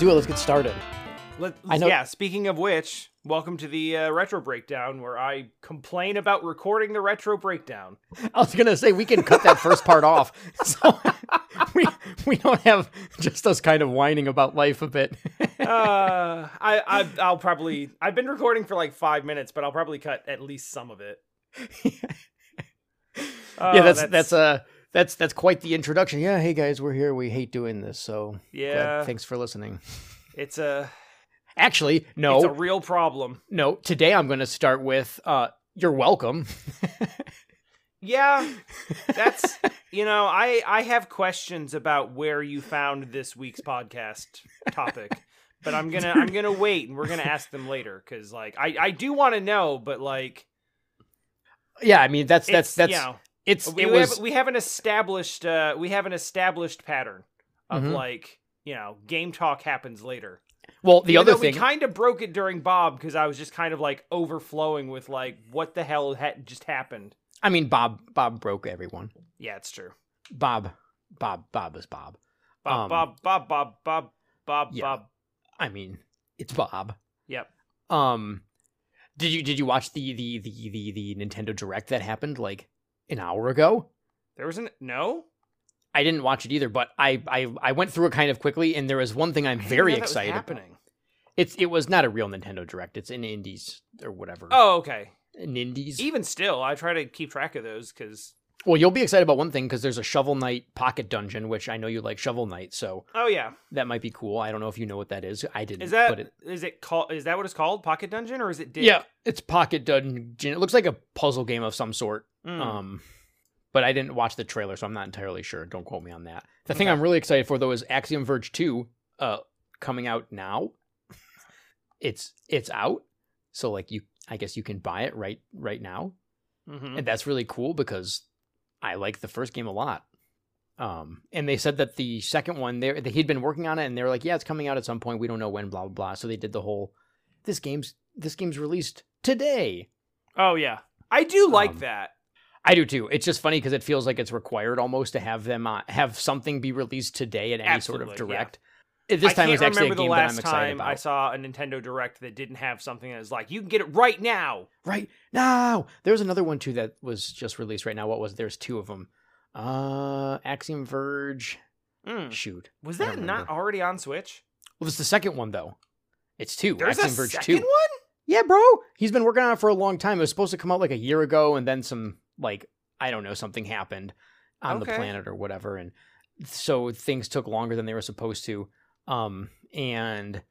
let's do it. Let's get started. Let, I know- Yeah, speaking of which, welcome to the uh, Retro Breakdown, where I complain about recording the Retro Breakdown. I was gonna say we can cut that first part off, so we we don't have just us kind of whining about life a bit. Uh, I, I, I'll probably, I've been recording for like five minutes, but I'll probably cut at least some of it. Yeah, that's that's uh that's that's quite the introduction. Yeah, hey guys, we're here. We hate doing this, so glad- yeah, thanks for listening. it's a, Actually, no, it's a real problem. no. Today I'm going to start with uh, you're welcome. Yeah, that's, you know, I, I have questions about where you found this week's podcast topic. But I'm gonna I'm gonna wait and we're gonna ask them later because like I, I do want to know but like yeah, I mean that's that's it's, that's you know, it's we, it we was have, we have an established uh we have an established pattern of Mhm. like you know game talk happens later well the Even other thing we kind of broke it during bob because i was just kind of like overflowing with like what the hell had just happened I mean Bob Bob broke everyone. yeah it's true Bob Bob Bob is Bob. bob Um, bob bob bob bob bob Yeah. bob I mean, it's Bob. yep Um, did you did you watch the the the the, the Nintendo Direct that happened like an hour ago? there was an no I didn't watch it either, but I I, I went through it kind of quickly, and there was one thing I'm very know that was excited. about. happening It's it was not a real Nintendo Direct. It's in Indies or whatever. oh okay in Indies. even still i try to keep track of those because Well, you'll be excited about one thing because there's a Shovel Knight Pocket Dungeon, which I know you like Shovel Knight, so oh yeah that might be cool. I don't know if you know what that is. I didn't. is that But it, is it called is that what it's called pocket dungeon or is it dig? yeah, it's Pocket Dungeon. It looks like a puzzle game of some sort. Mm. Um, but I didn't watch the trailer, so I'm not entirely sure. Don't quote me on that. The thing Okay. I'm really excited for though is Axiom Verge 2 uh coming out now. it's it's out. So like you I guess you can buy it right right now. Mhm. And that's really cool because I like the first game a lot. Um and they said that the second one they he'd been working on it and they were like, "Yeah, it's coming out at some point. We don't know when, blah blah blah." So they did the whole this game's this game's released today. Oh yeah, I do like Um, that. I do too. It's just funny because it feels like it's required almost to have them uh, have something be released today at any sort of direct. yeah. This I time can't it's actually a remember the game that I'm last excited time about. I saw a Nintendo Direct that didn't have something that was like, you can get it right now. Right now, there's another one too that was just released right now. What was? It? There's two of them. Uh, Axiom Verge. Mm. Shoot, Was that don't already on Switch? Well, is the second one though. It's two. There's Axiom a Verge second two. one. Yeah, bro. He's been working on it for a long time. It was supposed to come out like a year ago, and then some like I don't know something happened on the planet or whatever, and so things took longer than they were supposed to. Um, and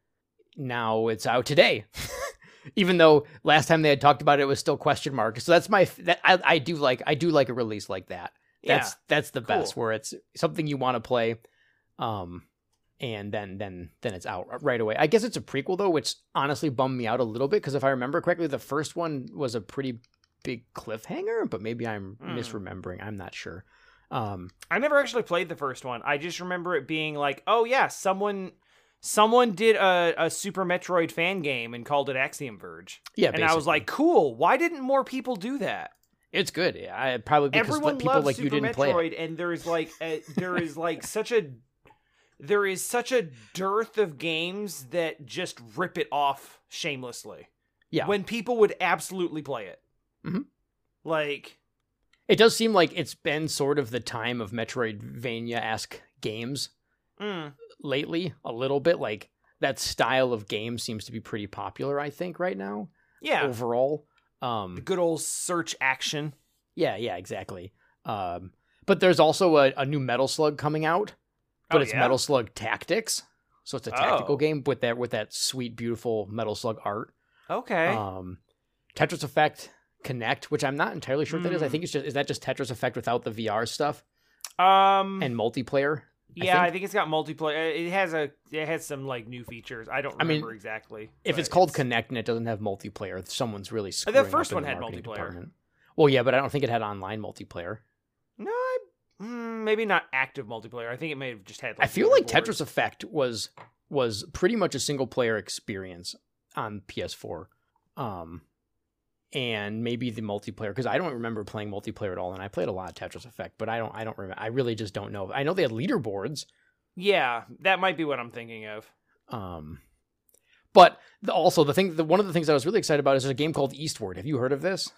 now it's out today. Even though last time they had talked about it, it was still question mark. So that's my that I, I do like I do like a release like that. That's that's the best where it's something you want to play. Um, and then then then it's out right away. I guess it's a prequel though, which honestly bummed me out a little bit because if I remember correctly, the first one was a pretty big cliffhanger, but maybe I'm Hmm. misremembering. I'm not sure. Um. I never actually played the first one. I just remember it being like, oh yeah, someone someone did a, a Super Metroid fan game and called it Axiom Verge, yeah, and I was like, cool. Why didn't more people do that? it's good. I probably because Everyone people loves like Super you didn't play it. Metroid, and there's like a, there is like such a there is such a dearth of games that just rip it off shamelessly. Yeah. when people would absolutely play it. Mhm. Like, It does seem like it's been sort of the time of Metroidvania esque games mm, lately, a little bit. Like that style of game seems to be pretty popular, I think, right now. yeah, Overall. the Um good old search action. yeah, yeah, exactly. Um but there's also a, a new Metal Slug coming out, but Oh, it's yeah? Metal Slug Tactics. So it's a tactical Oh. game with that with that sweet, beautiful Metal Slug art. Okay, Um, Tetris Effect Connect, which I'm not entirely sure what that is. I Hmm. think it's just is that just Tetris Effect without the VR stuff um, and multiplayer. yeah, I think- think, it's got multiplayer. It has a it has some like new features. I don't I mean, remember exactly. If it's called it's- Connect and it doesn't have multiplayer, someone's really the first one the had multiplayer. department. Well, yeah, but I don't think it had online multiplayer. no, I, mm, maybe not active multiplayer. I think it may have just had. Like, I feel like. Tetris Effect was was pretty much a single player experience on PS4. Um and maybe the multiplayer because I don't remember playing multiplayer at all and I played a lot of Tetris Effect, but I don't I don't remember I really just don't know. I know they had leaderboards. Yeah, that might be what I'm thinking of. Um, but the, also the thing, the, one of the things I was really excited about is there's a game called Eastward. Have you heard of this?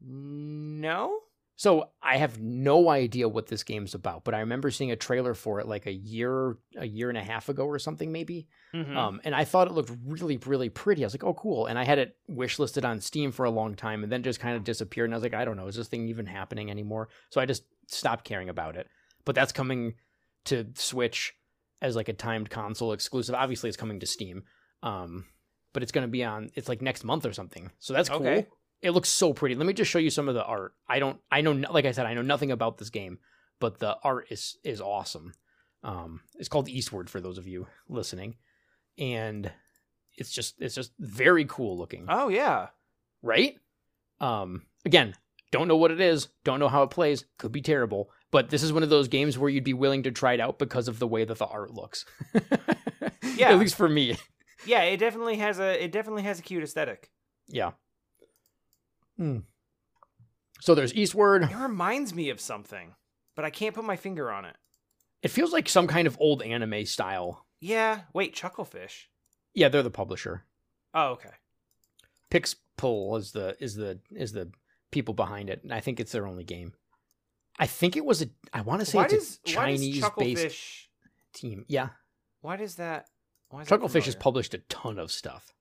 No. So I have no idea what this game's about, but I remember seeing a trailer for it like a year, a year and a half ago or something, maybe. Mhm. Um, and I thought it looked really, really pretty. I was like, oh, cool. And I had it wish listed on Steam for a long time and then just kind of disappeared. And I was like, I don't know, is this thing even happening anymore? So I just stopped caring about it. But that's coming to Switch as like a timed console exclusive. Obviously, it's coming to Steam. Um, but it's going to be on, it's like next month or something. So that's cool. Okay. It looks so pretty. Let me just show you some of the art. I don't, I know, like I said, I know nothing about this game, but the art is is awesome. Um, it's called Eastward for those of you listening, and it's just it's just very cool looking, Oh yeah. right? Um, again, don't know what it is, don't know how it plays, could be terrible, but this is one of those games where you'd be willing to try it out because of the way that the art looks. Yeah. at least for me. Yeah, it definitely has a it definitely has a cute aesthetic. Yeah. Hmm. So there's Eastward. It reminds me of something, but I can't put my finger on it. It feels like some kind of old anime style. Yeah. Wait, Chucklefish. Yeah, they're the publisher. Oh, okay. Pixpil is the is the is the people behind it, and I think it's their only game. I think it was a. I want to say Why it's does a Chinese based team. Yeah, why does that why is that Chucklefish has published a ton of stuff.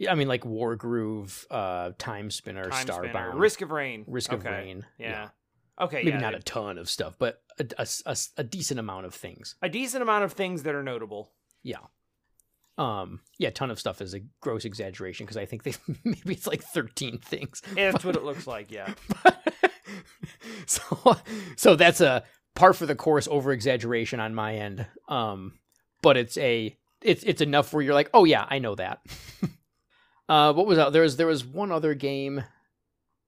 Yeah, I mean like Wargroove, uh, Timespinner, Time Spinner, Starbound, Risk of Rain. Risk of Okay. Rain. Yeah. Okay, maybe yeah. not a ton of stuff, but a, a, a, a decent amount of things. a decent amount of things that are notable. Yeah. Um. Yeah, ton of stuff is a gross exaggeration because I think they maybe it's like thirteen things. That's what it looks like, yeah. so so that's a par for the course over exaggeration on my end um but it's a it's it's enough where you're like oh yeah i know that uh what was out there was there was one other game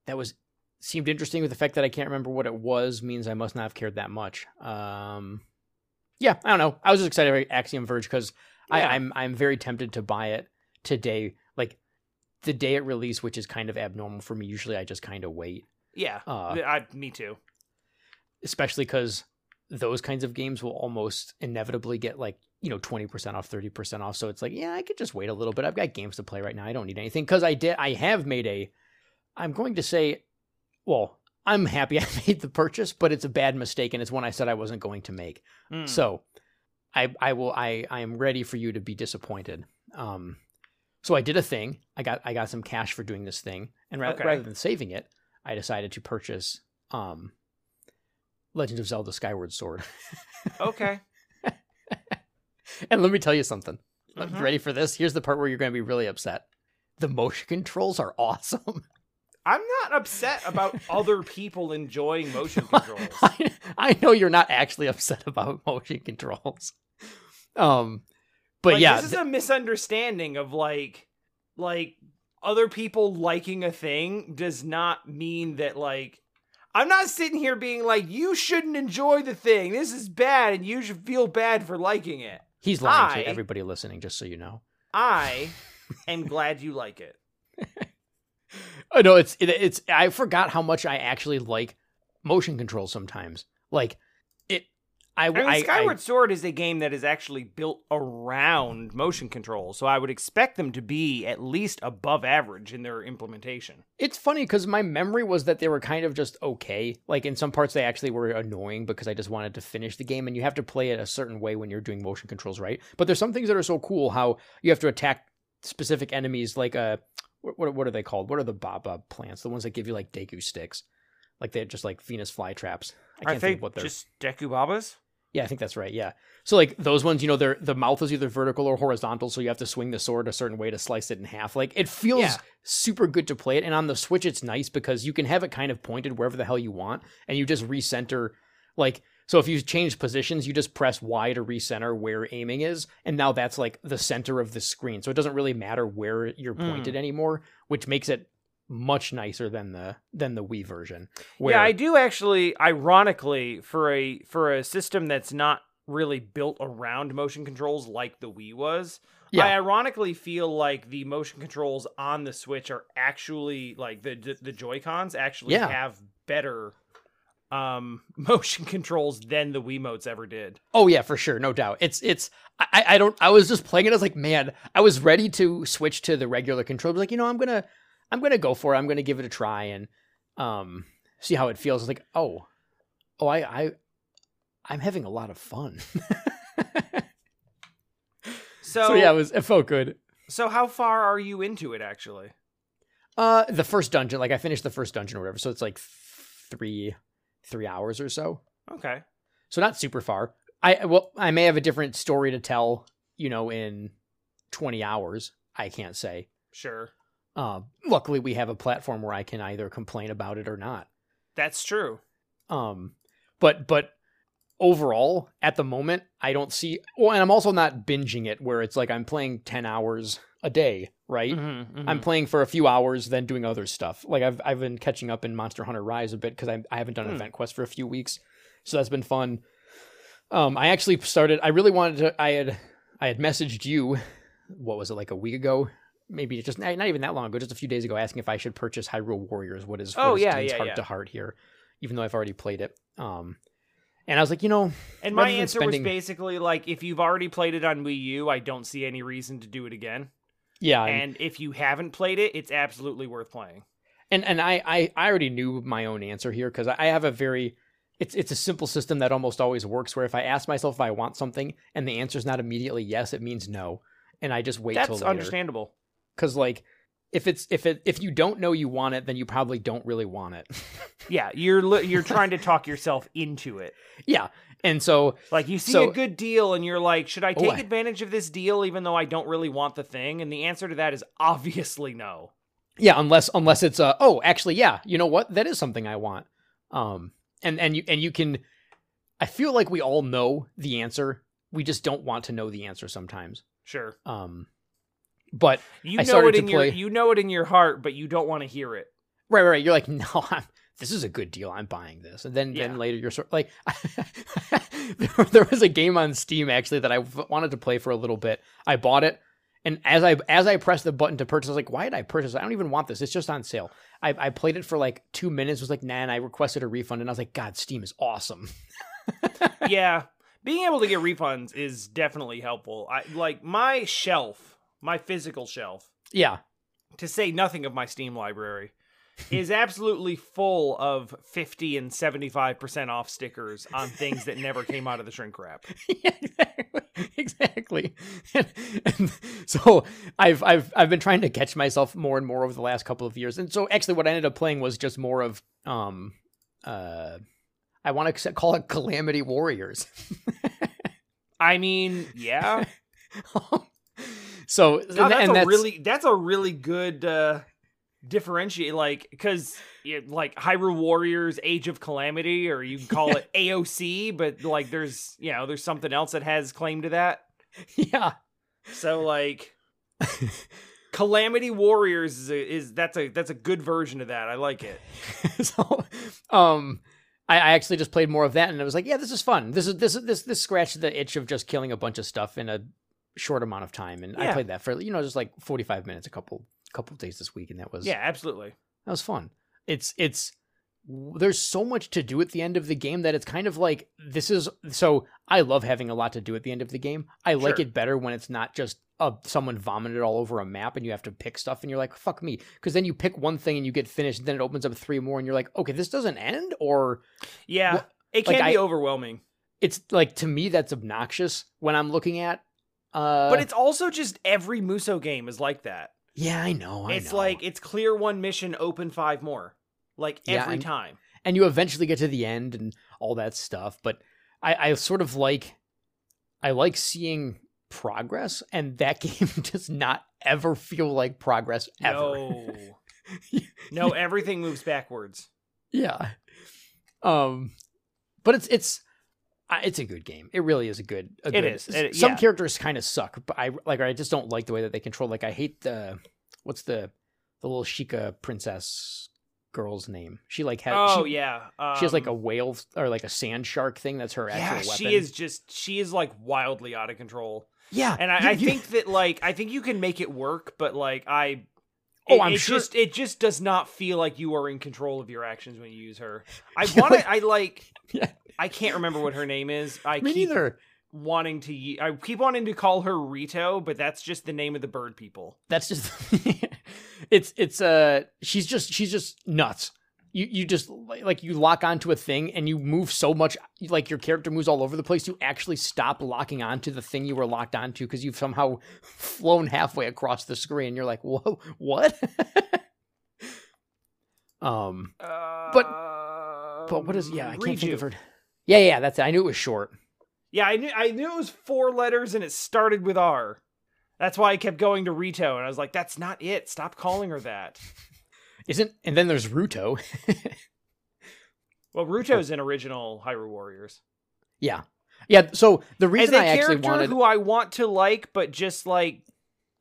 that was seemed interesting with the fact that i can't remember what it was means i must not have cared that much um yeah i don't know i was just excited about axiom verge because Yeah. i'm i'm very tempted to buy it today like the day it released which is kind of abnormal for me usually i just kind of wait Yeah. uh I, me too. especially because those kinds of games will almost inevitably get like you know 20% off 30% off. So it's like yeah i could just wait a little bit. I've got games to play right now. I don't need anything. Because i did i have made a i'm going to say well i'm happy i made the purchase but it's a bad mistake and it's one i said i wasn't going to make. Mm. so i i will i i am ready for you to be disappointed. Um so i did a thing. I got i got some cash for doing this thing and ra- Okay. rather than saving it i decided to purchase um legend of zelda skyward sword. Okay. and let me tell you something Mhm. ready for this here's the part where you're going to be really upset the motion controls are awesome I'm not upset about other people enjoying motion controls. I, I know you're not actually upset about motion controls um but Like, yeah this is a misunderstanding of like like other people liking a thing does not mean that like I'm not sitting here being like you shouldn't enjoy the thing. This is bad and you should feel bad for liking it. He's lying I- to everybody listening, just so you know. I am glad you like it. Oh no, it's it, it's. I forgot how much I actually like motion control sometimes. Like I I mean, I, Skyward I- Sword is a game that is actually built around motion control, so I would expect them to be at least above average in their implementation. it's funny because my memory was that they were kind of just okay. Like in some parts, they actually were annoying because I just wanted to finish the game, and you have to play it a certain way when you're doing motion controls, right? But there's some things that are so cool. How you have to attack specific enemies, like uh, what what, what are they called? What are the baba plants? The ones that give you like Deku sticks, like they're just like Venus flytraps. I can't think, of what they're. just Dekubabas. Yeah, I think that's right. Yeah. So like those ones, you know, they're the mouth is either vertical or horizontal, so you have to swing the sword a certain way to slice it in half. Like it feels Yeah. super good to play it, and on the Switch, it's nice because you can have it kind of pointed wherever the hell you want, and you just recenter. Like so, if you change positions, you just press Y to recenter where aiming is, and now that's like the center of the screen. So it doesn't really matter where you're Mm. pointed anymore, which makes it much nicer than the than the Wii version. Where, Yeah, I do actually. Ironically, for a for a system that's not really built around motion controls like the Wii was, Yeah. I ironically feel like the motion controls on the Switch are actually like the the, the Joy Cons actually Yeah. have better um motion controls than the Wiimotes ever did. Oh yeah, for sure, no doubt. It's it's I I don't I was just playing it. I was like, man, I was ready to switch to the regular controller. Was like, you know, I'm gonna I'm gonna go for it. I'm gonna give it a try and um see how it feels. I was like, oh, oh, I I I'm having a lot of fun. So, so yeah, it was it felt good. so how far are you into it actually? Uh, the first dungeon, like I finished the first dungeon or whatever, so it's like three three hours or so. Okay. So not super far. I well, I may have a different story to tell, you know, in twenty hours. I can't say. Sure. Uh, luckily, we have a platform where I can either complain about it or not. That's true. Um, but but overall, at the moment, I don't see. Well, and I'm also not binging it where it's like I'm playing ten hours a day, right? Mhm, I'm mhm. playing for a few hours, then doing other stuff. Like I've I've been catching up in Monster Hunter Rise a bit because I I haven't done Hmm. Event Quest for a few weeks, so that's been fun. Um, I actually started. I really wanted to. I had I had messaged you. What was it like a week ago? Maybe just not not even that long ago, just a few days ago, asking if I should purchase Hyrule Warriors. What is Oh, what is yeah, yeah, heart yeah. to heart here, even though I've already played it. Um, and I was like, you know, and my answer spending- was basically like if you've already played it on Wii U, I don't see any reason to do it again. yeah, and And if you haven't played it, it's absolutely worth playing. and, and I, I I already knew my own answer here because I have a very it's it's a simple system that almost always works. Where if I ask myself if I want something and the answer is not immediately yes, it means no, and I just wait till That's later. understandable. Because like if it's if it if you don't know you want it, then you probably don't really want it. Yeah, you're li- you're trying to talk yourself into it. yeah, and so Like you see So- a good deal and you're like, should I Oh, take I- advantage of this deal even though I don't really want the thing? And the answer to that is obviously no. yeah, unless unless it's uh oh actually yeah, you know what that is something I want. Um, and and you and you can, I feel like we all know the answer. We just don't want to know the answer sometimes. Sure. Um, but You I know it in your you know it in your heart, but you don't want to hear it. right, right, right. You're like, no, I'm, this is a good deal. I'm buying this. And then, Yeah. then later you're sort of like, there, there was a game on Steam actually that I wanted to play for a little bit. I bought it. And as I as I pressed the button to purchase, I was like, "Why did I purchase? I don't even want this. It's just on sale." I, I played it for like two minutes. Was like, "Nah," and I requested a refund. And I was like, "God, Steam is awesome." yeah. Being able to get refunds is definitely helpful. I like my shelf, my physical shelf, Yeah, to say nothing of my Steam library, is absolutely full of 50 and 75% off stickers on things that never came out of the shrink wrap. yeah, exactly. exactly. And, and so I've I've I've been trying to catch myself more and more over the last couple of years. And so actually, what I ended up playing was just more of um uh I want to call it Calamity Warriors. I mean, yeah. so God, that's and a that's really that's a really good uh differentiate like because like Hyrule Warriors Age of Calamity or you can call it AOC but like there's you know there's something else that has claim to that yeah. so like Calamity Warriors is, a, is that's a that's a good version of that I like it so um I, I actually just played more of that and I was like, yeah, this is fun. This is this is this this scratched the itch of just killing a bunch of stuff in a short amount of time. And I played that for you know, just like forty five minutes a couple couple days this week and that was yeah absolutely that was fun. It's it's there's so much to do at the end of the game that it's kind of like this is so I love having a lot to do at the end of the game. I like Sure. it better when it's not just uh, someone vomited all over a map and you have to pick stuff and you're like fuck me because then you pick one thing and you get finished and then it opens up three more and you're like okay this doesn't end or yeah Well, it like, can be I- overwhelming it's like to me that's obnoxious when I'm looking at uh but it's also just every Muso game is like that yeah I know I it's know. like it's clear one mission open five more like Yeah, every and- time and you eventually get to the end and all that stuff. But I, I sort of like I like seeing progress, and that game does not ever feel like progress ever. No. no, everything moves backwards. yeah. Um, but it's it's it's a good game. It really is a good. A It good, is. It- Some yeah. characters kind of suck, but I like. I just don't like the way that they control. Like I hate the what's the the little Sheikah princess girl's name. She like has. Oh she, yeah, um, She has like a whale or like a sand shark thing. That's her actual yeah. weapon. She is just she is like wildly out of control, Yeah, and I, you- I you- think that like I think you can make it work, but like I Oh, It- I'm it sure- Just, it just does not feel like you are in control of your actions when you use her. I want to. I like. Yeah. I can't remember what her name is. I Me keep neither. wanting to. I keep wanting to call her Rito, but that's just the name of the bird people. That's just it's it's uh she's just she's just nuts. You you just like you lock onto a thing and you move so much like your character moves all over the place. You actually stop locking onto the thing you were locked onto because you've somehow flown halfway across the screen. You're like, whoa, what? um, But but what is yeah? I can't think of her. Yeah, yeah, that's it. I knew it was short. Yeah, I knew I knew it was four letters and it started with R. That's why I kept going to Rito, and I was like, "That's not it. Stop calling her that." Isn't and then there's Ruto. Well, Ruto's in original Hyrule Warriors. yeah, yeah. So the As reason a I actually character wanted who I want to like, but just like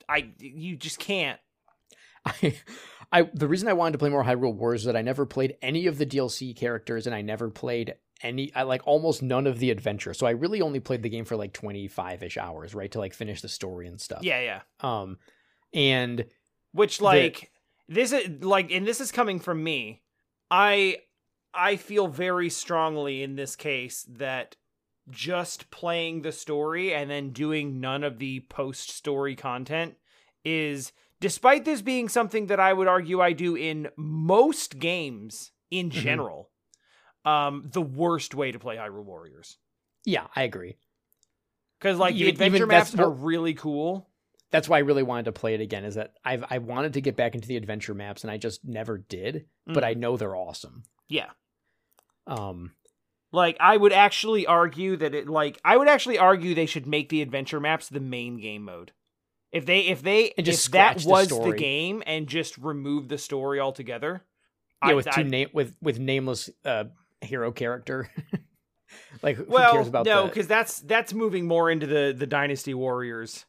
I, you just can't. I, I the reason I wanted to play more Hyrule Wars is that I never played any of the DLC characters and I never played any I like almost none of the adventure. So I really only played the game for like 25ish hours, right? To like finish the story and stuff. Yeah, yeah. Um and Which like this is like, and this is coming from me. I I feel very strongly in this case that just playing the story and then doing none of the post story content is despite this being something that I would argue I do in most games in Mhm. general um the worst way to play Hyrule Warriors yeah, I agree. cuz like the Even- even adventure maps are really cool That's why I really wanted to play it again is that I've I wanted to get back into the adventure maps and I just never did, but Mm. I know they're awesome. yeah Um Like I would actually argue that it like I would actually argue they should make the adventure maps the main game mode. If they if they And just if that scratch the was the game and just remove the story altogether. yeah, I- with two I- name with with nameless uh hero character. like who well, cares about no, because that's that's moving more into the the Dynasty Warriors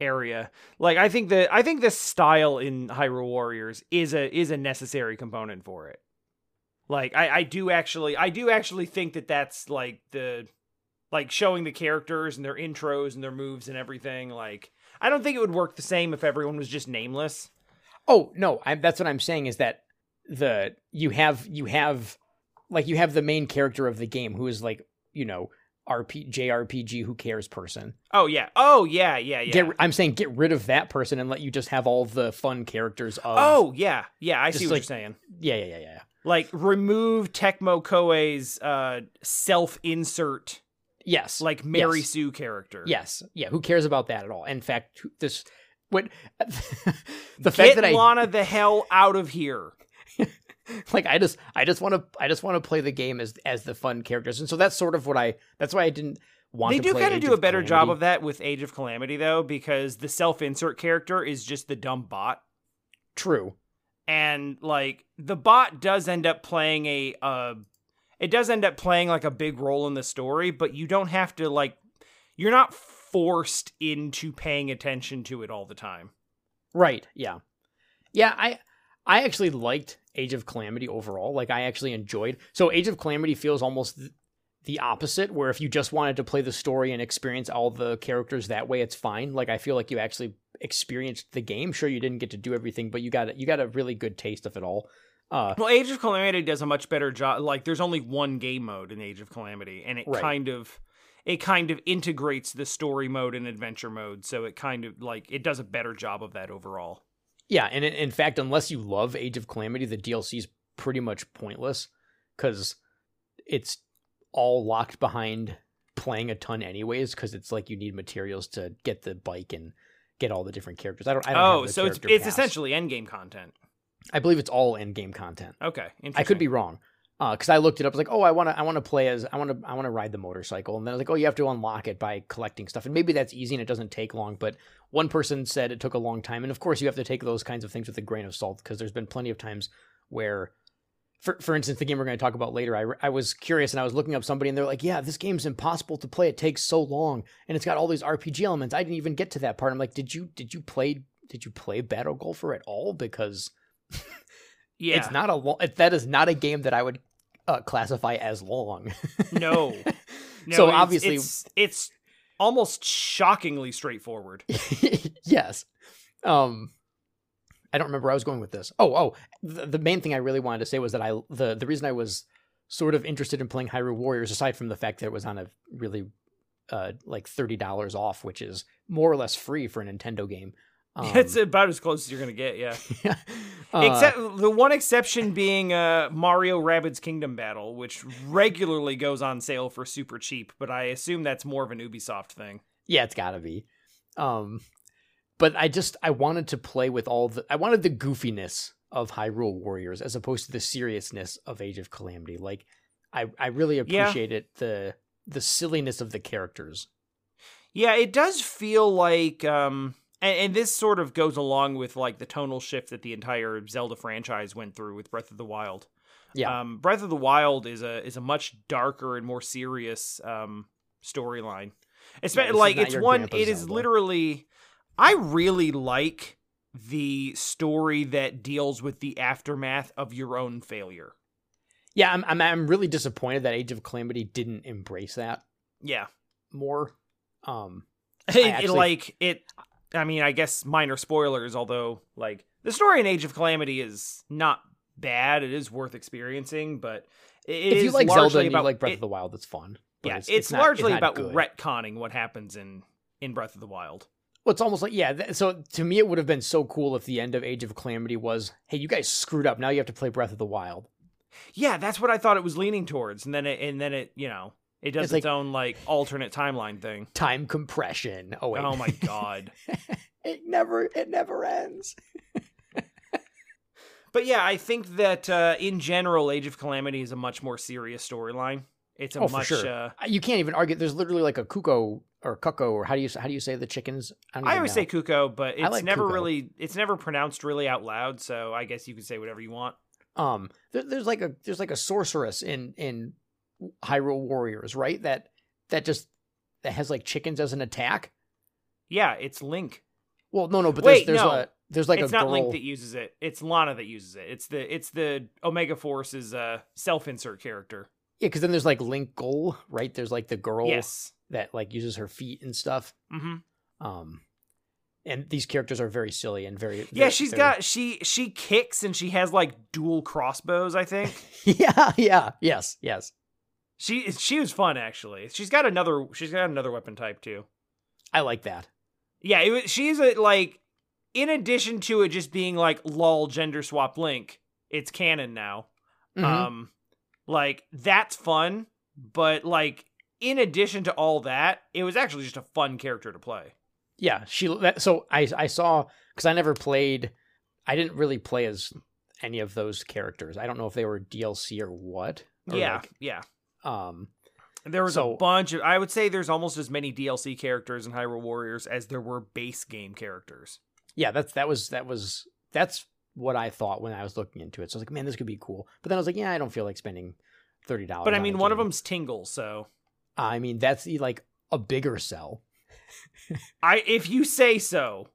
area. Like I think the I think the style in Hyrule Warriors is a is a necessary component for it. Like I I do actually I do actually think that that's like the like showing the characters and their intros and their moves and everything. Like I don't think it would work the same if everyone was just nameless. Oh no, I, that's what I'm saying is that the you have you have like you have the main character of the game who is like you know RP JRPG who cares person. Oh yeah. Oh yeah. Yeah. Yeah. Get I'm saying get rid of that person and let you just have all the fun characters of. oh yeah. Yeah. I see what like- you're saying. yeah yeah yeah yeah. like remove Tecmo Koei's uh self-insert Yes, like Mary Yes. Sue character. yes, yeah. Who cares about that at all? In fact, this what the fact Get that I Lana the hell out of here. like I just I just want to I just want to play the game as as the fun characters, and so that's sort of what I that's why I didn't want. They to do kind of do a better job of that with Age of Calamity though, because the self-insert character is just the dumb bot. True. And like the bot does end up playing a uh it does end up playing like a big role in the story, but you don't have to like you're not forced into paying attention to it all the time. Right. Yeah. Yeah. I I actually liked Age of Calamity overall. Like I actually enjoyed. So Age of Calamity feels almost th- the opposite, where if you just wanted to play the story and experience all the characters that way, it's fine. Like I feel like you actually experienced the game. Sure, you didn't get to do everything, but you got you got a really good taste of it all. Uh, Well, Age of Calamity does a much better job. Like, there's only one game mode in Age of Calamity, and it Right. kind of it kind of integrates the story mode and adventure mode, so it kind of like it does a better job of that overall. Yeah, and in, in fact, unless you love Age of Calamity, the DLC is pretty much pointless because it's all locked behind playing a ton anyways. Because it's like you need materials to get the bike and get all the different characters. I don't. I don't Oh, so it's it's pass. essentially endgame content. I believe it's all in game content. Okay, I could be wrong. Uh, because I looked it up, I was like, "Oh, I want to, I want to play as, I want to, I want to ride the motorcycle," and then I was like, "Oh, you have to unlock it by collecting stuff," and maybe that's easy and it doesn't take long. But one person said it took a long time, and of course, you have to take those kinds of things with a grain of salt because there's been plenty of times where, for for instance, the game we're going to talk about later, I I was curious and I was looking up somebody, and they're like, "Yeah, this game's impossible to play. It takes so long, and it's got all these RPG elements. I didn't even get to that part." I'm like, "Did you, did you play, did you play Battle Golfer at all?" Because Yeah, it's not a long. That is not a game that I would uh, classify as long. no. no. So it's- obviously- it's it's almost shockingly straightforward. yes. Um. I don't remember where I was going with this. Oh, oh, the, the main thing I really wanted to say was that I the the reason I was sort of interested in playing Hyrule Warriors, aside from the fact that it was on a really uh like thirty dollars off, which is more or less free for a Nintendo game. Um, it's about as close as you're gonna get, yeah. uh, Except the one exception being uh, Mario Rabbids Kingdom Battle, which regularly goes on sale for super cheap, but I assume that's more of an Ubisoft thing. Yeah, it's gotta be. Um, but I just I wanted to play with all the I wanted the goofiness of Hyrule Warriors as opposed to the seriousness of Age of Calamity. Like I I really Yeah. appreciated the the silliness of the characters. Yeah, it does feel like um and, and this sort of goes along with like the tonal shift that the entire Zelda franchise went through with Breath of the Wild. Yeah. Um Breath of the Wild is a is a much darker and more serious um storyline. this Especially like it's one it is Zelda. literally I really like the story that deals with the aftermath of your own failure. Yeah, I'm, I'm I'm really disappointed that Age of Calamity didn't embrace that Yeah. more. Um It, it, like it I mean, I guess minor spoilers, although like the story in Age of Calamity is not bad. It is worth experiencing, but it if you like largely Zelda and you about like Breath it- of the Wild, that's fun. but yeah, it's, it's, not- largely not about good. retconning what happens in in Breath of the Wild. Well, it's almost like yeah. Th- so to me, it would have been so cool if the end of Age of Calamity was, "Hey, you guys screwed up. Now you have to play Breath of the Wild." Yeah, that's what I thought it was leaning towards, and then it and then it you know it does It's its, like- own like alternate timeline thing. Time compression. Oh wait. Oh my god. it never. It never ends. But yeah, I think that uh, in general, Age of Calamity is a much more serious storyline. It's a Oh, much. sure. Uh, You can't even argue. There's literally like a cuckoo or cuckoo or how do you how do you say the chickens? don't I always know. say cuckoo, but it's like never Kuko. really. It's never pronounced really out loud. So I guess you can say whatever you want. um there, there's like a there's like a sorceress in in Hyrule Warriors, right? That that just that has like chickens as an attack. Yeah, it's Link. Well, no, no, but Wait, there's there's no. a there's like it's not girl. Link that uses it. It's Lana that uses it. It's the it's the Omega Force's uh, self-insert character. yeah, because then there's like Linkle, right? There's like the girl Yes. that like uses her feet and stuff. hmm Um, and these characters are very silly and very Yeah, she's very- got she she kicks and she has like dual crossbows. I think yeah, yeah, yes, yes. She she was fun actually. She's got another she's got another weapon type too. I like that. Yeah, it was, she's a, like, in addition to it just being like lol gender swap link, it's canon now. Mhm. Um, like that's fun, but like in addition to all that, it was actually just a fun character to play. yeah, she. That, so I I saw because I never played. I didn't really play as any of those characters. I don't know if they were DLC or what. or, yeah, like, yeah. Um. There was So- a bunch of. I would say there's almost as many DLC characters in Hyrule Warriors as there were base game characters. Yeah. That's that was that was that's what I thought when I was looking into it. So I was like, man, this could be cool. But then I was like, yeah, I don't feel like spending thirty dollars. But I mean, one of them's Tingle, so I mean, that's like a bigger sell. I if you say so.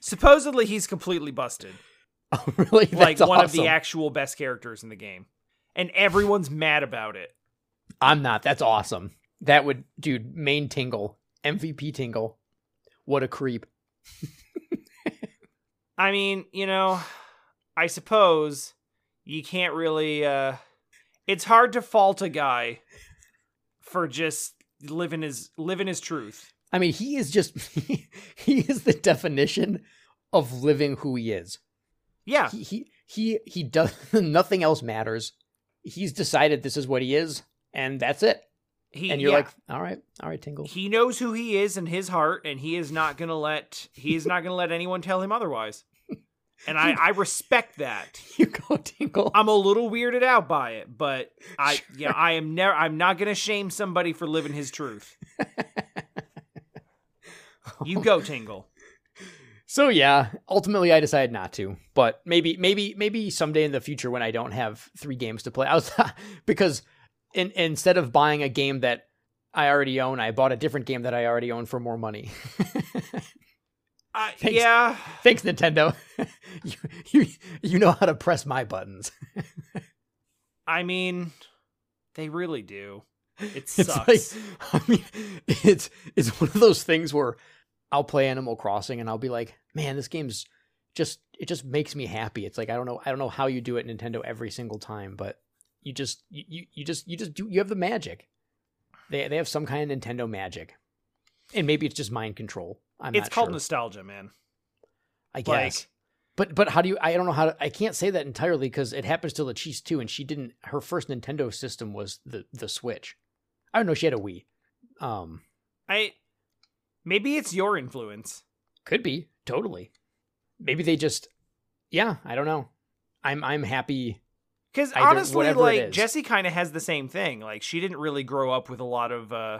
Supposedly he's completely busted. Oh, really? like That's one of the actual best characters in the game. And everyone's mad about it. I'm not. That's awesome. That would, dude. Main Tingle, MVP Tingle. What a creep. I mean, you know, I suppose you can't really uh it's hard to fault a guy for just living his living his truth. I mean, he is just he is the definition of living who he is. Yeah. He he he, he does nothing else matters. He's decided this is what he is, and that's it. He And you're yeah. like, all right, all right, Tingle. he knows who he is in his heart and he is not going to let he is not going to let anyone tell him otherwise. And I I respect that. You go, Tingle. I'm a little weirded out by it, but I Sure. yeah, I am never I'm not going to shame somebody for living his truth. You go, Tingle. So yeah, ultimately I decided not to, but maybe maybe maybe someday in the future when I don't have three games to play, I was because in, instead of buying a game that I already own, I bought a different game that I already own for more money. Uh, Thanks. yeah. Thanks, Nintendo. you, you you know how to press my buttons. I mean, they really do. It It's sucks. like I mean, it's it's one of those things where I'll play Animal Crossing and I'll be like, man, this game's just it just makes me happy. It's like I don't know I don't know how you do it Nintendo every single time, but you just you, you, just you just do you have the magic. They they have some kind of Nintendo magic. And maybe it's just mind control. I'm it's called sure. nostalgia, man. I like- guess. but but how do you I don't know how to I can't say that entirely because it happens to Lachice too, and she didn't her first Nintendo system was the the Switch. I don't know, she had a Wii. Um I maybe it's your influence. Could be totally. Maybe they just, yeah. I don't know. I'm I'm happy. Because honestly, like. Jesse kind of has the same thing. Like she didn't really grow up with a lot of uh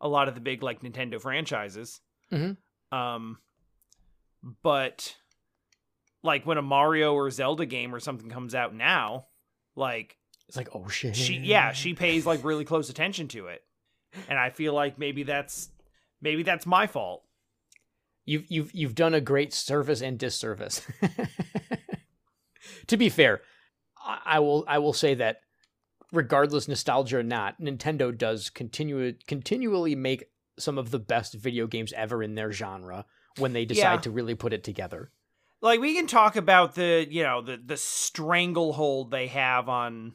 a lot of the big like Nintendo franchises. Mhm. Um, but like when a Mario or Zelda game or something comes out now, like It's like oh shit. she yeah she pays like really close attention to it, and I feel like maybe that's maybe that's my fault. You've you've you've done a great service and disservice. to be fair, I, I will I will say that regardless nostalgia or not, Nintendo does continue continually make some of the best video games ever in their genre when they decide Yeah. to really put it together. like we can talk about the you know the the stranglehold they have on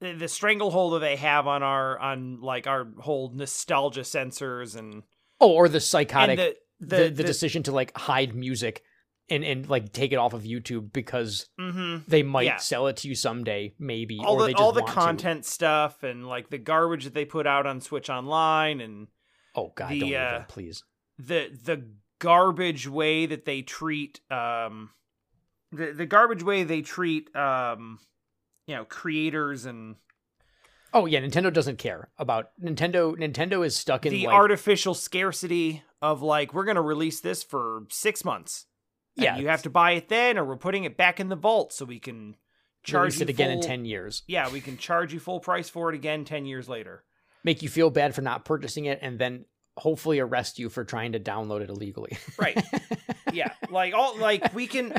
the, the stranglehold that they have on our on like our whole nostalgia sensors and Oh, or the psychotic the the, the, the, decision to like hide music and and like take it off of YouTube because hmm they might Yeah. sell it to you someday, maybe, all or the all the want to. content stuff and like the garbage that they put out on Switch Online and Oh God, the, don't uh, even, please. the the garbage way that they treat um the the garbage way they treat um you know creators and Oh yeah, Nintendo doesn't care about Nintendo. Nintendo is stuck in the like artificial scarcity of like we're gonna release this for six months. and Yeah, you have to buy it then, or we're putting it back in the vault so we can charge it again in ten years. Yeah, we can charge you full price for it again ten years later. Make you feel bad for not purchasing it, and then hopefully arrest you for trying to download it illegally. Right. yeah, like all like we can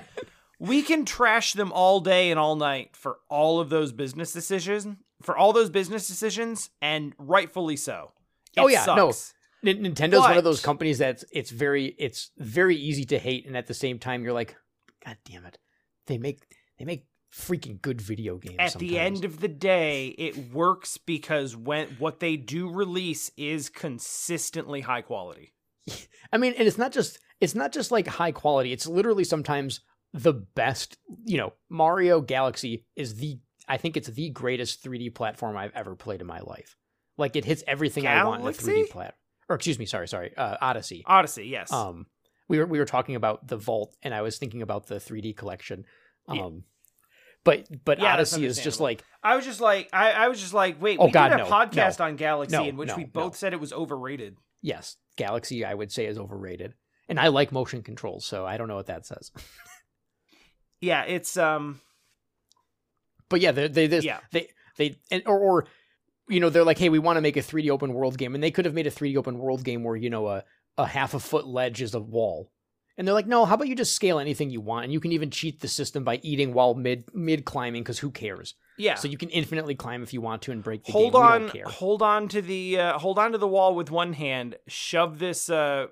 we can trash them all day and all night for all of those business decisions for all those business decisions, and rightfully so. Oh, It yeah, no. sucks. N- Nintendo's one of those companies that's it's very it's very easy to hate, and at the same time you're like, God damn it, they make they make freaking good video games. At the end of the day, it works because when what they do release is consistently high quality. I mean, and it's not just it's not just like high quality. It's literally sometimes the best. You know, Mario Galaxy is the I think it's the greatest 3D platform I've ever played in my life. Like it hits everything I want in a Galaxy? 3D plat. Or excuse me, sorry, sorry, uh, Odyssey. Odyssey, yes. Um, we were we were talking about the Vault, and I was thinking about the 3D collection. Um, Yeah. but but Yeah, Odyssey is just like I was just like, I, I was just like, wait, Oh, we God, did a no, podcast no. on Galaxy No, in which we both said it was overrated. yes, Galaxy I would say is overrated, and I like motion controls, so I don't know what that says. Yeah, it's um, But yeah, they they this, Yeah. they they and, or or you know they're like, hey, we want to make a 3D open world game, and they could have made a 3D open world game where you know a a half a foot ledge is a wall, and they're like, no, how about you just scale anything you want, and you can even cheat the system by eating while mid mid climbing because who cares? yeah. So you can infinitely climb if you want to and break the hold game. On, hold on to the uh, hold on to the wall with one hand. Shove this uh,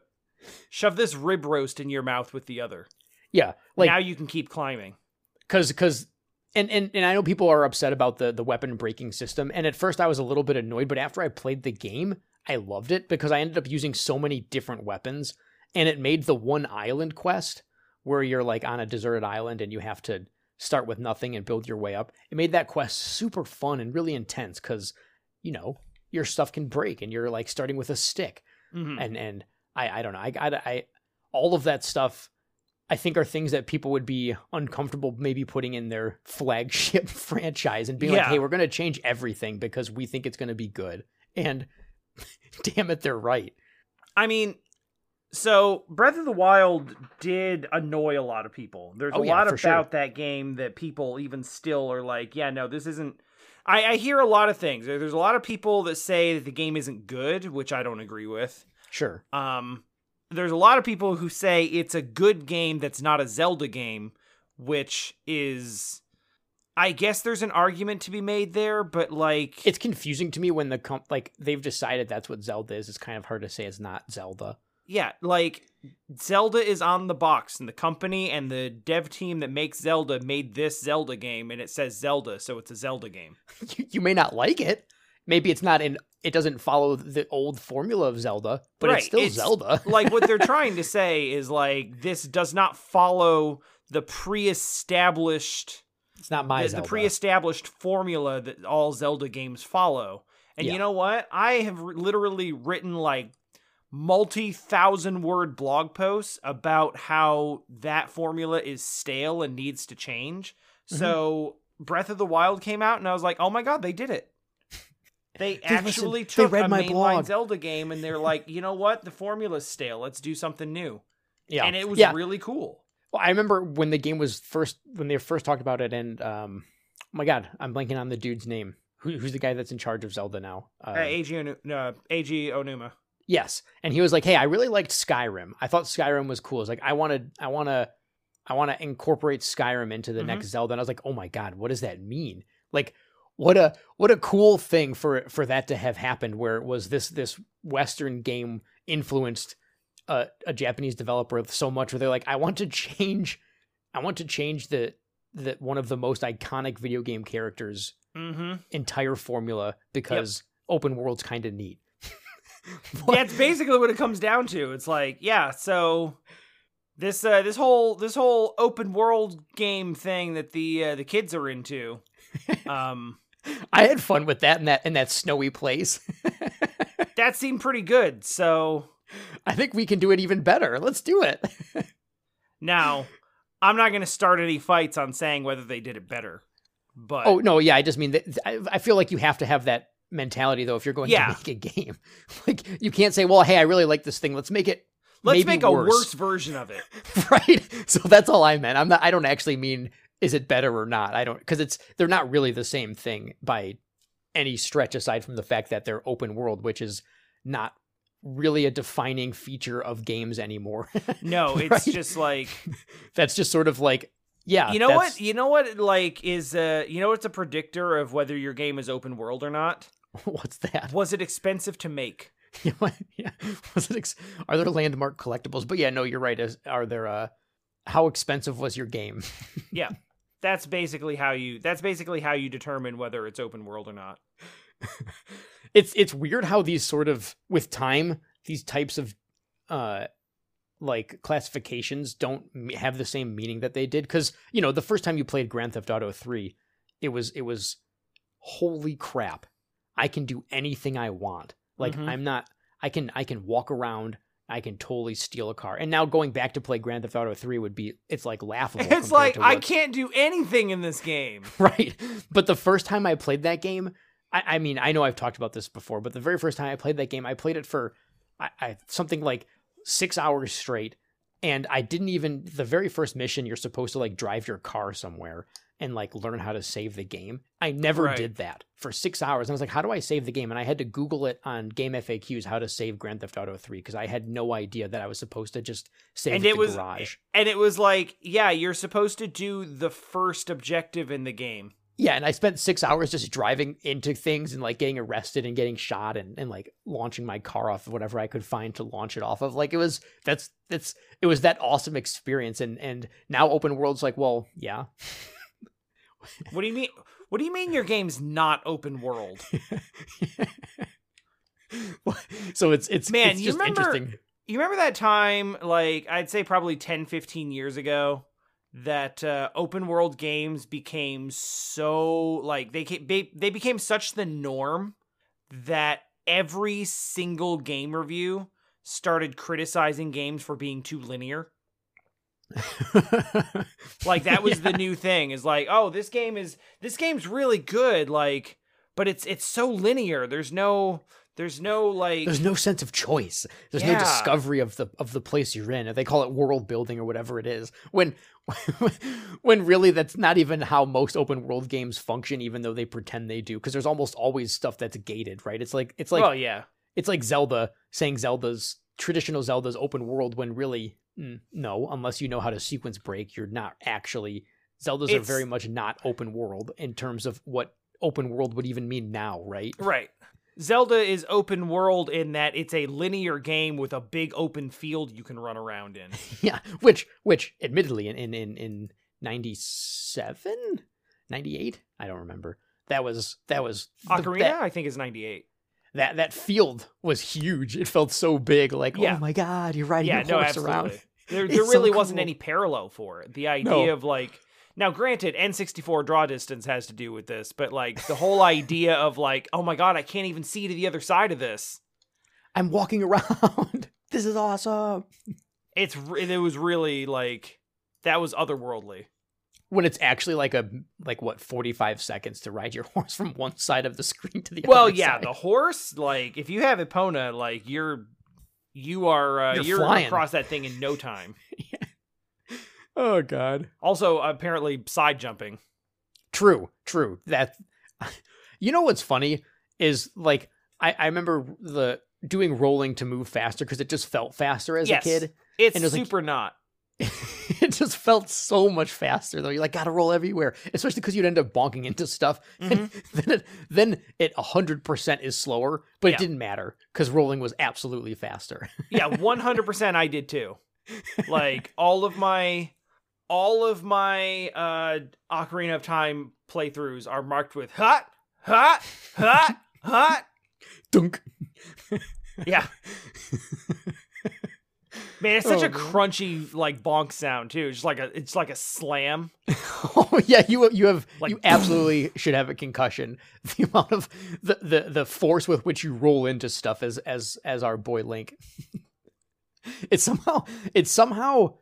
shove this rib roast in your mouth with the other. Yeah, like now you can keep climbing. because because and, and and I know people are upset about the the weapon breaking system, and at first I was a little bit annoyed, but after I played the game, I loved it because I ended up using so many different weapons, and it made the one island quest where you're like on a deserted island and you have to start with nothing and build your way up. It made that quest super fun and really intense because you know your stuff can break and you're like starting with a stick Mhm. and and I I don't know I I, I all of that stuff I think are things that people would be uncomfortable maybe putting in their flagship franchise and being like hey we're going to change everything because we think it's going to be good and damn it they're right I mean, so Breath of the Wild did annoy a lot of people. There's Oh, a yeah, lot about sure. that game that people even still are like, yeah, no, this isn't. I, I hear a lot of things. There's a lot of people that say that the game isn't good, which I don't agree with. sure Um, there's a lot of people who say it's a good game that's not a Zelda game, which is, I guess there's an argument to be made there, but like, it's confusing to me when the comp like they've decided that's what Zelda is it's kind of hard to say it's not Zelda yeah, like Zelda is on the box, and the company and the dev team that makes Zelda made this Zelda game, and it says Zelda, so it's a Zelda game. you, you may not like it. Maybe it's not in. It doesn't follow the old formula of Zelda, but Right, it's still it's- Zelda. like what they're trying to say is like this does not follow the pre-established it's not my the, the pre-established formula that all Zelda games follow. And Yeah. you know what? I have r- literally written like multi-thousand word blog posts about how that formula is stale and needs to change. Mm-hmm. So Breath of the Wild came out and I was like, "Oh my god, they did it." They actually They took read a my mainline blog. Zelda game and they're like, "You know what? The formula's stale. Let's do something new." yeah, And it was yeah. really cool. Well, I remember when the game was first when they first talked about it, and um, oh my god, I'm blanking on the dude's name. Who, who's the guy that's in charge of Zelda now? Um, Uh, Eiji uh, Eiji Aonuma. Yes, and he was like, "Hey, I really liked Skyrim. I thought Skyrim was cool. It's like I wanted, I want to, I want to incorporate Skyrim into the Mhm. next Zelda." And I was like, "Oh my god, what does that mean? Like, what a what a cool thing for for that to have happened. Where it was this this Western game influenced a, a Japanese developer so much, where they're like, I want to change, I want to change the the one of the most iconic video game characters Mm-hmm. entire formula because open world's kind of neat." That's basically what it comes down to. It's like, yeah, so this uh, this whole this whole open world game thing that the uh, the kids are into. Um, I had fun with that in that in that snowy place. that seemed pretty good. So I think we can do it even better. Let's do it. now, I'm not going to start any fights on saying whether they did it better, but oh no, yeah, I just mean that I, I feel like you have to have that mentality though if you're going Yeah. to make a game. Like you can't say, "Well, hey, I really like this thing. Let's make it let's make a worse. worse version of it. right?" So that's all I meant. I'm not I don't actually mean is it better or not. I don't cuz it's they're not really the same thing by any stretch aside from the fact that they're open world, which is not really a defining feature of games anymore. No, it's Right? just like that's just sort of like yeah you know that's- what you know what like is uh you know what's a predictor of whether your game is open world or not? what's that Was it expensive to make? yeah, was it ex- are there landmark collectibles but yeah no you're right is are there uh how expensive was your game that's basically how you that's basically how you determine whether it's open world or not. It's it's weird how these sort of with time these types of uh like classifications don't have the same meaning that they did. Because you know the first time you played grand theft auto 3 it was it was holy crap. I can do anything i want. Like Mhm. i'm not i can i can walk around i can totally steal a car. And now going back to play grand theft auto 3 would be it's like laughable it's like i can't do anything in this game. Right. But the first time i played that game I, I mean i know i've talked about this before but the very first time i played that game i played it for I, I something like six hours straight. And i didn't even the very first mission you're supposed to like drive your car somewhere and like learn how to save the game i never Right. did that for six hours and i was like how do i save the game and i had to google it on game faqs how to save grand theft auto 3 because i had no idea that i was supposed to just save And the it was- garage and it was like yeah you're supposed to do the first objective in the game Yeah, and I spent six hours just driving into things and like getting arrested and getting shot and, and like launching my car off of whatever I could find to launch it off of. Like it was that's that's it was that awesome experience and and now open world's like, well, yeah. what do you mean what do you mean your game's not open world? So it's it's Man, it's you just remember- interesting. you remember that time like i'd say probably 10 15 years ago that uh, open world games became so like they, they they became such the norm that every single game review started criticizing games for being too linear like that was the new thing is like oh this game is this game's really good like but it's it's so linear there's no there's no like There's no sense of choice. There's Yeah. no discovery of the of the place you're in. They call it world building or whatever it is. When when really that's not even how most open world games function, even though they pretend they do. Because there's almost always stuff that's gated, right? It's like it's like well yeah it's like Zelda saying Zelda's traditional Zelda's open world when really Mm. no, unless you know how to sequence break, you're not actually Zeldas are very much not open world in terms of what open world would even mean now, right? right Zelda is open world in that it's a linear game with a big open field you can run around in. yeah, which which admittedly in in in, in 97 98 I don't remember. That was that was the- Ocarina, that, I think, is 98. that that field was huge. It felt so big like Yeah. oh my god, you're riding Yeah, your horse absolutely. around. There, It's there so really wasn't any parallel for it. The idea No. of like, now granted, N64 draw distance has to do with this, but like the whole idea of like, oh my god, I can't even see to the other side of this. I'm walking around. this is awesome. It's it was really like that was otherworldly. When it's actually like a like what 45 seconds to ride your horse from one side of the screen to the Well, other Well, yeah, side. the horse, like if you have Epona, like you're you are uh, You're you're, across that thing in no time. Oh god. Also, apparently side jumping. True, true. That you know what's funny is like I, I remember the doing rolling to move faster because it just felt faster as Yes. a kid. It's And it was like- super not. just felt so much faster though. You're like gotta roll everywhere, especially because you'd end up bonking into stuff. And then it then it hundred percent is slower, but Yeah. it didn't matter because rolling was absolutely faster. Yeah, one hundred percent. I did too. Like all of my, all of my uh Ocarina of Time playthroughs are marked with hot, hot, hot, hot. Dunk. Yeah. Man, it's such Oh, a man. crunchy like bonk sound too. Just like a, it's like a slam. Oh yeah, you you have Like- you absolutely should have a concussion. The amount of the, the the force with which you roll into stuff as as as our boy Link. it somehow it somehow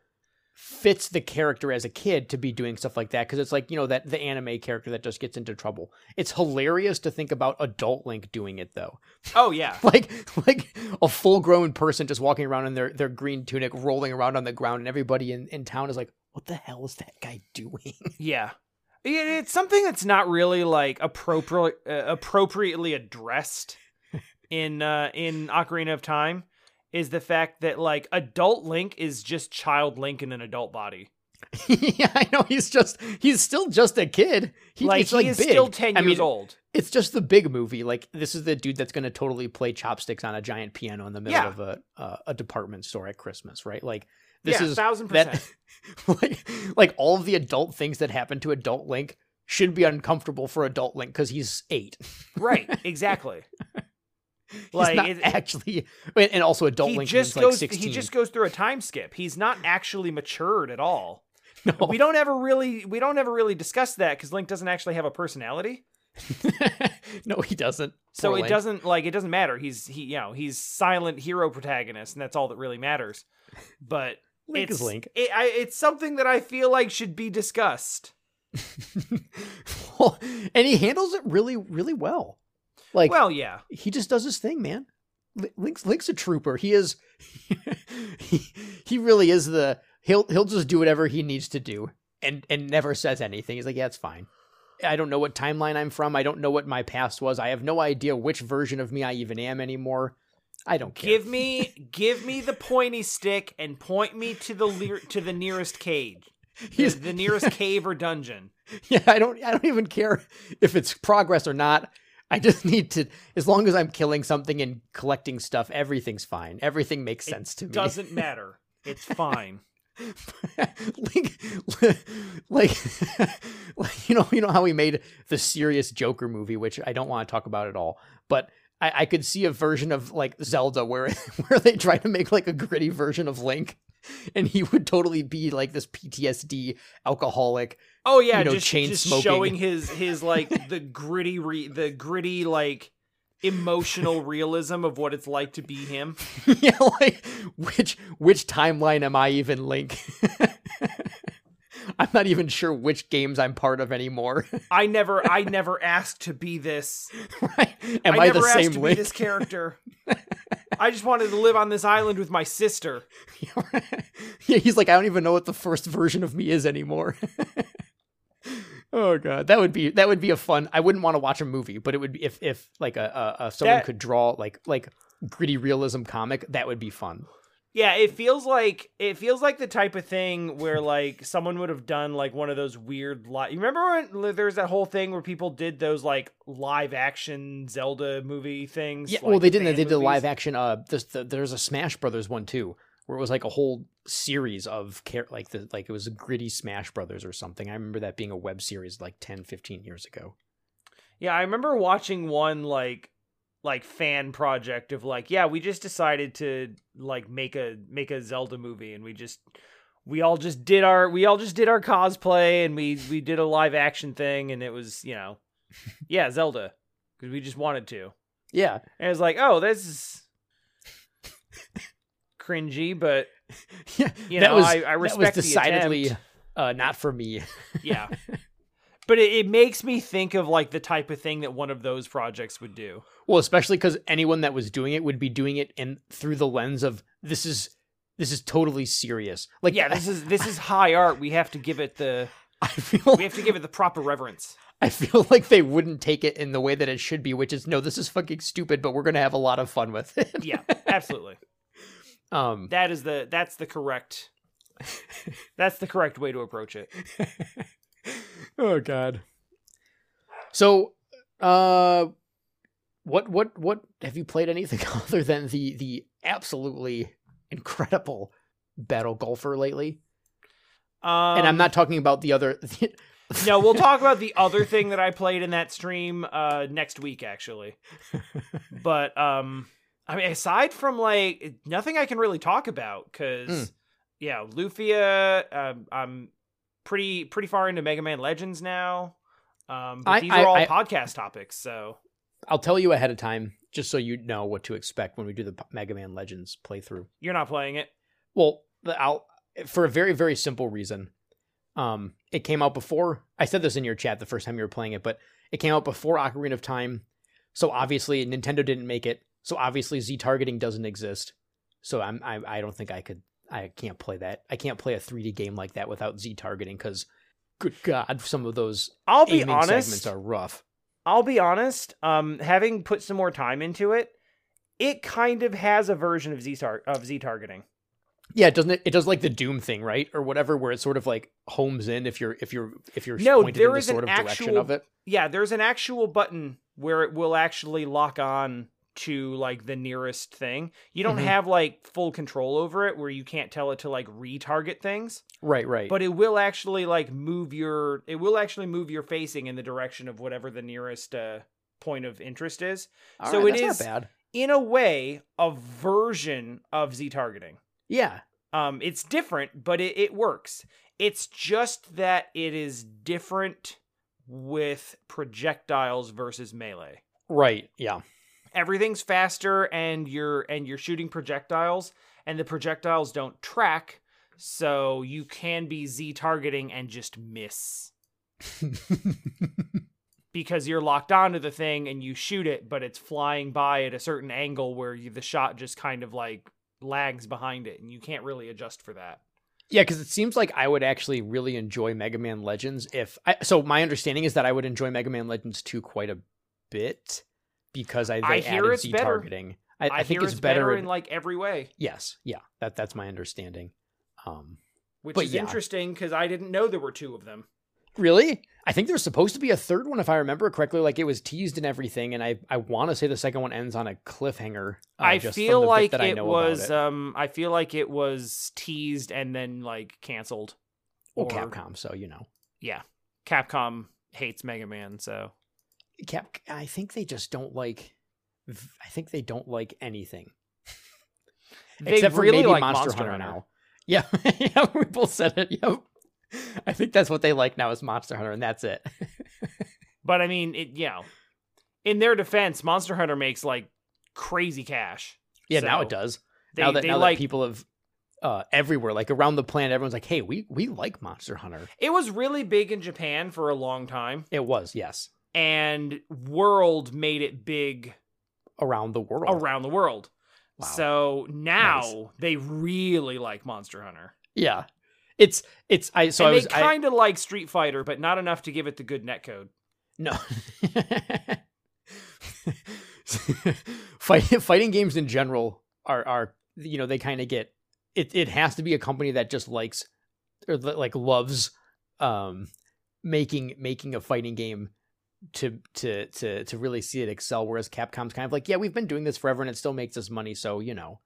fits the character as a kid to be doing stuff like that because it's like you know that the anime character that just gets into trouble. It's hilarious to think about adult Link doing it though. Oh yeah, Like like a full grown person just walking around in their their green tunic, rolling around on the ground, and everybody in in town is like, "What the hell is that guy doing?" yeah. It, it's something that's not really like appropriate uh, appropriately addressed in uh in Ocarina of Time is the fact that like adult Link is just child Link in an adult body. yeah, I know. He's just he's still just a kid. He, like it's he like is big. still 10 I years mean, old. It's just the big movie. Like this is the dude that's going to totally play chopsticks on a giant piano in the middle Yeah. of a uh, a department store at Christmas, right? Like this yeah, is thousand percent. that like like all of the adult things that happen to adult Link should be uncomfortable for adult Link because he's eight. right, exactly. He's Like it- actually, and also adult Link just like goes sixteen. he just goes through a time skip. He's not actually matured at all. no. We don't ever really we don't ever really discuss that cuz Link doesn't actually have a personality. no, he doesn't. So Poor it Link. doesn't like it doesn't matter. He's he you know, he's silent hero protagonist and that's all that really matters. But Link it's is Link. It, I, it's something that I feel like should be discussed. well, and he handles it really, really well. Like well, yeah. he just does his thing, man. Link's Link's a trooper. He is. he he really is the. He'll he'll just do whatever he needs to do, and and never says anything. He's like, yeah, it's fine. I don't know what timeline I'm from. I don't know what my past was. I have no idea which version of me I even am anymore. I don't care. Give me give me the pointy stick and point me to the lear- to the nearest cage. The, the nearest cave or dungeon. Yeah, I don't I don't even care if it's progress or not. I just need to as long as I'm killing something and collecting stuff, everything's fine. Everything makes It sense to me. Doesn't matter. It's fine. Link, like, like you know, you know how we made the serious Joker movie, which I don't want to talk about at all. But I, I could see a version of like Zelda where where they try to make like a gritty version of Link, and he would totally be like this PTSD alcoholic. Oh yeah, You know, just, chain just smoking. showing his his like the gritty re- the gritty like emotional realism of what it's like to be him. yeah, like which which timeline am I even Link? I'm not even sure which games I'm part of anymore. I never I never asked to be this. right? Am I, never the asked same to Link? be this character. I just wanted to live on this island with my sister. yeah, he's like, I don't even know what the first version of me is anymore. oh god, that would be that would be a fun. I wouldn't want to watch a movie, but it would be if if like a, a, a someone That- could draw like like gritty realism comic. That would be fun. Yeah, it feels like it feels like the type of thing where like someone would have done like one of those weird li- You remember when there's that whole thing where people did those like live action Zelda movie things? Yeah, like, well, they didn't. They did the live action. Uh, this, the, there's a Smash Brothers one too, where it was like a whole series of char- like the like it was a gritty Smash Brothers or something. I remember that being a web series like 10, 15 years ago. Yeah, I remember watching one like like fan project of like, yeah, we just decided to like make a make a Zelda movie and we just we all just did our we all just did our cosplay and we we did a live action thing and it was, you know, yeah, Zelda because we just wanted to. Yeah, And it's like, "Oh, this is cringy, but yeah. you that know, was I, I that was respect decidedly the attempt. uh, not for me. Yeah. But it, it makes me think of like the type of thing that one of those projects would do. Well, especially because anyone that was doing it would be doing it in through the lens of this is this is totally serious. Like, yeah, this is this is high art. We have to give it the I feel we have to give it the proper reverence. I feel like they wouldn't take it in the way that it should be, which is no, this is fucking stupid, but we're gonna have a lot of fun with it. Yeah, absolutely. Um, That is the that's the correct that's the correct way to approach it. oh god. So, uh, what what what have you played anything other than the the absolutely incredible Battle Golfer lately? Um, and I'm not talking about the other. No, we'll talk about the other thing that I played in that stream uh next week actually. But um I mean aside from like nothing I can really talk about cuz Mm. yeah, Lufia um I'm pretty pretty far into Mega Man Legends now. Um but I- these I- are all I- podcast topics, so I'll tell you ahead of time, just so you know what to expect when we do the Mega Man Legends playthrough. you're not playing it. Well, the, I'll for a very very simple reason. Um, it came out before. I said this in your chat the first time you were playing it, but it came out before Ocarina of Time. So obviously Nintendo didn't make it. So obviously Z targeting doesn't exist. So I'm I I don't think I could I can't play that. I can't play a 3D game like that without Z targeting because good god, some of those I'll be honest. segments are rough. I'll be honest. Um, having put some more time into it, it kind of has a version of Z tar- of Z targeting. Yeah, it doesn't it, it does like the Doom thing, right? Or whatever where it sort of like homes in if you're if you're if you're No, pointed there in the is an sort of direction actual- of it. Yeah, there's an actual button where it will actually lock on to like the nearest thing. You don't Mhm. have like full control over it where you can't tell it to like retarget things, Right, right. but it will actually like move your it will actually move your facing in the direction of whatever the nearest uh point of interest is. All so right, it is- bad. In a way, a version of Z targeting. Yeah. Um, it's different, but it, it works. It's just that it is different with projectiles versus melee. Right. Yeah. Everything's faster, and you're and you're shooting projectiles, and the projectiles don't track, so you can be Z targeting and just miss because you're locked onto the thing and you shoot it, but it's flying by at a certain angle where you, the shot just kind of like lags behind it, and you can't really adjust for that. yeah, because it seems like I would actually really enjoy Mega Man Legends if I. So my understanding is that I would enjoy Mega Man Legends 2 quite a bit because I, they I hear added it's better. targeting. I, I, I think hear it's, it's better. in like every way, yes. Yeah. That that's my understanding. Um. which But is yeah. interesting because I didn't know there were two of them. Really? I think there's supposed to be a third one if I remember correctly. Like it was teased and everything, and I I want to say the second one ends on a cliffhanger. uh, I feel like that I it know was. it. Um, I feel like it was teased and then like canceled. well, or- Capcom, so you know. Yeah, Capcom hates Mega Man, so Cap. I think they just don't like. I think they don't like anything except for maybe like Monster, Hunter, now. Yeah, yeah, we both said it. Yep. I think that's what they like now is Monster Hunter, and that's it. But I mean, it. You know, in their defense, Monster Hunter makes like crazy cash. yeah, now it does. They, now that now like that people have uh everywhere, like around the planet, everyone's like, "Hey, we we like Monster Hunter." it was really big in Japan for a long time, It was yes, and World made it big around the world. around the world. Wow. So now Nice. they really like Monster Hunter. Yeah, it's it's I so and I was they kind of like Street Fighter, but not enough to give it the good netcode. no. Fight, fighting games in general are are you know they kind of get it it has to be a company that just likes or like loves um making making a fighting game to to to to really see it excel whereas capcom's kind of like yeah we've been doing this forever and it still makes us money so you know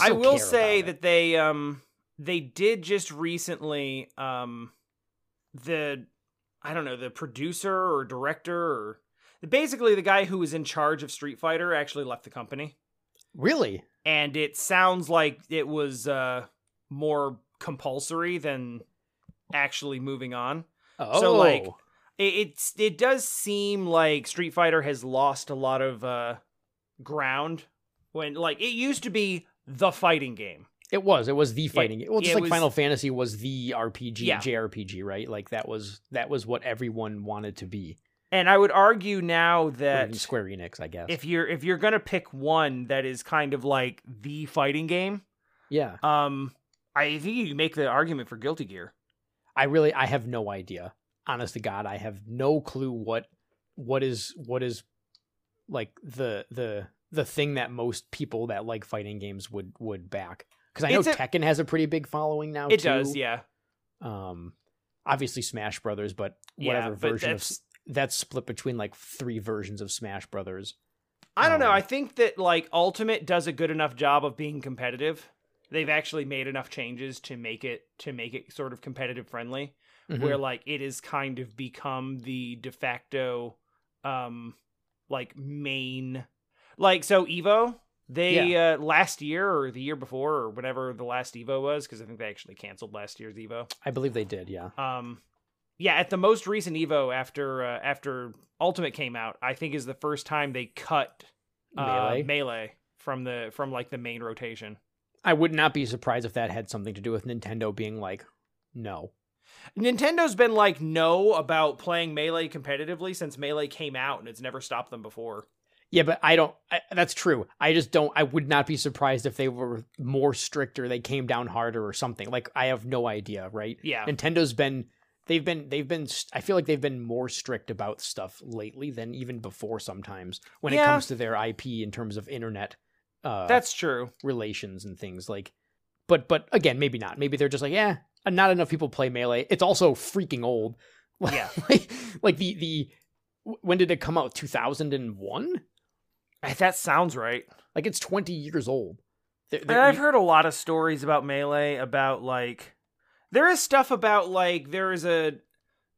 i will say that they um they did just recently um the i don't know the producer or director or basically the guy who was in charge of street fighter actually left the company. Really? And it sounds like it was uh more compulsory than actually moving on. Oh so like it, it's it does seem like Street Fighter has lost a lot of uh ground when like it used to be the fighting game. It was. It was the fighting. It, well, just it like was- Final Fantasy was the RPG, Yeah. JRPG, right? Like that was that was what everyone wanted to be. And I would argue now that Square Enix, I guess. if you're if you're going to pick one that is kind of like the fighting game, yeah, um I think you make the argument for Guilty Gear. I really I have no idea. Honest to God, I have no clue what what is what is like the the the thing that most people that like fighting games would would back. Because I know a- Tekken has a pretty big following now. It too. does, yeah. Um, obviously Smash Brothers, but Yeah, whatever but version of that's that's split between like three versions of Smash Brothers. I don't know. Um, I think that like Ultimate does a good enough job of being competitive. They've actually made enough changes to make it to make it sort of competitive friendly, Mhm. where like it has kind of become the de facto um like main like so Evo they uh last year or the year before or whatever the last Evo was because I think they actually canceled last year's Evo. I believe they did. Yeah. Um, yeah, at the most recent Evo after uh, after Ultimate came out, I think is the first time they cut uh, Melee? melee from the from like the main rotation. I would not be surprised if that had something to do with Nintendo being like, no. Nintendo's been like no about playing melee competitively since melee came out, and it's never stopped them before. Yeah, but I don't. I, that's true. I just don't. I would not be surprised if they were more strict or they came down harder or something. Like I have no idea. Right? Yeah, Nintendo's been. They've been. They've been. I feel like they've been more strict about stuff lately than even before. Sometimes when it comes to their IP in terms of internet. Uh, that's true. relations and things like. But but again, maybe not. Maybe they're just like, yeah, not enough people play melee. It's also freaking old. Yeah. like, like the the when did it come out? Two thousand and one. Eh, that sounds right. Like it's 20 years old. And there- I've heard a lot of stories about melee about like there is stuff about like there is a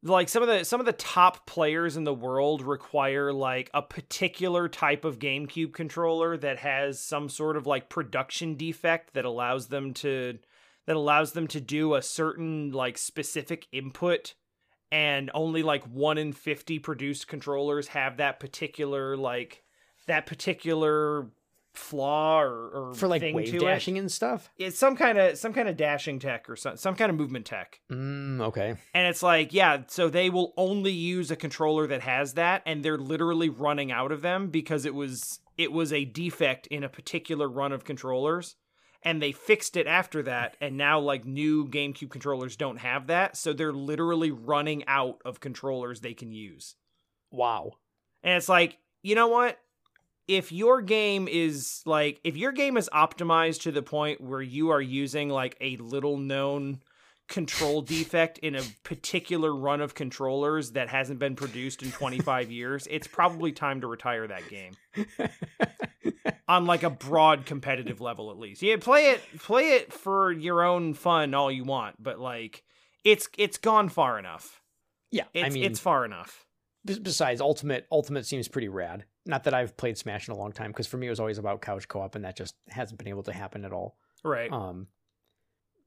like some of the some of the top players in the world require like a particular type of GameCube controller that has some sort of like production defect that allows them to that allows them to do a certain like specific input and only like 1 in 50 produced controllers have that particular like that particular flaw or, or for like thing wave dashing and stuff. It's some kind of some kind of dashing tech or some some kind of movement tech. Mm, okay. And it's like, yeah, so they will only use a controller that has that and they're literally running out of them because it was it was a defect in a particular run of controllers and they fixed it after that and now like new GameCube controllers don't have that, so they're literally running out of controllers they can use. Wow. And it's like, you know what? If your game is like, if your game is optimized to the point where you are using like a little known control defect in a particular run of controllers that hasn't been produced in 25 years, it's probably time to retire that game on like a broad competitive level at least. Yeah, play it play it for your own fun all you want, but like it's it's gone far enough. yeah. It's I mean, it's far enough. besides Ultimate, Ultimate seems pretty rad. Not that I've played Smash in a long time because for me it was always about couch co-op and that just hasn't been able to happen at all. Right. Um,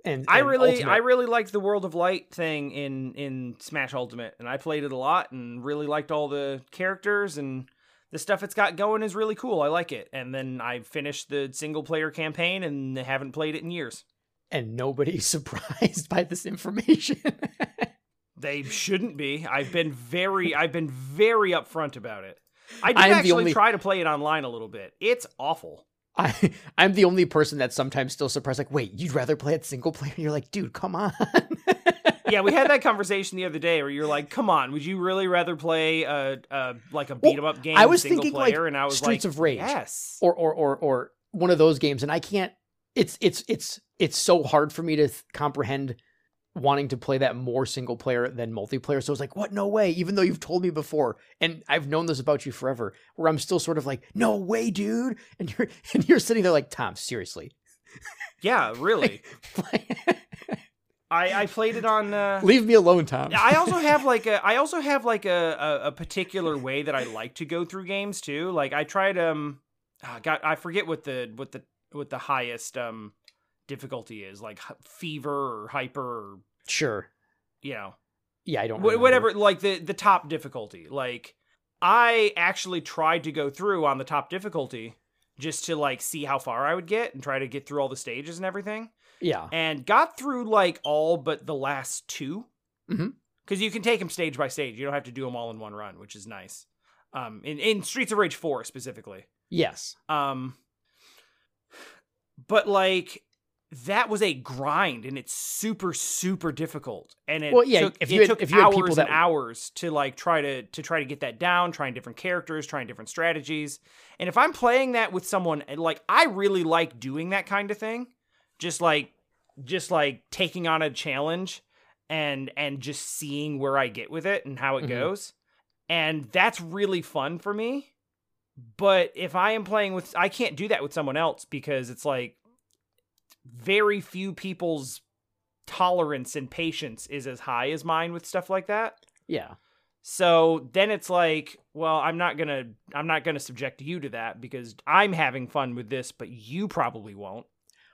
and I really, Ultimate- I really liked the World of Light thing in in Smash Ultimate, and I played it a lot, and really liked all the characters and the stuff it's got going is really cool. I like it, and then I finished the single player campaign and haven't played it in years. and nobody's surprised by this information. They shouldn't be. I've been very, I've been very upfront about it. I did I actually only- try to play it online a little bit. It's awful. I I'm the only person that's sometimes still surprised. Like, wait, you'd rather play it single player? And you're like, dude, come on. Yeah, we had that conversation the other day where you're like, "Come on, would you really rather play a, a like a beat 'em up game I was single thinking, like, player?" and I was Streets like, of Rage. "Yes." or or or or one of those games, and I can't it's it's it's it's so hard for me to th- comprehend wanting to play that more single player than multiplayer. So it's like, what? No way. Even though you've told me before, and I've known this about you forever, where I'm still sort of like, no way, dude. And you're and you're sitting there like, Tom, seriously. Yeah, really. I I played it on. Uh, Leave me alone, Tom. I also have like a I also have like a, a, a particular way that I like to go through games too. Like I tried um oh, God I forget what the what the what the highest um difficulty is like h- fever or hyper or sure. you know Yeah, I don't. wh- whatever like the the top difficulty. Like I actually tried to go through on the top difficulty just to like see how far I would get and try to get through all the stages and everything Yeah. and got through like all but the last 2 Mhm. because you can take them stage by stage. You don't have to do them all in one run, which is nice. Um, in in Streets of Rage four specifically. Yes. Um, but like that was a grind, and it's super super difficult. And it Well, yeah, took, if it you had- took if you had hours people that- and hours to like try to to try to get that down, trying different characters, trying different strategies. And if I'm playing that with someone, like I really like doing that kind of thing, just like just like taking on a challenge and and just seeing where I get with it and how it Mhm. goes. And that's really fun for me. But if I am playing with I can't do that with someone else because it's like very few people's tolerance and patience is as high as mine with stuff like that. Yeah. So then it's like, well, I'm not going to I'm not going to subject you to that because I'm having fun with this, but you probably won't.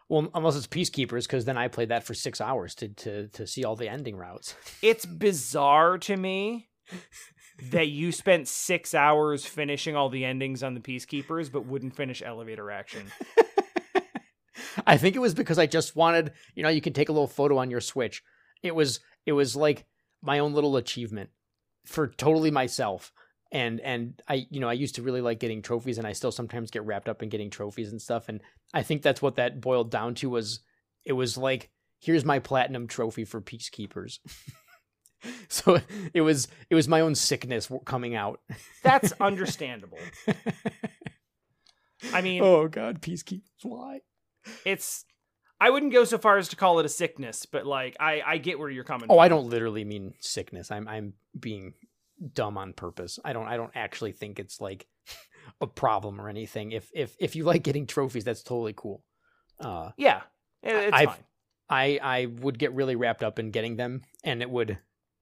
Well, unless it's Peacekeepers, because then I played that for six hours to to to see all the ending routes. It's bizarre to me that you spent 6 hours finishing all the endings on the Peacekeepers but wouldn't finish elevator action. I think it was because I just wanted, you know, you can take a little photo on your Switch. It was it was like my own little achievement for totally myself. And and I you know, I used to really like getting trophies and I still sometimes get wrapped up in getting trophies and stuff and I think that's what that boiled down to was it was like here's my platinum trophy for peacekeepers. so it was it was my own sickness coming out. That's understandable. I mean, oh god, peacekeepers why? It's I wouldn't go so far as to call it a sickness, but like I I get where you're coming from. Oh, from. I don't literally mean sickness. I'm I'm being dumb on purpose. I don't I don't actually think it's like a problem or anything. If if if you like getting trophies, that's totally cool. Uh Yeah. It's I've- fine. I I would get really wrapped up in getting them and it would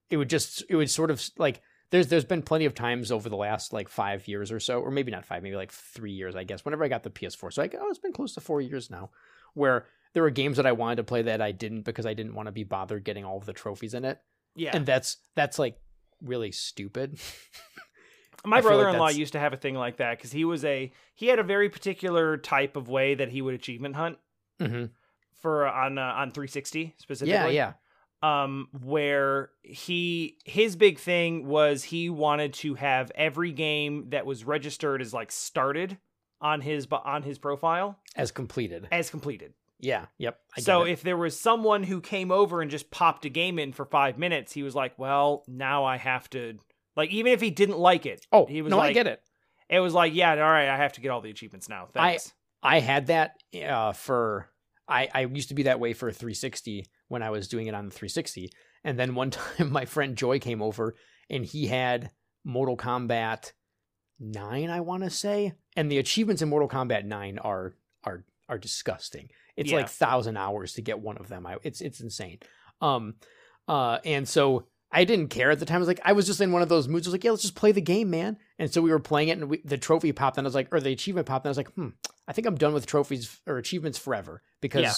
it would just it would sort of like there's there's been plenty of times over the last like 5 years or so or maybe not 5 maybe like 3 years I guess whenever I got the PS4 so I oh it's been close to 4 years now where there were games that I wanted to play that I didn't because I didn't want to be bothered getting all of the trophies in it Yeah. and that's that's like really stupid. My like brother-in-law that's- used to have a thing like that because he was a he had a very particular type of way that he would achievement hunt mm-hmm. for on uh, on 360 specifically. Yeah, yeah, Um, where he his big thing was he wanted to have every game that was registered as like started on his but on his profile as completed. as completed. Yeah, yep. I so it. if there was someone who came over and just popped a game in for five minutes, he was like, "Well, now I have to." Like, even if he didn't like it, oh, he was no, like, I get it. It was like, "Yeah, all right, I have to get all the achievements now." Thanks. I had that uh, for I I used to be that way for 360 when I was doing it on the 360, and then one time my friend Joy came over and he had Mortal Kombat nine, I want to say, and the achievements in Mortal Kombat nine are are are disgusting. It's Yeah. like thousand hours to get one of them. I, it's it's insane. Um, uh, and so I didn't care at the time. I was like, I was just in one of those moods. I was like, yeah, let's just play the game, man. And so we were playing it, and we, the trophy popped, and I was like, or the achievement popped, and I was like, hmm, I think I'm done with trophies or achievements forever because Yeah.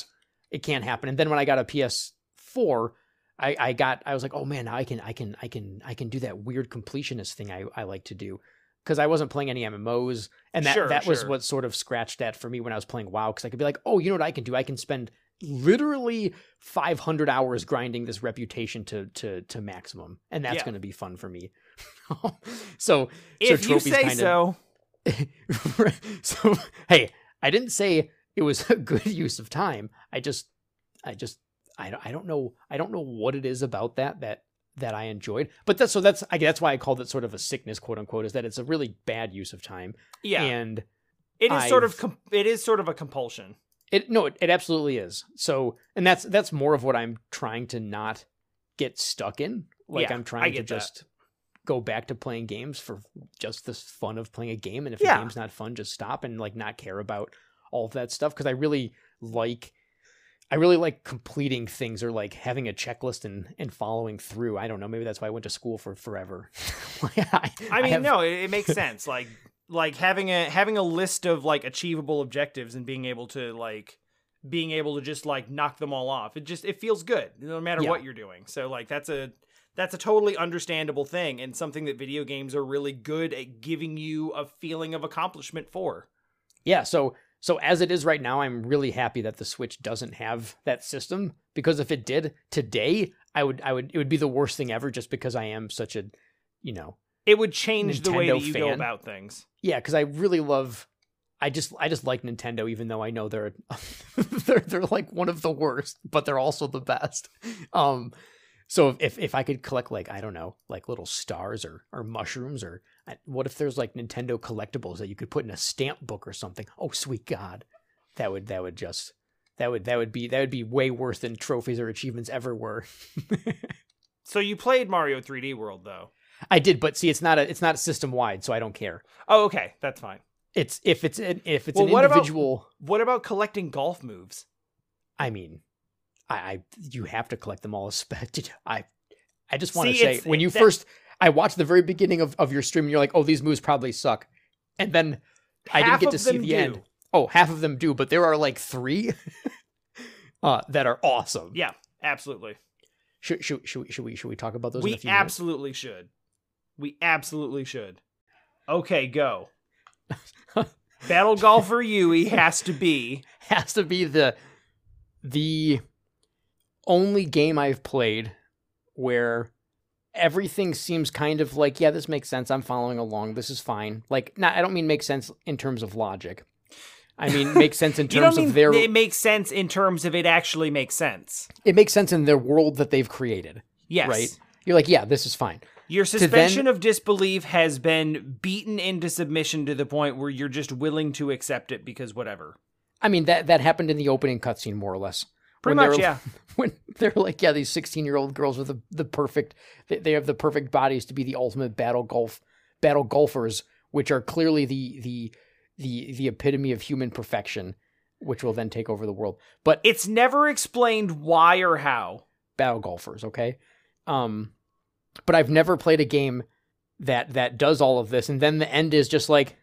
It can't happen. And then when I got a PS4, I, I got, I was like, oh man, now I can, I can, I can, I can do that weird completionist thing I, I like to do because I wasn't playing any MMOs, and that Sure, that was what sort of scratched that for me when I was playing WoW because I could be like, oh, you know what I can do? I can spend literally 500 hours grinding this reputation to to to maximum, and that's Yeah. going to be fun for me. so if so you say kinda- so, so hey, I didn't say it was a good use of time. I just, I just, I don't, I don't know, I don't know what it is about that that that I enjoyed. But that's so that's I that's why I called it sort of a sickness, quote unquote, is that it's a really bad use of time. yeah, And it is sort of I've- it is sort of a compulsion. It no, it, it absolutely is. So, and that's that's more of what I'm trying to not get stuck in. Like Yeah, I'm trying to get that. just go back to playing games for just the fun of playing a game, and if Yeah. the game's not fun, just stop and like not care about all of that stuff because I really like. I really like completing things or like having a checklist and, and following through. I don't know. Maybe that's why I went to school for forever. I, I mean, have- no, it, it makes sense. Like like having a having a list of like achievable objectives and being able to like being able to just like knock them all off. It just it feels good no matter Yeah. what you're doing. So like that's a that's a totally understandable thing and something that video games are really good at giving you a feeling of accomplishment for. yeah so so as it is right now i'm really happy that the switch doesn't have that system because if it did today i would i would it would be the worst thing ever just because i am such a you know It would change the way that you go about things. yeah because i really love i just i just like nintendo even though i know they're they're they're like one of the worst but they're also the best um so if if i could collect like i don't know like little stars or or mushrooms or I- what if there's like nintendo collectibles that you could put in a stamp book or something oh sweet god that would that would just that would that would be that would be way worse than trophies or achievements ever were So you played Mario 3D World though. i did but see it's not a it's not system wide so i don't care Oh, okay, that's fine. it's if it's an if it's Well, an what about- individual What about collecting golf moves? I mean, I, I you have to collect them all. I, I just want to say when you that- first, I watched the very beginning of, of your stream, and you're like, oh, these moves probably suck, and then I didn't get to see the do. end. Oh, half of them do, but there are like three, uh, that are awesome. Yeah, absolutely. Should should should we should we, should we talk about those? in We a few minutes? absolutely should. We absolutely should. Okay, go. Battle Golfer Yui has to be. has to be the the only game I've played where everything seems kind of like yeah this makes sense. I'm following along. This is fine. Like not I don't mean make sense in terms of logic. I mean make sense in terms of their it makes sense in terms of it actually makes sense. it makes sense in their world that they've created Yes. right? You're like yeah this is fine. Your then- suspension of disbelief has been beaten into submission to the point where you're just willing to accept it because whatever. I mean that that happened in the opening cutscene more or less Pretty much, yeah. when they're like, yeah, these 16 year old girls are the, the perfect, they, they have the perfect bodies to be the ultimate battle golf, battle golfers, which are clearly the, the, the, the epitome of human perfection, which will then take over the world. But It's never explained why or how. battle golfers, okay? Um, but I've never played a game that, that does all of this. And then the end is just like,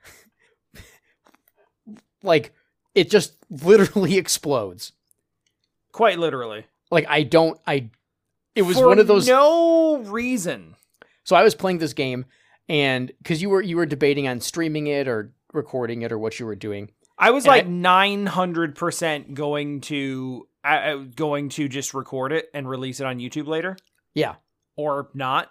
like it just literally explodes. Quite literally. Like I don't, I, it was For one of those. no reason. So I was playing this game, and because you were you were debating on streaming it or recording it or what you were doing. I was And like I- nine hundred percent going to uh, uh, going to just record it and release it on YouTube later, Yeah, or not.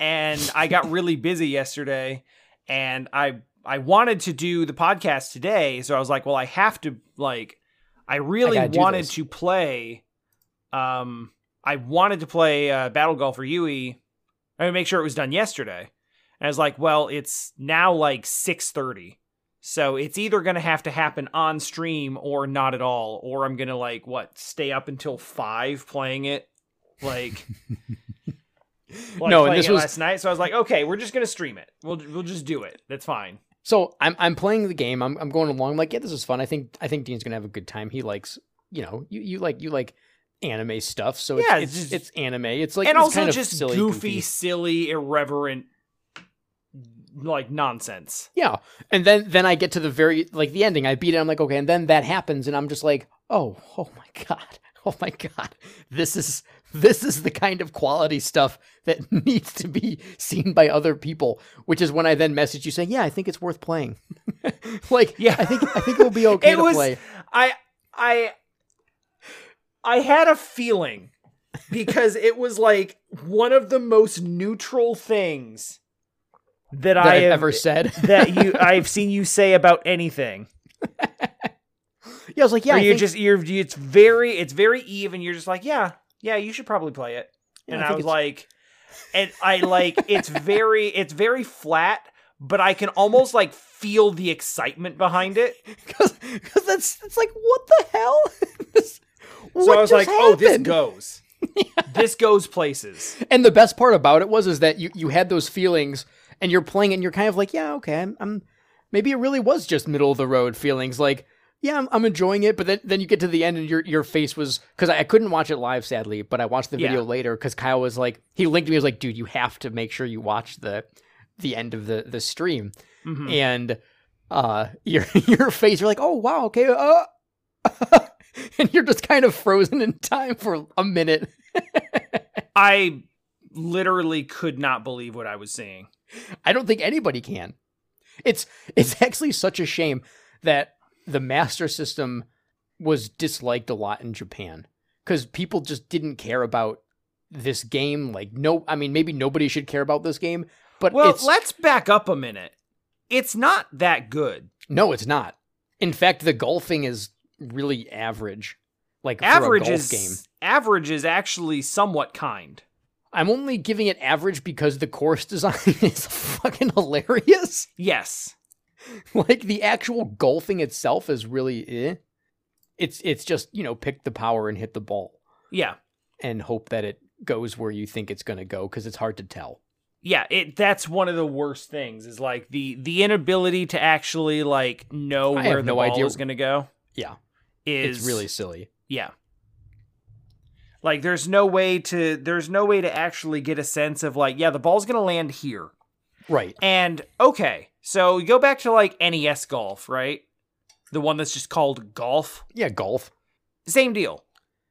And I got really busy yesterday, and I I wanted to do the podcast today, so I was like, well, I have to like, I really gotta wanted this. to play. Um, I wanted to play uh, Battle Golfer Yui. I mean, make sure it was done yesterday. And I was like, well, it's now like six thirty. So it's either going to have to happen on stream or not at all, or I'm going to like what stay up until five playing it, like. like No, and this was- last night. So I was like, okay, we're just going to stream it. We'll we'll just do it. That's fine. So I'm I'm playing the game. I'm I'm going along. I'm like, yeah, this is fun. I think I think Dean's gonna have a good time. He likes, you know, you, you like you like anime stuff. So it's, Yeah, it's it's it's, anime. It's like and it's also kind of just silly, goofy, silly, irreverent, like nonsense. Yeah, and then then I get to the very like the ending. I beat it. I'm like, okay, and then that happens, and I'm just like, oh, oh my god, oh my god, this is this is the kind of quality stuff that needs to be seen by other people. Which is when I then message you saying, yeah, I think it's worth playing. like, Yeah. I think I think it will be okay it to was play. I I I had a feeling because it was like one of the most neutral things that, That I I've ever said. that you I've seen you say about anything. yeah, I was like, yeah, Or you're think- just you're it's very it's very even. You're just like, yeah, yeah, you should probably play it. Yeah, and I I, was it's- like, and I like it's very it's very flat, but I can almost like feel the excitement behind it. Because that's it's like what the hell? This- So what I was like, "Oh, this happened?" goes. This goes places." And the best part about it was is that you you had those feelings and you're playing it and you're kind of like, yeah, okay, I'm, I'm maybe it really was just middle of the road feelings like yeah, I'm, I'm enjoying it, but then, then you get to the end and your your face was because I, I couldn't watch it live sadly, but I watched the video Yeah. later because Kyle was like he linked me he was like, dude, you have to make sure you watch the the end of the the stream Mhm. and uh your your face you're like, oh wow, okay, uh and you're just kind of frozen in time for a minute. I literally could not believe what I was seeing. I don't think anybody can. It's it's actually such a shame that the Master System was disliked a lot in Japan because people just didn't care about this game. Like no, I mean maybe nobody should care about this game, but Well, let's back up a minute. It's not that good. no, it's not. In fact, the golfing is really average. Like Average golf is game. average is actually somewhat kind. I'm only giving it average because the course design is fucking hilarious. Yes. like the actual golfing itself is really eh. It's it's just, you know, pick the power and hit the ball Yeah. and hope that it goes where you think it's going to go cuz it's hard to tell. Yeah, it that's one of the worst things is like the the inability to actually like know I where the no ball idea. is going to go. Yeah. Is It's really silly. yeah. Like there's no way to there's no way to actually get a sense of like yeah, the ball's going to land here. Right. And okay, so you go back to like NES golf, right? The one that's just called golf. Yeah, golf. Same deal.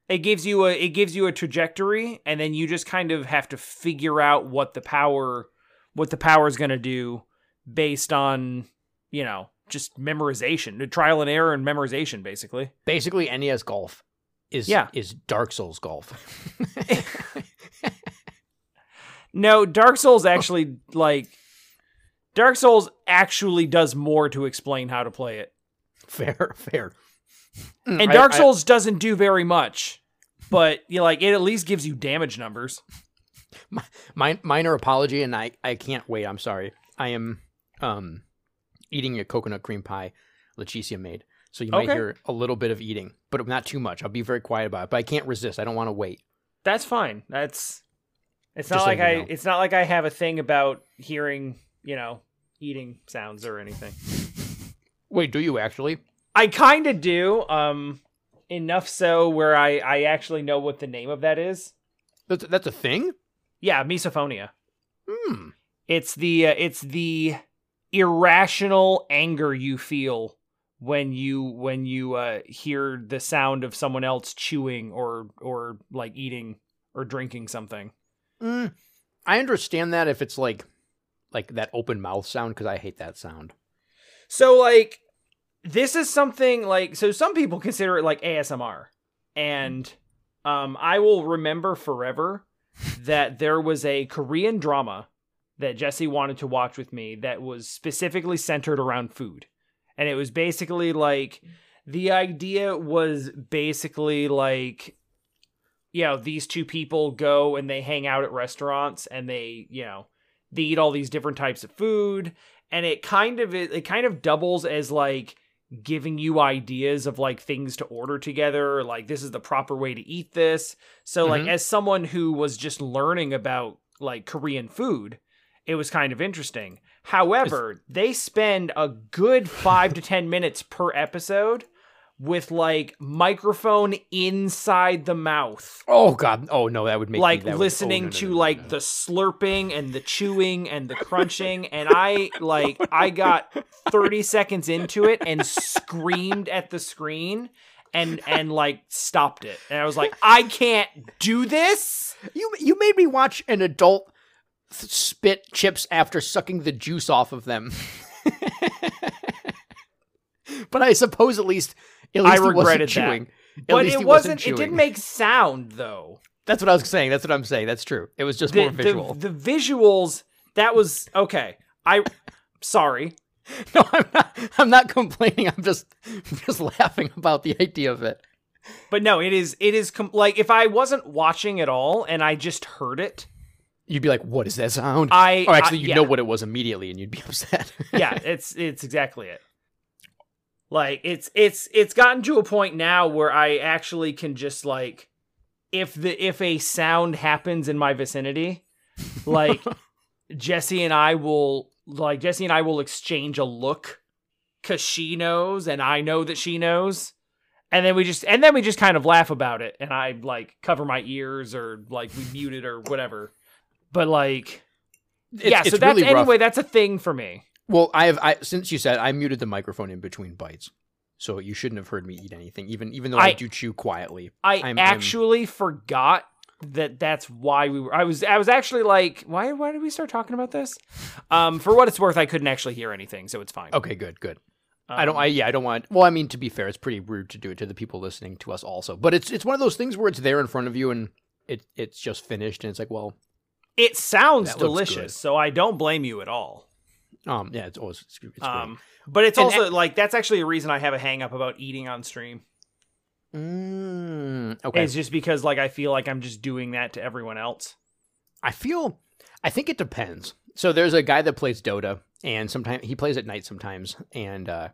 It gives you a it gives you a trajectory, and then you just kind of have to figure out what the power what the power is going to do based on you know just memorization, trial and error and memorization, basically. Basically NES golf is Yeah. is Dark Souls golf. No, Dark Souls actually like Dark Souls actually does more to explain how to play it. fair, fair. Mm, And I- Dark I- Souls doesn't do very much, but you know, like it at least gives you damage numbers. My minor apology and I I can't wait. I'm sorry. I am um eating a coconut cream pie Leticia made. So you might Okay. hear a little bit of eating, but not too much. I'll be very quiet about it, but I can't resist. I don't want to wait. That's fine. That's it's not Just like you I know. it's not like I have a thing about hearing, you know, eating sounds or anything. Wait, do you actually? I kind of do um enough so where I I actually know what the name of that is. That's that's a thing? Yeah, misophonia. Hmm. It's the uh, it's the irrational anger you feel when you when you uh, hear the sound of someone else chewing or or like eating or drinking something. Mm, I understand that if it's like like that open mouth sound because I hate that sound. So like this is something like so some people consider it like ASMR. And um I will remember forever that there was a Korean drama that Jesse wanted to watch with me that was specifically centered around food. And it was basically like the idea was basically like you know, these two people go and they hang out at restaurants and they, you know, they eat all these different types of food and it kind of it, it kind of doubles as like giving you ideas of like things to order together like this is the proper way to eat this so like Mhm. as someone who was just learning about like korean food it was kind of interesting however they spend a good five to ten minutes per episode with like microphone inside the mouth Oh god. Oh no, that would make me- like would- oh, listening oh, no, to no, no, like the slurping and the chewing and the crunching and i like i got 30 seconds into it and screamed at the screen and and like stopped it and i was like i can't do this You you made me watch an adult th- spit chips after sucking the juice off of them. but I suppose at least I regretted wasn't that. but it wasn't, chewing. it didn't make sound though That's what I was saying. That's what I'm saying. That's true. It was just the, more visual. the, the visuals that was okay i sorry No, I'm not. I'm not complaining. I'm just just laughing about the idea of it. But no, it is it is com- like if I wasn't watching at all and I just heard it, you'd be like, "What is that sound?" I or actually, you yeah. know what it was immediately, and you'd be upset. yeah, it's it's exactly it. Like it's it's it's gotten to a point now where I actually can just like if the if a sound happens in my vicinity, like Jesse and I will like Jesse and I will exchange a look cuz she knows and I know that she knows. And then we just and then we just kind of laugh about it and I like cover my ears or like we mute it or whatever. But like It's- yeah, so that's rough. anyway, that's a thing for me. Well, I have I since you said I muted the microphone in between bites, so you shouldn't have heard me eat anything, even even though I, I- do chew quietly. I I'm- I'm- actually forgot that that's why we were. I was I was actually like, why why did we start talking about this? Um, for what it's worth, I couldn't actually hear anything, so it's fine. Okay, good, good. I don't. Um, I yeah. I don't want. Well, I mean, to be fair, it's pretty rude to do it to the people listening to us also. But it's it's one of those things where it's there in front of you and it it's just finished, and it's like, well, it sounds delicious, so I don't blame you at all. Um, yeah, it's always it's, it's. Um, but it's And also like that's actually a reason I have a hang up about eating on stream. Mm, okay. It's just because like I feel like I'm just doing that to everyone else. I feel. I think it depends. So there's a guy that plays Dota, and sometimes he plays at night sometimes, and uh,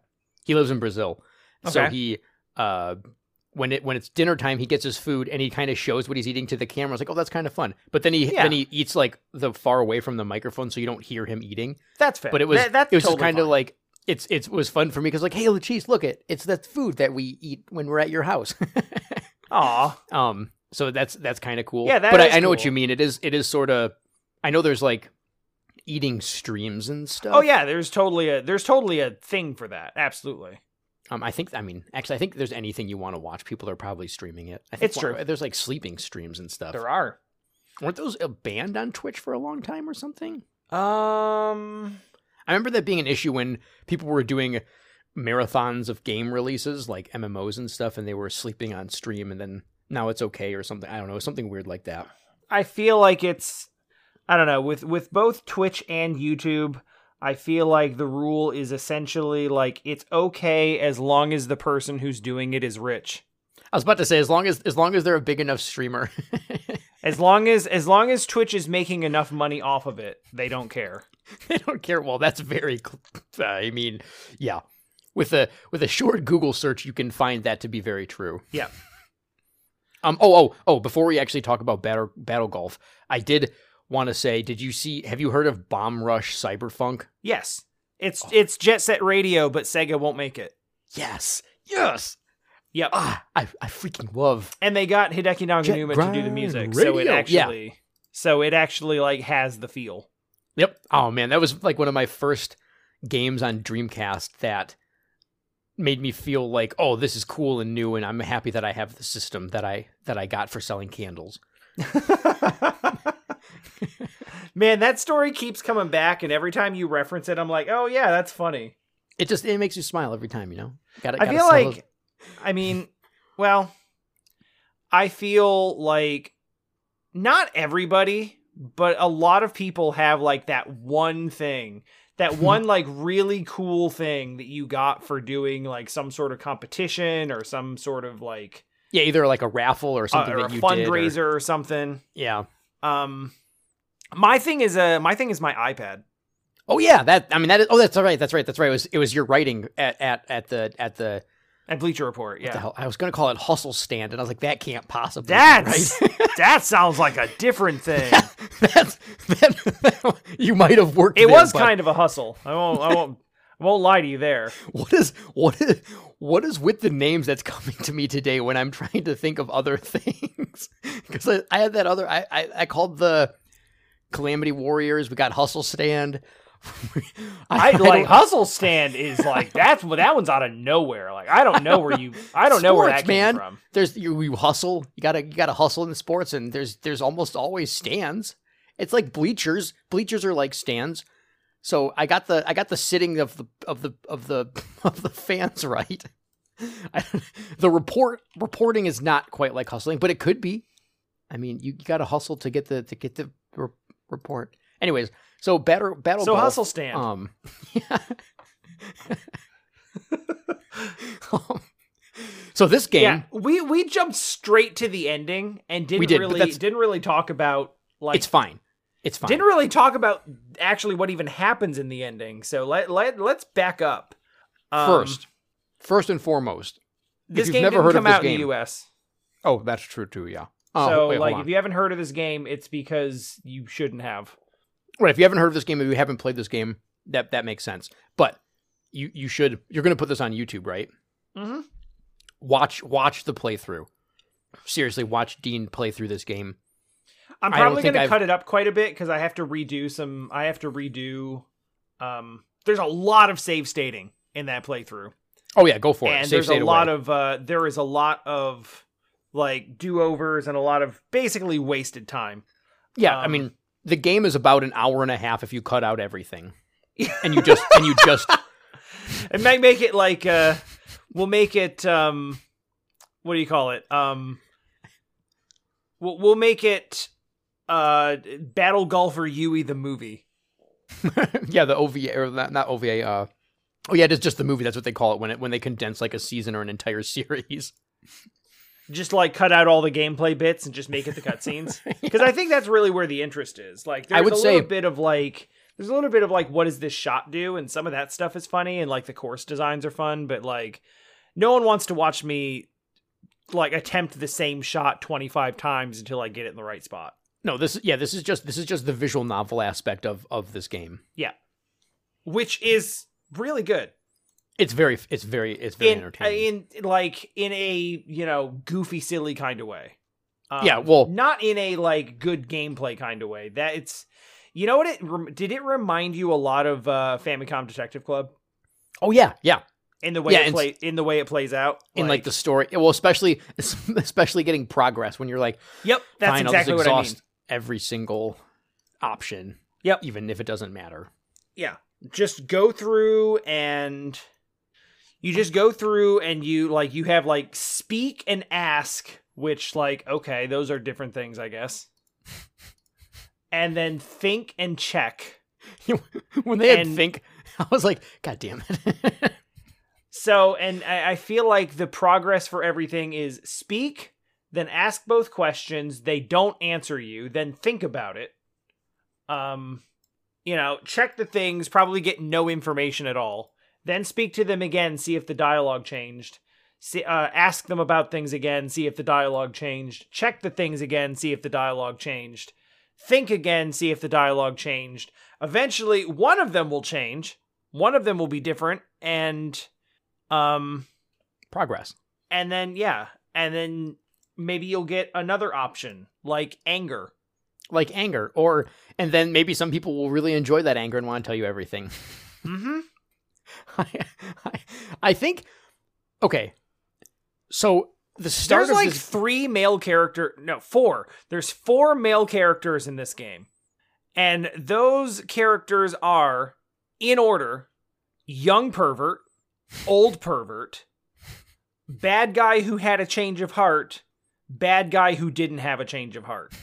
he lives in Brazil. okay. So he, uh, when it when it's dinner time, he gets his food and he kind of shows what he's eating to the camera. I was like, oh, that's kind of fun. But then he Yeah. then he eats like the far away from the microphone, so you don't hear him eating. That's fair. But it was That- that's it was totally kind of like it's it's it was fun for me because like, hey, Latrice, look it, it's that food that we eat when we're at your house. Aw. Um, so that's that's kind of cool. Yeah, that but I, I know what you mean. It is it is sort of. I know there's like eating streams and stuff. Oh yeah, there's totally a there's totally a thing for that. Absolutely. Um, I think I mean actually I think there's anything you want to watch, people are probably streaming it. I think It's true. There's like sleeping streams and stuff. There are. Weren't those uh, banned on Twitch for a long time or something? Um I remember that being an issue when people were doing marathons of game releases like MMOs and stuff, and they were sleeping on stream, and then now it's okay or something. I don't know, something weird like that. I feel like it's I don't know, with with both Twitch and YouTube, I feel like the rule is essentially like it's okay as long as the person who's doing it is rich. I was about to say as long as as long as they're a big enough streamer. As long as as long as Twitch is making enough money off of it, they don't care. they don't care. Well, that's very. uh, I mean, yeah. With a with a short Google search, you can find that to be very true. Yeah. Um. Oh. Oh. Oh. Before we actually talk about battle battle golf, I did want to say, did you see? Have you heard of Bomb Rush Cyberfunk? Yes. It's it's Jet Set Radio, but Sega won't make it. Yes. Yes. Yep. Ah, I I freaking love. and they got Hideki Naganuma to do the music, so it Radio. Yeah. actually so it actually like has the feel. Yep. Oh man, that was like one of my first games on Dreamcast that made me feel like, oh, this is cool and new, and I'm happy that I have the system that I that I got for selling candles. Man, that story keeps coming back, and every time you reference it, I'm like, oh yeah, that's funny. It just it makes you smile every time, you know. Got I feel like, I mean, well, I feel like not everybody, but a lot of people have like that one thing, that one like really cool thing that you got for doing like some sort of competition or some sort of like yeah, either like a raffle or uh, something or a that you did, or- fundraiser or something. yeah. Um, my thing is uh my thing is my iPad. Oh yeah, that I mean that is. Oh, that's all right. That's right. That's right. It was it was your writing at at at the at the. And Bleacher Report, What the yeah. hell? I was gonna call it hustle stand, and I was like, that can't possibly. be That's right. that sounds like a different thing. that's that, you might have worked. It there, was but- kind of a hustle. I won't. I won't. I won't lie to you there. What is what is what is with the names that's coming to me today when I'm trying to think of other things? Because I, I had that other I, I I called the Calamity Warriors. We got Hustle Stand. I, don't- like hustle stand is like that's that one's out of nowhere. Like I don't know where you. I don't know where that Sports, came man. from. There's you, you hustle. You gotta you gotta hustle in sports, and there's there's almost always stands. It's like bleachers. Bleachers are like stands. So I got the I got the sitting of the of the of the of the fans right. I, the report reporting is not quite like hustling, but it could be. I mean, you, you got to hustle to get the to get the report. Anyways, so better battle. So hustle stand. Um, yeah. so this game, yeah, we we jumped straight to the ending and didn't We did, really didn't really talk about like it's fine. It's fine. Didn't really talk about actually what even happens in the ending. So let let let's back up. Um, First, first and foremost, this you've game never didn't heard of come out in game- the U.S. oh, that's true too. Yeah. Oh, so wait, like, if you haven't heard of this game, it's because you shouldn't have. Right. If you haven't heard of this game, if you haven't played this game, that that makes sense. But you you should. You're going to put this on YouTube, right? Mm-hmm. Watch watch the playthrough. Seriously, watch Dean play through this game. I'm probably going to I've- cut it up quite a bit because I have to redo some. I have to redo. Um, there's a lot of save stating in that playthrough, Oh yeah, go for it. and Save there's a lot away. of. Uh, there is a lot of like do overs and a lot of basically wasted time. yeah. I um, mean, the game is about an hour and a half if you cut out everything, and you just and you just It might make it like uh, we'll make it. Um, what do you call it? Um, we'll we'll make it. Uh, Battle Golfer Yui the movie. yeah the OVA or not, not OVA. Uh, oh yeah, it is just the movie. That's what they call it when it when they condense like a season or an entire series. Just like cut out all the gameplay bits and just make it the cutscenes because I think that's really where the interest is. Like, there's I would a say- little bit of like, there's a little bit of like, what does this shot do? And some of that stuff is funny, and like the course designs are fun, but like, no one wants to watch me like attempt the same shot 25 times until I get it in the right spot. No, this yeah, this is just this is just the visual novel aspect of of this game. Yeah. Which is really good It's very it's very it's very in entertaining. in like in a you know goofy silly kind of way. Um, Yeah, well- not in a like good gameplay kind of way. That it's you know what it did it remind you a lot of uh Famicom Detective Club oh yeah, yeah. in the way Yeah, it play in the way it plays out In like the story, well, especially especially getting progress when you're like, yep that's fine, exactly I'll what I mean. every single option. Yep. even if it doesn't matter. yeah just go through and you just go through and you like you have like speak and ask which like okay those are different things i guess. And then think and check. When they had And- think, I was like, God damn it. so and I, I feel like the progress for everything is speak then ask both questions they don't answer you then think about it. Um you know check the things probably get no information at all then speak to them again see if the dialogue changed. See, uh, ask them about things again see if the dialogue changed. Check the things again see if the dialogue changed. Think again see if the dialogue changed. Eventually one of them will change. One of them will be different and um progress. and then yeah and then maybe you'll get another option like anger. Like anger, or and then maybe some people will really enjoy that anger and want to tell you everything. mm-hmm I, I, I think. Okay, so the start there's of like this, three male character no four. There's four male characters in this game. And those characters are in order young pervert old pervert bad guy who had a change of heart bad guy who didn't have a change of heart.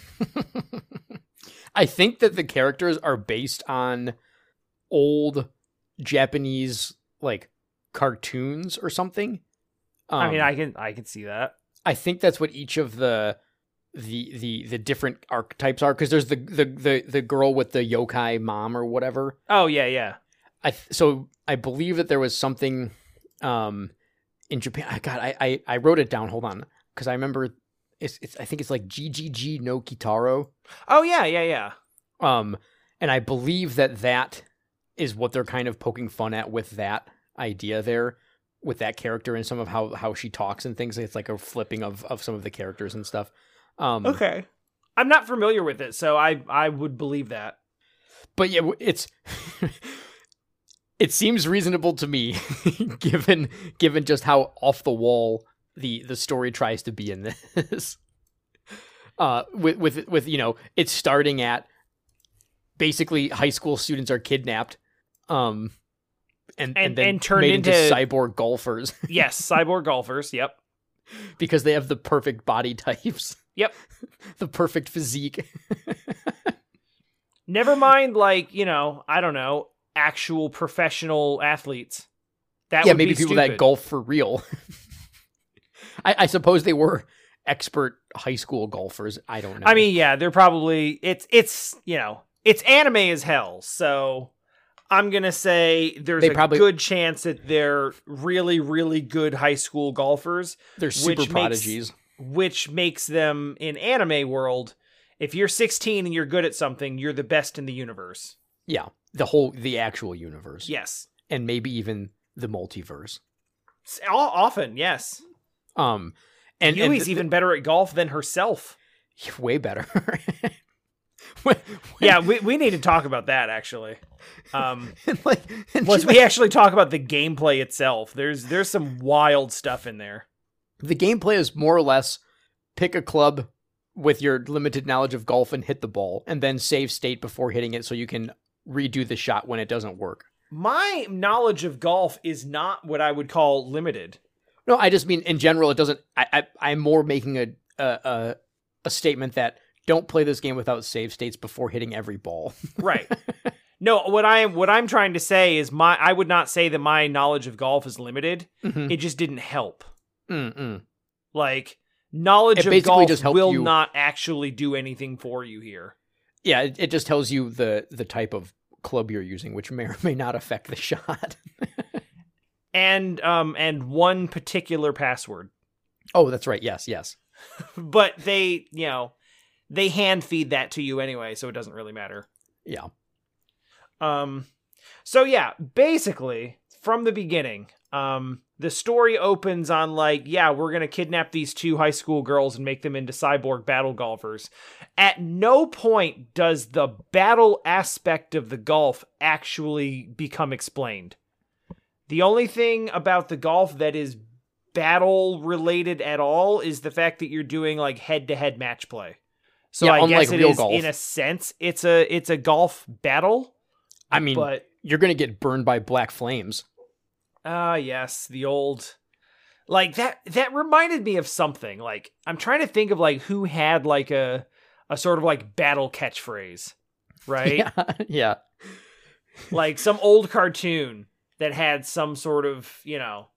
I think that the characters are based on old Japanese like cartoons or something. Um, i mean i can i can see that I think that's what each of the the the the different archetypes are because there's the, the the the girl with the yokai mom or whatever. oh yeah yeah I th- so I believe that there was something um in Japan. I God, I I, I wrote it down. Hold on, because I remember it's it's I think it's like GeGeGe no Kitaro. oh yeah yeah yeah Um, and I believe that that is what they're kind of poking fun at with that idea there, with that character and some of how how she talks and things. It's like a flipping of of some of the characters and stuff. Um, Okay. I'm not familiar with it, so I I would believe that. but yeah, it's it seems reasonable to me, given given just how off the wall the the story tries to be in this. Uh, with with with you know, it's starting at basically high school students are kidnapped, um, and And- and, then and turned made into, into- cyborg golfers Yes, cyborg golfers. Yep. because they have the perfect body types. Yep. the perfect physique. Never mind, like you know, I don't know, actual professional athletes. That yeah, maybe be people stupid. that golf for real. I, I suppose they were expert high school golfers. I don't know. I mean, yeah, they're probably it's it's you know it's anime as hell. So I'm gonna say there's They a probably- good chance that they're really, really good high school golfers, They're super makes- prodigies. which makes them in anime world. If you're 16 and you're good at something, you're the best in the universe. Yeah, the whole the actual universe. Yes, and maybe even the multiverse. Often yes. Um, and, And and Yui's th- even better at golf than herself. way better. When- Yeah, we, we need to talk about that actually. Um, and like, and once we actually talk about the gameplay itself, there's there's some wild stuff in there. the gameplay is more or less pick a club with your limited knowledge of golf and hit the ball, and then save state before hitting it so you can redo the shot when it doesn't work. My knowledge of golf is not what I would call limited. No, I just mean in general, it doesn't. I, I I'm more making a a a, a statement that don't play this game without save states before hitting every ball. Right. no, what I am what I'm trying to say is my I would not say that my knowledge of golf is limited. Mhm. It just didn't help. Mm-mm. Like knowledge of golf will you- not actually do anything for you here. Yeah, it, it just tells you the the type of club you're using, which may or may not affect the shot. And um and one particular password. oh, that's right. Yes, yes. But they, you know, they hand feed that to you anyway, so it doesn't really matter. Yeah. Um, so yeah, basically from the beginning, um, the story opens on like, yeah, we're gonna kidnap these two high school girls and make them into cyborg battle golfers. At no point does the battle aspect of the golf actually become explained. The only thing about the golf that is battle related at all is the fact that you're doing like head to head match play. So Yeah, I unlike guess it real is golf. in a sense it's a it's a golf battle. I mean, But you're gonna get burned by black flames. ah yes, the old like that that reminded me of something. Like I'm trying to think of like who had like a a sort of like battle catchphrase. Right? Yeah, yeah. like some old cartoon that had some sort of, you know,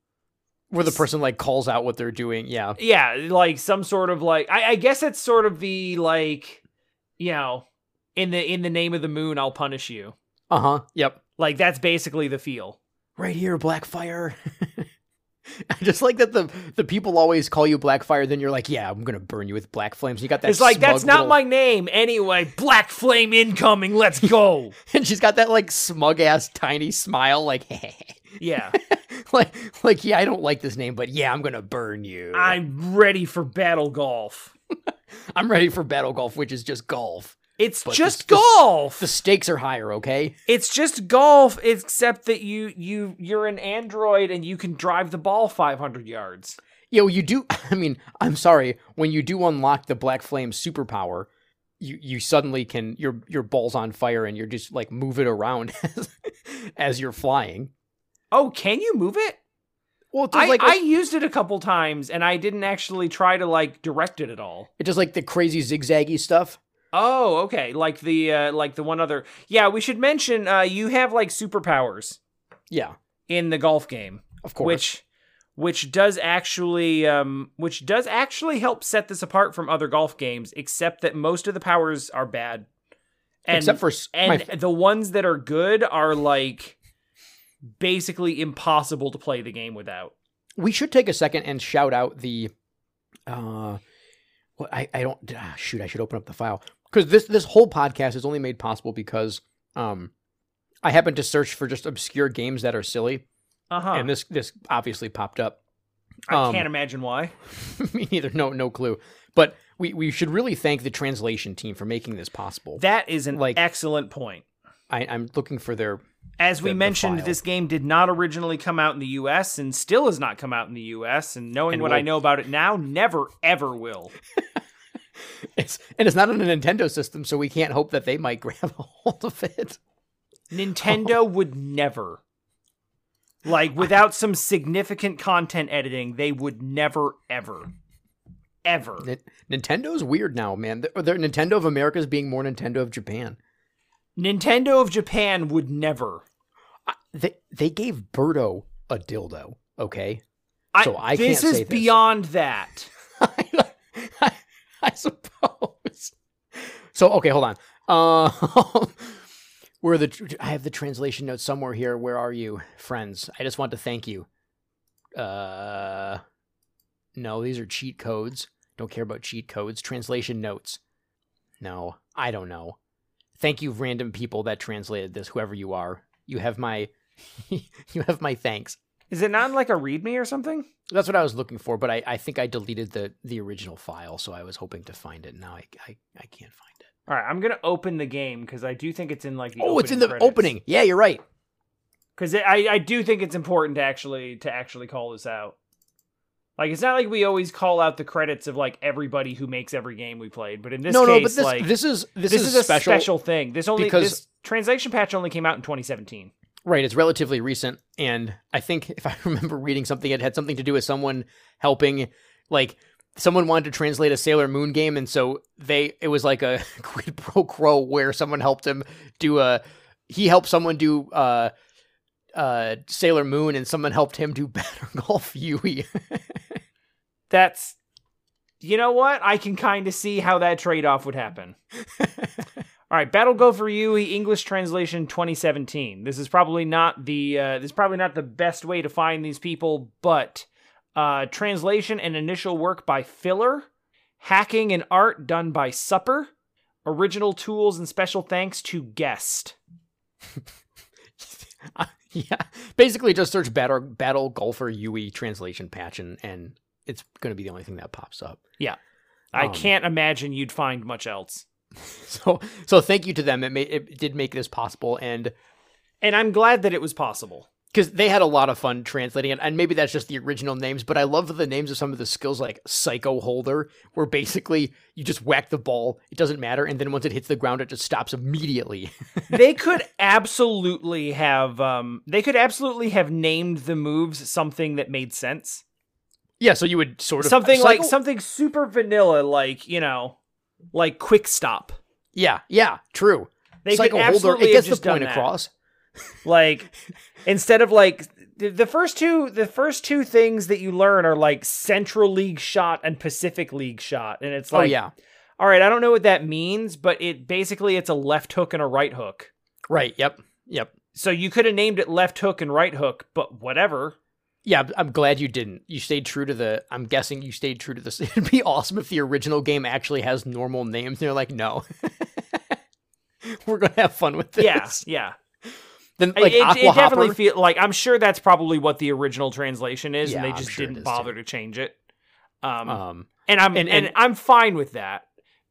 Where the person like calls out what they're doing. Yeah. yeah, like some sort of like I, I guess it's sort of the like you know, in the in the name of the moon I'll punish you. Uh huh. Yep. Like that's basically the feel. Right here, Blackfire. I just like that the the people always call you Blackfire. Then you're like, yeah, I'm gonna burn you with black flames. You got that. it's like that's not little- my name anyway. Black flame incoming. Let's go. And she's got that like smug ass tiny smile, like, yeah, like, like, yeah, I don't like this name, but yeah, I'm gonna burn you. I'm ready for battle golf. I'm ready for battle golf, which is just golf. It's But just the- the- golf. The stakes are higher, okay? it's just golf, except that you you you're an android and you can drive the ball 500 yards. Yo, you do. I mean, I'm sorry. When you do unlock the Black Flame superpower, you you suddenly can your your ball's on fire and you're just like move it around as, as you're flying. Oh, can you move it? Well, I, like I used it a couple times and I didn't actually try to like direct it at all. It just like the crazy zigzaggy stuff. Oh, okay. Like the uh like the one other. Yeah, we should mention uh you have like superpowers Yeah, in the golf game, of course. which which does actually um which does actually help set this apart from other golf games except that most of the powers are bad. And except for and my, the ones that are good are like basically impossible to play the game without. we should take a second and shout out the uh what I, I don't ah, shoot i should open up the file because this this whole podcast is only made possible because um i happened to search for just obscure games that are silly Uh-huh. and this this obviously popped up I um, can't imagine why. me neither no no clue but we we should really thank the translation team for making this possible That is an Like- excellent point. I, i'm looking for their As we the- the mentioned, file. this game did not originally come out in the US and still has not come out in the US. And knowing And what I will- know about it now, never ever will. it's and it's not on a nintendo system so we can't hope that they might grab a hold of it Nintendo would never. Like, without some significant content editing, they would never, ever, ever. Ni- Nintendo's weird now, man. The, the Nintendo of America is being more Nintendo of Japan. Nintendo of Japan would never. I, they they gave Birdo a dildo. Okay, I, So I this can't is say this. beyond that. I, suppose. So okay, hold on. Uh, where the I have the translation notes somewhere here. Where are you, friends? I just want to thank you. Uh, no, these are cheat codes. Don't care about cheat codes. Translation notes. No, I don't know. Thank you, random people that translated this. Whoever you are, you have my, you have my thanks. Is it not like a README or something? That's what I was looking for, but I, I think I deleted the the original file, so I was hoping to find it. Now I I, I can't find it. All right, I'm gonna open the game because I do think it's in like the oh, it's in the opening. Yeah, you're right. Because I I do think it's important to actually to actually call this out. Like it's not like we always call out the credits of like everybody who makes every game we played, but in this no, case, no, but this like this is this, this is, is a special. special, thing. This only because- this translation patch only came out in 2017. Right, it's relatively recent, and I think if I remember reading something, it had something to do with someone helping, like someone wanted to translate a Sailor Moon game, and so they it was like a quid pro quo where someone helped him do a he helped someone do uh uh Sailor Moon, and someone helped him do Battle Golfer Yui. That's you know what? I can kind of see how that trade off would happen. All right, Battle Golfer Yui English translation 2017. This is probably not the uh, this is probably not the best way to find these people, but uh, translation and initial work by Filler, hacking and art done by Supper, original tools and special thanks to Guest. yeah, basically just search Battle Battle Golfer Yui translation patch, and and it's going to be the only thing that pops up. Yeah. I Um, can't imagine you'd find much else. So so thank you to them. It made it did make this possible, and And I'm glad that it was possible. because they had a lot of fun translating it, and maybe that's just the original names, but I love the names of some of the skills like Psycho Holder, where basically you just whack the ball, it doesn't matter, and then once it hits the ground, it just stops immediately. they could absolutely have um they could absolutely have named the moves something that made sense. yeah, so you would sort of something like something super vanilla like, you know, like quick stop. yeah, yeah, true. They could Holder, absolutely it gets the point across. Like instead of like the, first two the first two things that you learn are like Central League shot and Pacific League shot and it's oh like yeah, all right, I don't know what that means, but it basically it's a left hook and a right hook. right. Yep, yep. So you could have named it left hook and right hook, but whatever. Yeah, I'm- glad you didn't. You stayed true to the. I'm guessing you stayed true to this. It'd be awesome if the original game actually has normal names. And they're like, no, we're gonna have fun with this. Yeah, yeah. Then like it, Aqua it definitely feel like I'm sure that's probably what the original translation is, and they just sure didn't bother too. to change it. Um, um, and I'm and- and, and- I'm fine with that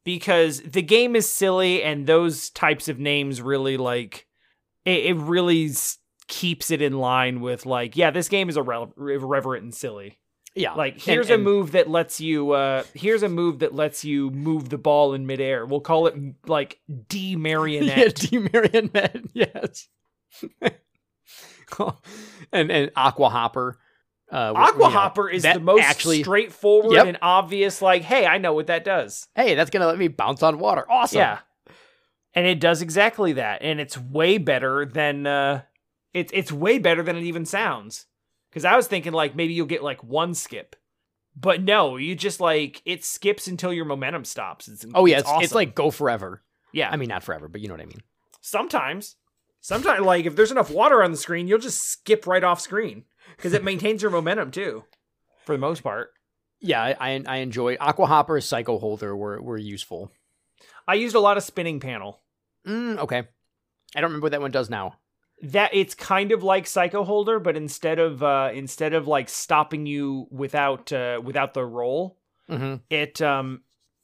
because the game is silly, and those types of names really like it. it really s- keeps it in line with like, yeah, this game is irre- irreverent and silly. yeah. Like, here's and- a move that lets you. uh Here's a move that lets you move the ball in midair. We'll call it like D Yeah, marionette. D marionette. Yes. and and Aqua Hopper. Uh, Aqua you know, Hopper is the most actually. straightforward Yep. and obvious. Like, hey, I know what that does. hey, that's gonna let me bounce on water. Awesome. Yeah, and it does exactly that, and it's way better than uh, it's it's way better than it even sounds. Because I was thinking like maybe you'll get like one skip, but no, you just like it skips until your momentum stops. It's Oh yeah, it's, awesome. it's like go forever. yeah. I mean, not forever, but you know what I mean. sometimes, sometimes like if there's enough water on the screen, you'll just skip right off screen because it maintains your momentum too, for the most part. Yeah, I I, I enjoy Aqua Hopper, Psycho Holder were were useful. I used a lot of spinning panel. Mm, okay, I don't remember what that one does now. That it's kind of like psycho holder but instead of uh instead of like stopping you without uh without the roll hmm it um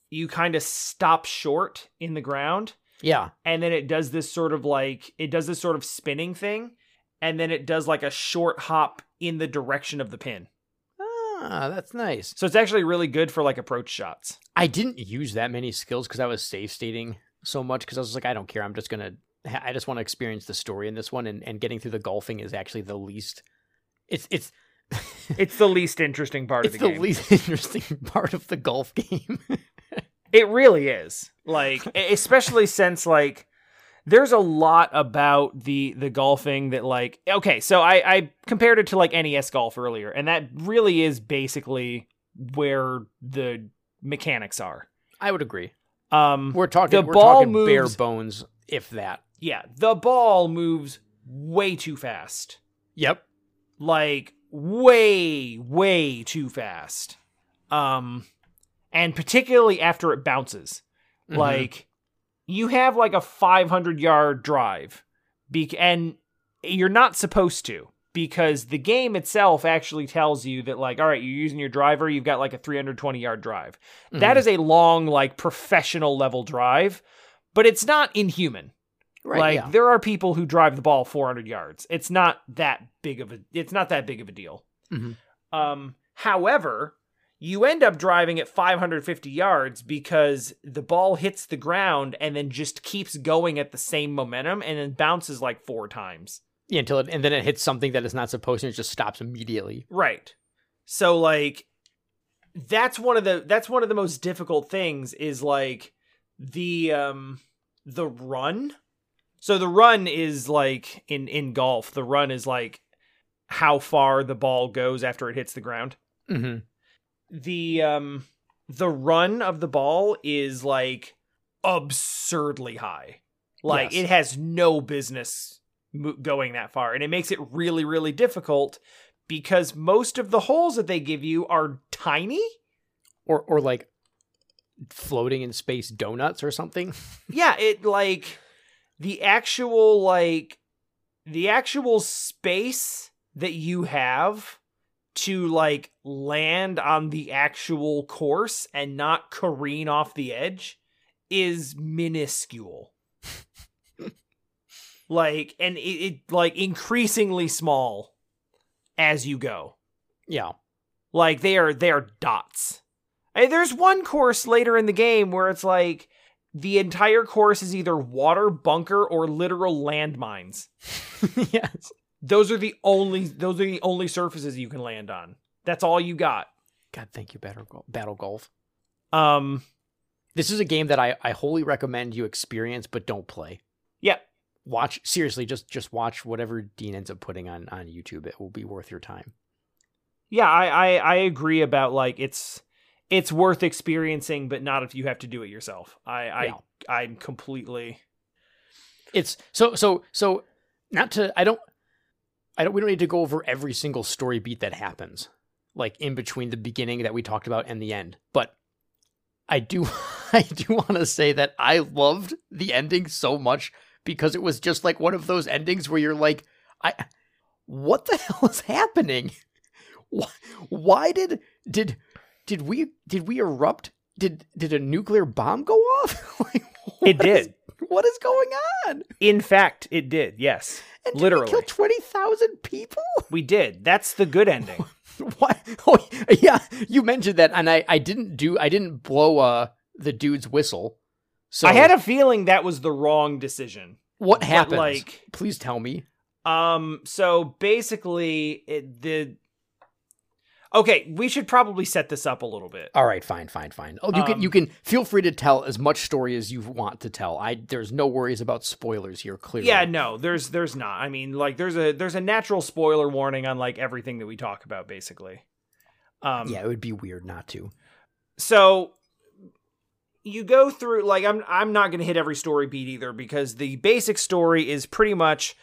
you kind of stop short in the ground Yeah, and then it does this sort of like it does this sort of spinning thing and then it does like a short hop in the direction of the pin ah, that's nice. so it's actually really good for like approach shots I didn't use that many skills because I was save stating so much because I was like, I don't care. I'm just gonna. I just want to experience the story in this one, and, and getting through the golfing is actually the least. It's it's it's the least interesting part it's of the, the game least interesting part of the golf game. It really is. Like especially since like there's a lot about the the golfing that like okay, so I I compared it to like NES golf earlier and that really is basically where the mechanics are. I would agree. Um, We're talking The we're ball talking bare bones, if that. Yeah, the ball moves way too fast. Yep. like way way too fast um and particularly after it bounces Mhm. like you have like a 500 yard drive be- and you're not supposed to because the game itself actually tells you that like all right you're using your driver you've got like a 320 yard drive that Mhm. is a long like professional level drive but it's not inhuman right. like yeah. there are people who drive the ball 400 yards. It's not that big of a it's not that big of a deal. Mhm. Um however, you end up driving at 550 yards because the ball hits the ground and then just keeps going at the same momentum and then bounces like four times. Yeah, until it and then it hits something that is not supposed to and it just stops immediately. Right. So like that's one of the that's one of the most difficult things is like the um the run. So the run is like in in golf, the run is like how far the ball goes after it hits the ground. hmm The um the run of the ball is like absurdly high. Like Yes. it has no business mo- going that far and it makes it really really difficult because most of the holes that they give you are tiny. Or or like floating in space donuts or something. Yeah, it like the actual like the actual space that you have to like land on the actual course and not careen off the edge is minuscule. like and it, it like increasingly small as you go. Yeah. Like they are they are dots. And there's one course later in the game where it's like the entire course is either water, bunker, or literal landmines. yes. Those are the only those are the only surfaces you can land on. That's all you got. God, thank you, Battle Golf. Battle Golf. Um This is a game that I, I wholly recommend you experience, but don't play. yeah. Watch seriously, just just watch whatever Dean ends up putting on on YouTube. It will be worth your time. Yeah, I, I I agree about like it's it's worth experiencing, but not if you have to do it yourself. I I Yeah. I'm completely It's so so so not to I don't I don't we don't need to go over every single story beat that happens like in between the beginning that we talked about and the end. But I do I do want to say that I loved the ending so much because it was just like one of those endings where you're like I what the hell is happening? Why, why did did did we did we erupt? Did did a nuclear bomb go off? like, It what is- did. what is going on? In fact, it did. Yes. And did Literally. kill twenty thousand people? We did. That's the good ending. What? Oh, yeah, you mentioned that, and I, I didn't do, I didn't blow uh the dude's whistle. So I had a feeling that was the wrong decision. what happened? like- please tell me. Um. So basically, it, the okay. We should probably set this up a little bit. All right, fine, fine, fine. Oh, you can, Um, you can feel free to tell as much story as you want to tell. I, there's no worries about spoilers here. Clearly, Yeah. No. There's. There's not. I mean, like, there's a there's a natural spoiler warning on like everything that we talk about, basically. Um. yeah, it would be weird not to. so you go through like I'm I'm not going to hit every story beat either because the basic story is pretty much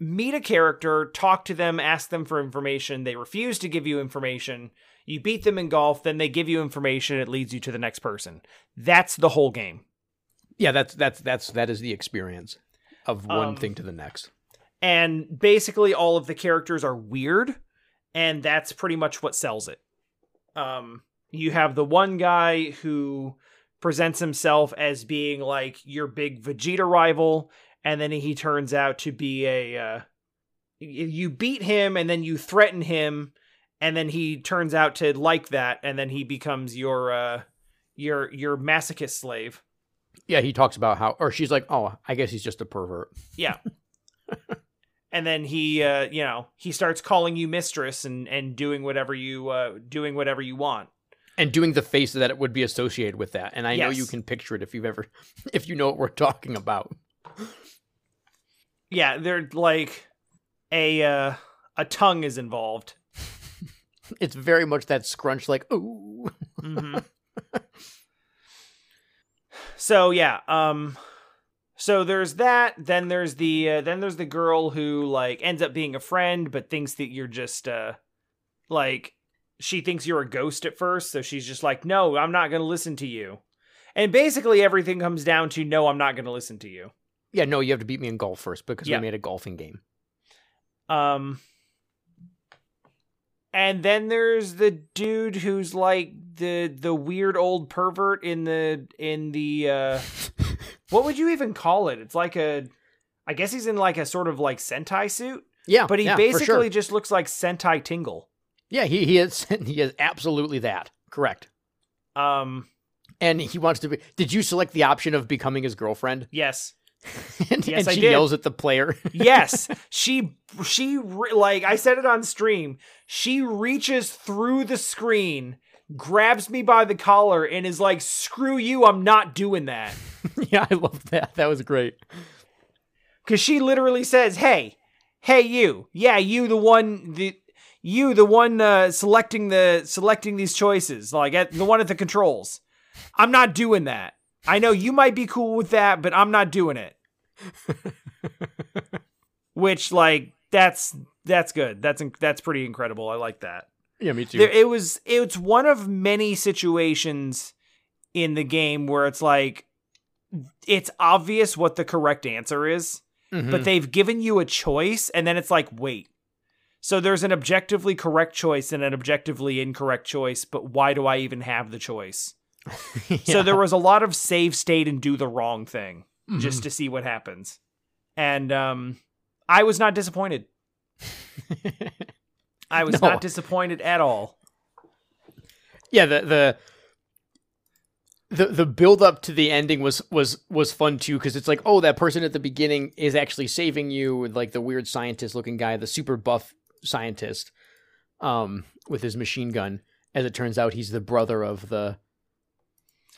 meet a character, talk to them, ask them for information, they refuse to give you information, you beat them in golf, then they give you information, it leads you to the next person. That's the whole game. Yeah, that's that's that's that is the experience of one Um, thing to the next. And basically all of the characters are weird and that's pretty much what sells it. Um you have the one guy who presents himself as being like your big Vegeta rival and then he turns out to be a uh you beat him and then you threaten him and then he turns out to like that and then he becomes your uh your your masochist slave. Yeah, he talks about how, or she's like, oh, I guess he's just a pervert. Yeah. and then he uh you know, he starts calling you mistress and and doing whatever you uh doing whatever you want. and doing the face that it would be associated with that. And I know you can picture it if you've ever, if you know what we're talking about. Yeah, they're like a uh a tongue is involved. It's very much that scrunch, like ooh. Mhm. so yeah, um so there's that, then there's the uh, then there's the girl who like ends up being a friend but thinks that you're just uh like she thinks you're a ghost at first, so she's just like, "No, I'm not going to listen to you." And basically everything comes down to, "No, I'm not going to listen to you." Yeah, no, you have to beat me in golf first because Yeah. we made a golfing game. Um and then there's the dude who's like the the weird old pervert in the in the uh what would you even call it? It's like a I guess he's in like a sort of like Sentai suit, Yeah, but he yeah, basically sure. just looks like Sentai Tingle. yeah, he he is he is absolutely that correct. Um And he wants to be. Did you select the option of becoming his girlfriend? yes. and Yes, and she yells at the player. Yes, she she re- like I said it on stream. She reaches through the screen, grabs me by the collar, and is like, "Screw you! I'm not doing that." yeah, I love that. That was great. Because she literally says, "Hey, hey, you, yeah, you, the one, the you, the one uh, selecting the selecting these choices, like at the one at the controls. I'm not doing that. I know you might be cool with that, but I'm not doing it." Which, like, that's that's good. That's that's pretty incredible. I like that. Yeah, me too. There, it was it's one of many situations in the game where it's like it's obvious what the correct answer is Mhm. but they've given you a choice and then it's like wait so there's an objectively correct choice and an objectively incorrect choice but why do i even have the choice so there was a lot of save state and do the wrong thing Mhm. just to see what happens and um i was not disappointed i was No. not disappointed at all yeah the the the the build up to the ending was was was fun too because it's like oh that person at the beginning is actually saving you with like the weird scientist looking guy the super buff scientist um with his machine gun as it turns out he's the brother of the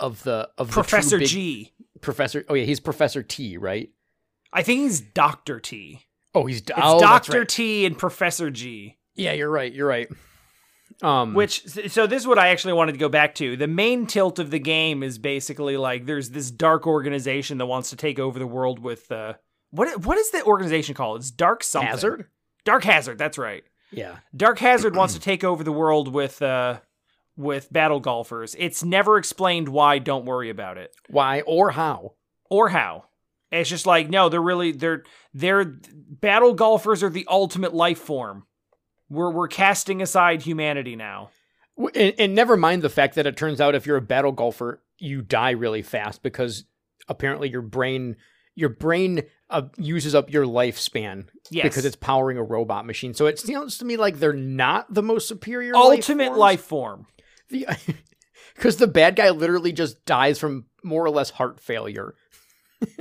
of the of the professor big- g professor oh yeah he's professor T right i think he's dr t oh he's it's oh, dr right. t and professor g yeah you're right you're right um Which so this is what I actually wanted to go back to. The main tilt of the game is basically like there's this dark organization that wants to take over the world with uh what what is the organization called? It's Dark something. hazard Dark Hazard, that's right. yeah Dark Hazard wants to take over the world with uh with battle golfers. It's never explained why, don't worry about it. why or how Or how. It's just like no, they're really they're they're battle golfers are the ultimate life form. We're we're casting aside humanity now. And, and never mind the fact that it turns out if you're a battle golfer, you die really fast because apparently your brain your brain uh, uses up your lifespan Yes. because it's powering a robot machine. So it sounds to me like they're not the most superior life ultimate forms. life form. Because the bad guy literally just dies from more or less heart failure.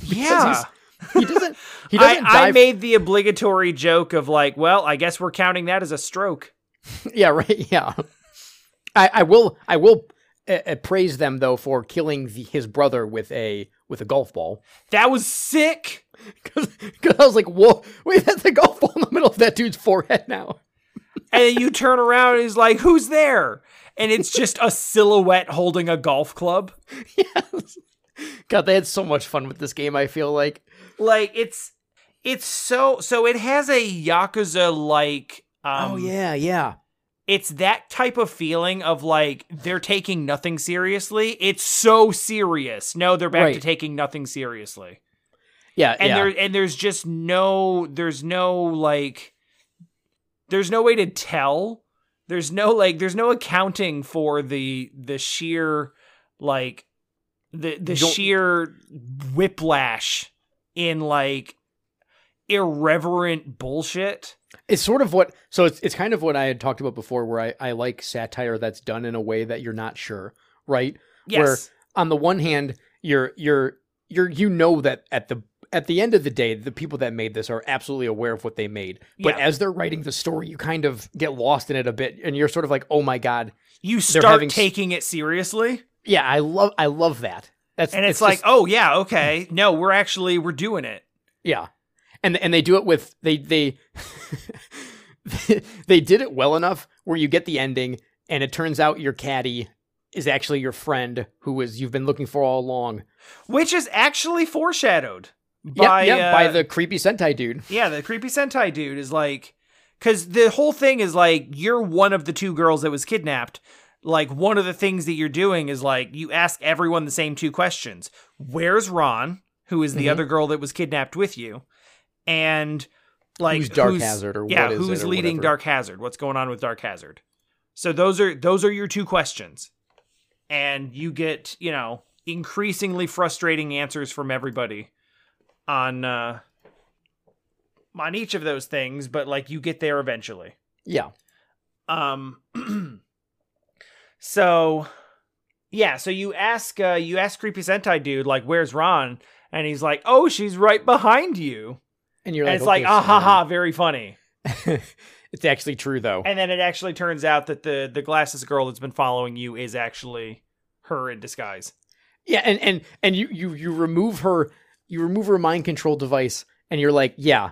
Yeah. He doesn't. He doesn't I, die. I made the obligatory joke of like, well, I guess we're counting that as a stroke. Yeah, right. Yeah, I, I will. I will uh, uh, praise them though for killing the, his brother with a with a golf ball. That was sick. Because I was like, whoa, wait, that's a golf ball in the middle of that dude's forehead now. And then you turn around and he's like, who's there? And it's just a silhouette holding a golf club. yes. God, they had so much fun with this game. I feel like. Like it's it's so so it has a Yakuza like um oh yeah, yeah. it's that type of feeling of like they're taking nothing seriously. It's so serious. No, they're back to taking nothing seriously. Yeah, and yeah. there and there's just no there's no like there's no way to tell there's no like there's no accounting for the the sheer like the the Don't- sheer whiplash in like irreverent bullshit It's sort of what so it's it's kind of what I had talked about before where I, I like satire that's done in a way that you're not sure, right? Yes. Where- On the one hand, you're you're you're you know that at the at the end of the day, the people that made this are absolutely aware of what they made. But Yeah. as they're writing the story, you kind of get lost in it a bit and you're sort of like, "Oh my god. you start having s- taking it seriously Yeah, I love I love that." That's and it's, like just- oh yeah okay no we're actually we're doing it Yeah, and and they do it with they they they did it well enough where you get the ending, and it turns out your caddy is actually your friend who was you've been looking for all along. which is actually foreshadowed by yeah, by uh, the creepy Sentai dude. yeah the creepy Sentai dude is like because the whole thing is like you're one of the two girls that was kidnapped. Like one of the things that you're doing is like you ask everyone the same two questions: Where's Ron, who is the Mhm. other girl that was kidnapped with you, and like Who's Dark Hazard or yeah, what is who's leading. Dark Hazard? What's going on with Dark Hazard? So those are those are your two questions, and you get you know increasingly frustrating answers from everybody on uh on each of those things, but like you get there eventually. Yeah. Um so yeah, so you ask uh you ask creepy Sentai dude like where's Ron? And he's like, "Oh, she's right behind you." And you're and like, it's like, okay, "Ah ha ha, very funny." it's actually true though. And then it actually turns out that the the glasses girl that's been following you is actually her in disguise. Yeah, and and and you you you remove her you remove her mind control device and you're like, yeah,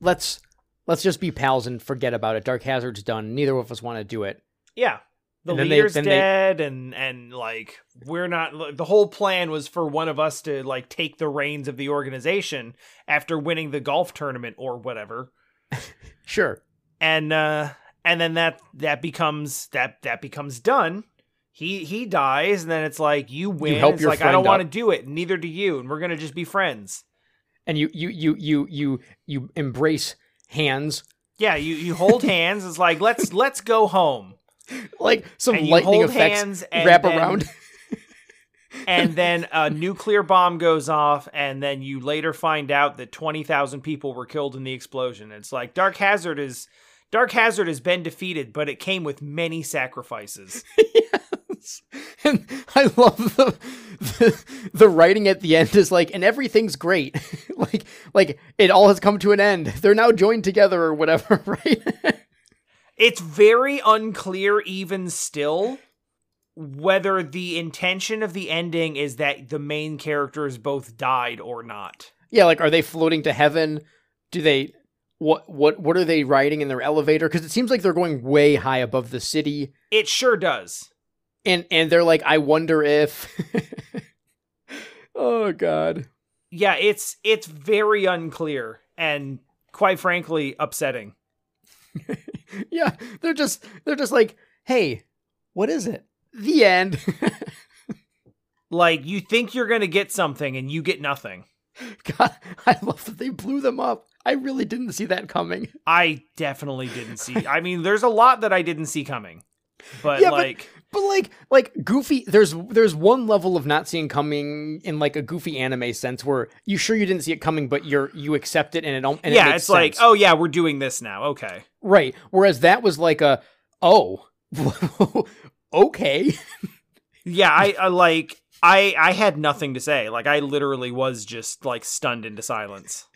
let's let's just be pals and forget about it. Dark Hazard's done. Neither of us want to do it. Yeah. The And they- leader's they- dead and and like we're not the whole plan was for one of us to like take the reins of the organization after winning the golf tournament or whatever. Sure. And uh and then that that becomes that that becomes done. He he dies and then it's like you win. help it's like I don't want to do it, neither do you, and we're going to just be friends. And you you you you you you embrace hands Yeah, you you hold hands. It's like let's let's go home. like some And you lightning hold effects hands and wrap then- around. and then a nuclear bomb goes off, and then you later find out that twenty thousand people were killed in the explosion. It's like Dark Hazard is Dark Hazard has been defeated, but it came with many sacrifices. And I love the, the the writing at the end is like, and everything's great. like like it all has come to an end. They're now joined together or whatever, right? it's very unclear, even still, whether the intention of the ending is that the main characters both died or not. yeah, like are they floating to heaven? Do they what what what are they riding in their elevator? Because it seems like they're going way high above the city. It sure does. And and they're like, I wonder if Oh god. Yeah, it's it's very unclear and quite frankly upsetting. yeah, they're just they're just like, hey, what is it? The end. Like you think you're going to get something and you get nothing. God, I love that they blew them up. I really didn't see that coming. I definitely didn't see. I mean, there's a lot that I didn't see coming. But Yeah, but- like But like like goofy there's there's one level of not seeing coming in like a goofy anime sense where you sure you didn't see it coming but you're you accept it and it don't it yeah, makes it's like, oh yeah, we're doing this now. Okay. right. Whereas that was like a oh okay. Yeah, I, I like I I had nothing to say. Like I literally was just like stunned into silence.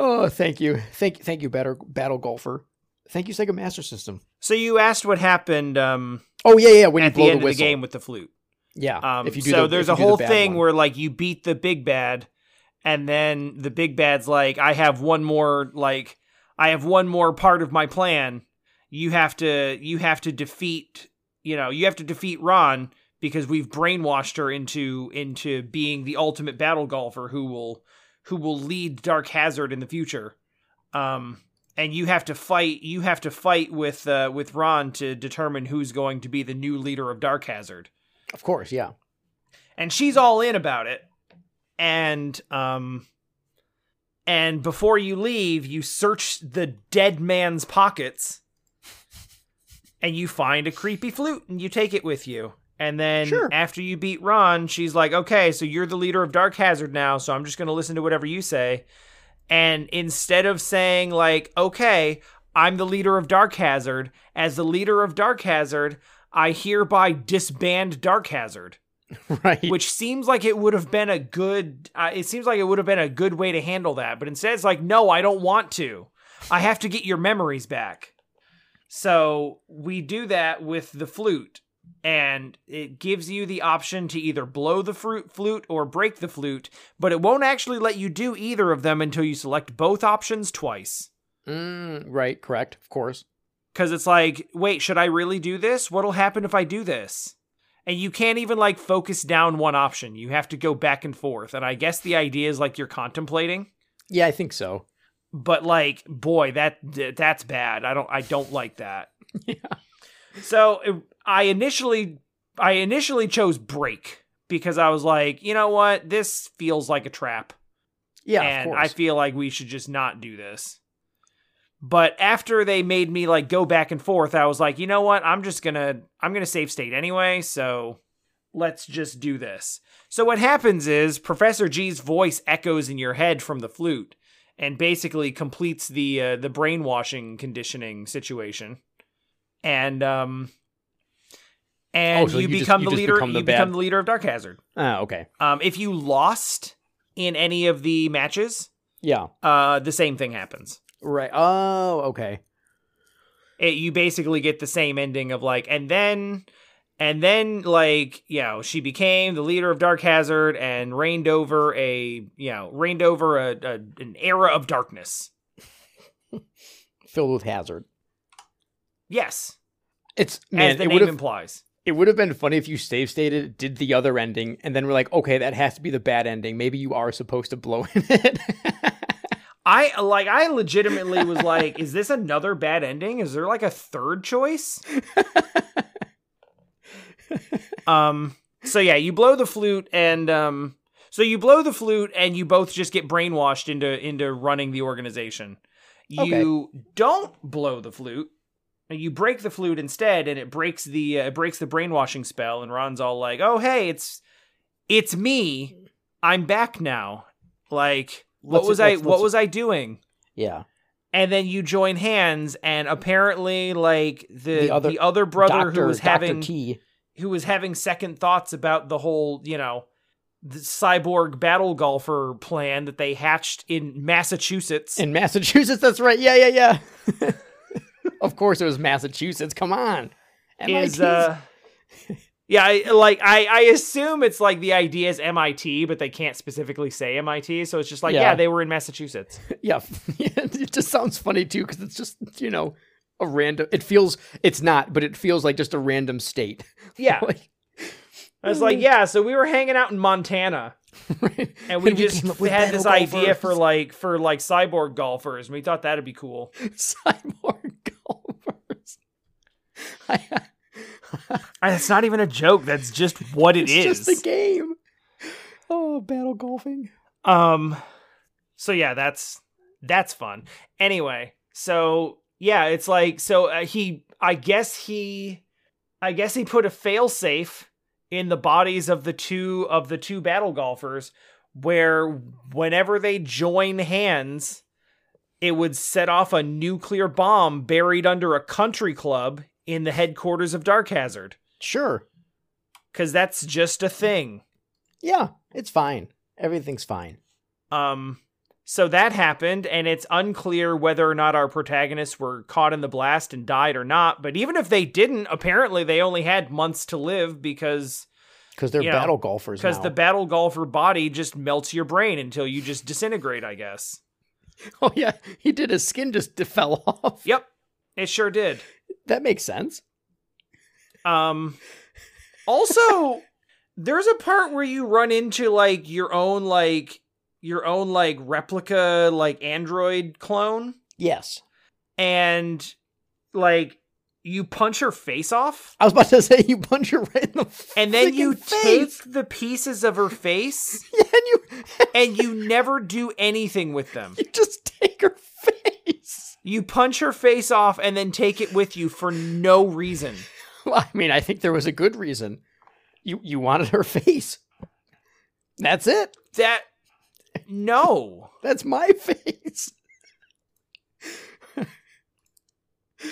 Oh, thank you. Thank thank you, Battle Battle Golfer. Thank you, Sega Master System. So you asked what happened um Oh yeah, yeah. When at you blow the end the of the game with the flute. yeah. Um, if you do so the, there's a do the whole thing one. where like you beat the big bad, and then the big bad's like, I have one more like I have one more part of my plan. You have to you have to defeat you know you have to defeat Ron because we've brainwashed her into into being the ultimate battle golfer who will who will lead Dark Hazard in the future. Um, and you have to fight you have to fight with uh, with Ron to determine who's going to be the new leader of Dark Hazard of course, yeah. and she's all in about it and um and before you leave you search the dead man's pockets and you find a creepy flute and you take it with you and then Sure. after you beat Ron she's like okay so you're the leader of Dark Hazard now so I'm just going to listen to whatever you say and instead of saying like okay I'm the leader of Dark Hazard as the leader of Dark Hazard I hereby disband Dark Hazard. Right. which seems like it would have been a good uh, it seems like it would have been a good way to handle that. But instead it's like no i don't want to. I have to get your memories back. So we do that with the flute and it gives you the option to either blow the fruit flute or break the flute but it won't actually let you do either of them until you select both options twice Mm, right, correct, of course. Cuz it's like, wait, should I really do this? What'll happen if I do this? And you can't even like focus down one option. You have to go back and forth. And I guess the idea is like you're contemplating Yeah, I think so. but like boy that that's bad i don't i don't like that Yeah. so it- i initially i initially chose break because i was like you know what? This feels like a trap. Yeah, of and course. i feel like we should just not do this. But after they made me like go back and forth i was like you know what? I'm just gonna i'm gonna save state anyway so let's just do this. So what happens is professor g's voice echoes in your head from the flute and basically completes the uh, the brainwashing conditioning situation. And um and Oh, so you, you just- become you the just leader become the you become the leader of dark hazard Ah, okay. um if you lost in any of the matches Yeah. uh the same thing happens Right. Oh, okay. it, you basically get the same ending of like and then and then like you know she became the leader of dark hazard and reigned over a you know reigned over a, a an era of darkness Filled with hazard. yes It's man. as the It name implies It would have been funny if you save stated, did the other ending, and then we're like, okay, that has to be the bad ending. Maybe you are supposed to blow in it. i like i legitimately was like is this another bad ending? Is there like a third choice? Um so yeah you blow the flute and um so you blow the flute and you both just get brainwashed into into running the organization. You don't blow the flute you break the flute instead and it breaks the uh, it breaks the brainwashing spell and ron's all like oh hey it's it's me i'm back now like what Let's- was i let's- what let's- was i doing yeah. and then you join hands and apparently like the The other- the other brother Doctor, who was Dr. having T. who was having second thoughts about the whole, you know, the cyborg battle golfer plan that they hatched in Massachusetts. in Massachusetts. That's right. Yeah, yeah, yeah. of course, it was Massachusetts. Come on. is uh Yeah, I, like I, I assume it's like the idea is MIT, but they can't specifically say MIT, so it's just like yeah, Yeah. they were in Massachusetts. yeah, it just sounds funny too because it's just you know a random. It feels it's not, but it feels like just a random state. Yeah, like, I was like, yeah, so we were hanging out in Montana, right? and we And we just with had this battle idea for like for like cyborg golfers, and we thought that'd be cool. cyborg golfers. I, That's not even a joke. That's just what it it's is. just a game. Oh, battle golfing. Um so yeah, that's that's fun. Anyway, so yeah, it's like so uh, he I guess he I guess he put a failsafe in the bodies of the two of the two battle golfers where whenever they join hands it would set off a nuclear bomb buried under a country club in the headquarters of Dark Hazard Sure. cuz that's just a thing. Yeah, it's fine. Everything's fine. Um, so that happened, and it's unclear whether or not our protagonists were caught in the blast and died or not. But even if they didn't, apparently they only had months to live because Because they're You know, battle golfers because the battle golfer body just melts your brain until you just disintegrate. I guess. oh yeah, he did. His skin just fell off. Yep, it sure did. That makes sense. Um, also, there's a part where you run into like your own like your own like replica like android clone. Yes. and like you punch her face off I was about to say you punch her right in the face. and then you face. take the pieces of her face Yeah, and you and you never do anything with them. you just take her face. You punch her face off and then take it with you for no reason. Well, I mean, I think there was a good reason. You you wanted her face. That's it. That no. That's my face.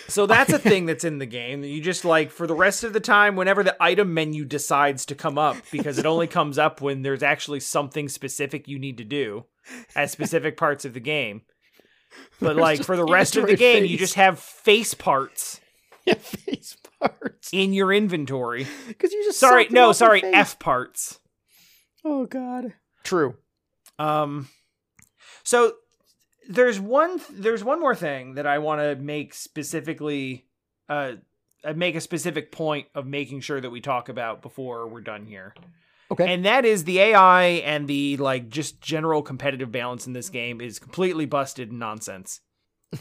So that's a thing that's in the game. You just like for the rest of the time whenever the item menu decides to come up because it only comes up when there's actually something specific you need to do at specific parts of the game. But like for the rest of the game, you just have face parts Yeah, face parts. in your inventory. Because you just Sorry, no, sorry. F parts. Oh God. True. Um so there's one there's one more thing that I want to make specifically uh make a specific point of making sure that we talk about before we're done here. Okay. And that is the AI and the like just general competitive balance in this game is completely busted nonsense.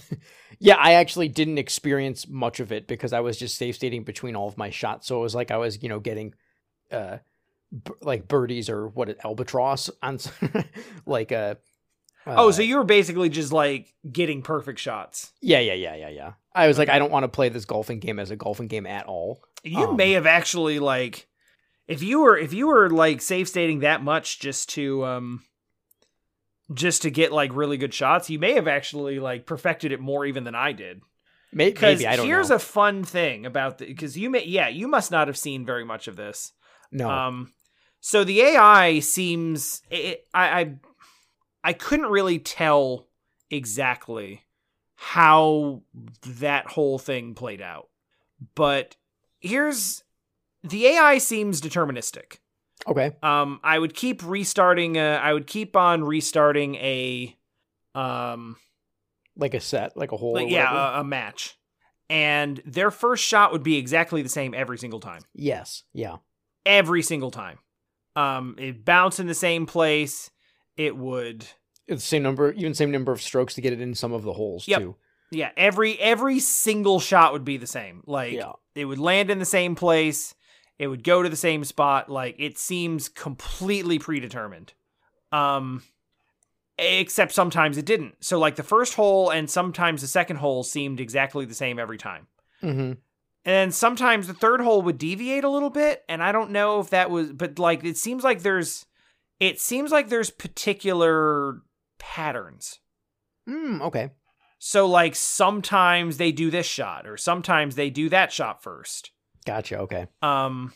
Yeah, I actually didn't experience much of it because I was just save stating between all of my shots. So it was like I was, you know, getting uh b- like birdies or what albatross on like uh, oh, uh, so you were basically just like getting perfect shots. yeah, yeah, yeah, yeah, yeah. I was like I don't want to play this golfing game as a golfing game at all. You Um, may have actually like if you were if you were like save stating that much just to um just to get like really good shots, you may have actually like perfected it more even than I did. May- Because maybe I don't here's know. a fun thing about the because you may yeah you must not have seen very much of this. no. Um, so the AI seems it, I, I I couldn't really tell exactly how that whole thing played out, but here's the AI seems deterministic. okay. Um, I would keep restarting. Uh, I would keep on restarting a um Like a set, like a whole. like, yeah a, a match, and their first shot would be exactly the same every single time. yes. Yeah. every single time. Um, it bounced in the same place. It would, It's the same number, even same number of strokes to get it in some of the holes Yep. too. yeah. Every every single shot would be the same. Like Yeah. it would land in the same place. It would go to the same spot. Like it seems completely predetermined. Um, except sometimes it didn't. So like the first hole and sometimes the second hole seemed exactly the same every time. Mm-hmm. And sometimes the third hole would deviate a little bit, and I don't know if that was, but like it seems like there's, it seems like there's particular patterns. Mm, okay. So like sometimes they do this shot, or sometimes they do that shot first. Gotcha. Okay. Um,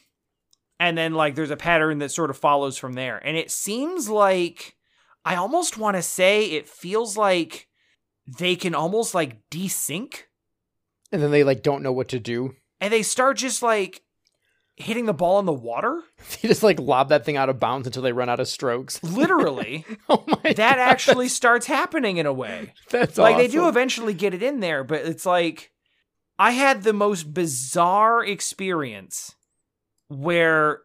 and then like there's a pattern that sort of follows from there, and it seems like I almost want to say it feels like they can almost like desync And then they like don't know what to do. and they start just like hitting the ball in the water. They just like lob that thing out of bounds until they run out of strokes. Literally, oh my! that God, actually starts happening in a way. that's like they do eventually get it in there, but it's like I had the most bizarre experience where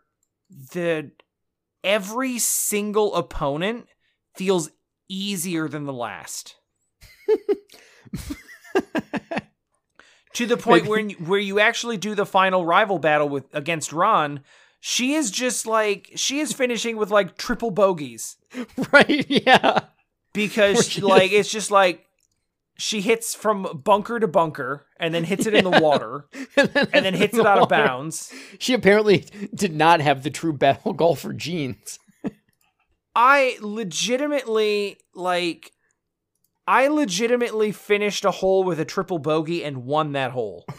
the every single opponent feels easier than the last. To the point where you, where you actually do the final rival battle with against Ron, she is just like she is finishing with like triple bogeys right? Yeah. Because she like it's just like she hits from bunker to bunker and then hits it in the water and then, and then hits it out of bounds. She apparently did not have the true battle golfer genes. I legitimately like I legitimately finished a hole with a triple bogey and won that hole.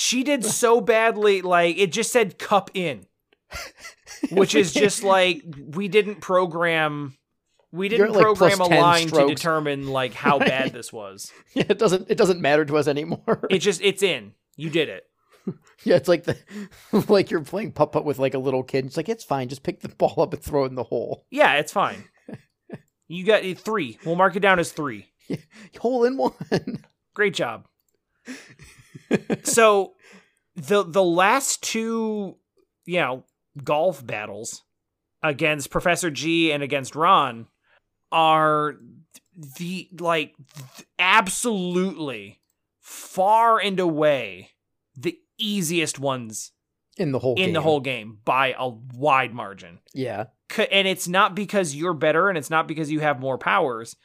She did so badly like it just said cup in. Which is just like we didn't program we didn't like, program a 10 line to determine like how bad this was. yeah, it doesn't. It doesn't matter to us anymore. It just it's in. You did it. yeah, it's like the like you're playing putt putt with like a little kid. It's like it's fine. Just pick the ball up and throw it in the hole. Yeah, it's fine. You got three. We'll mark it down as three. Hole in one. Great job. so the the last two, you know, golf battles against Professor G and against Ron are the like th- absolutely far and away the easiest ones in the whole in the whole game by a wide margin. Yeah. And it's not because you're better and it's not because you have more powers.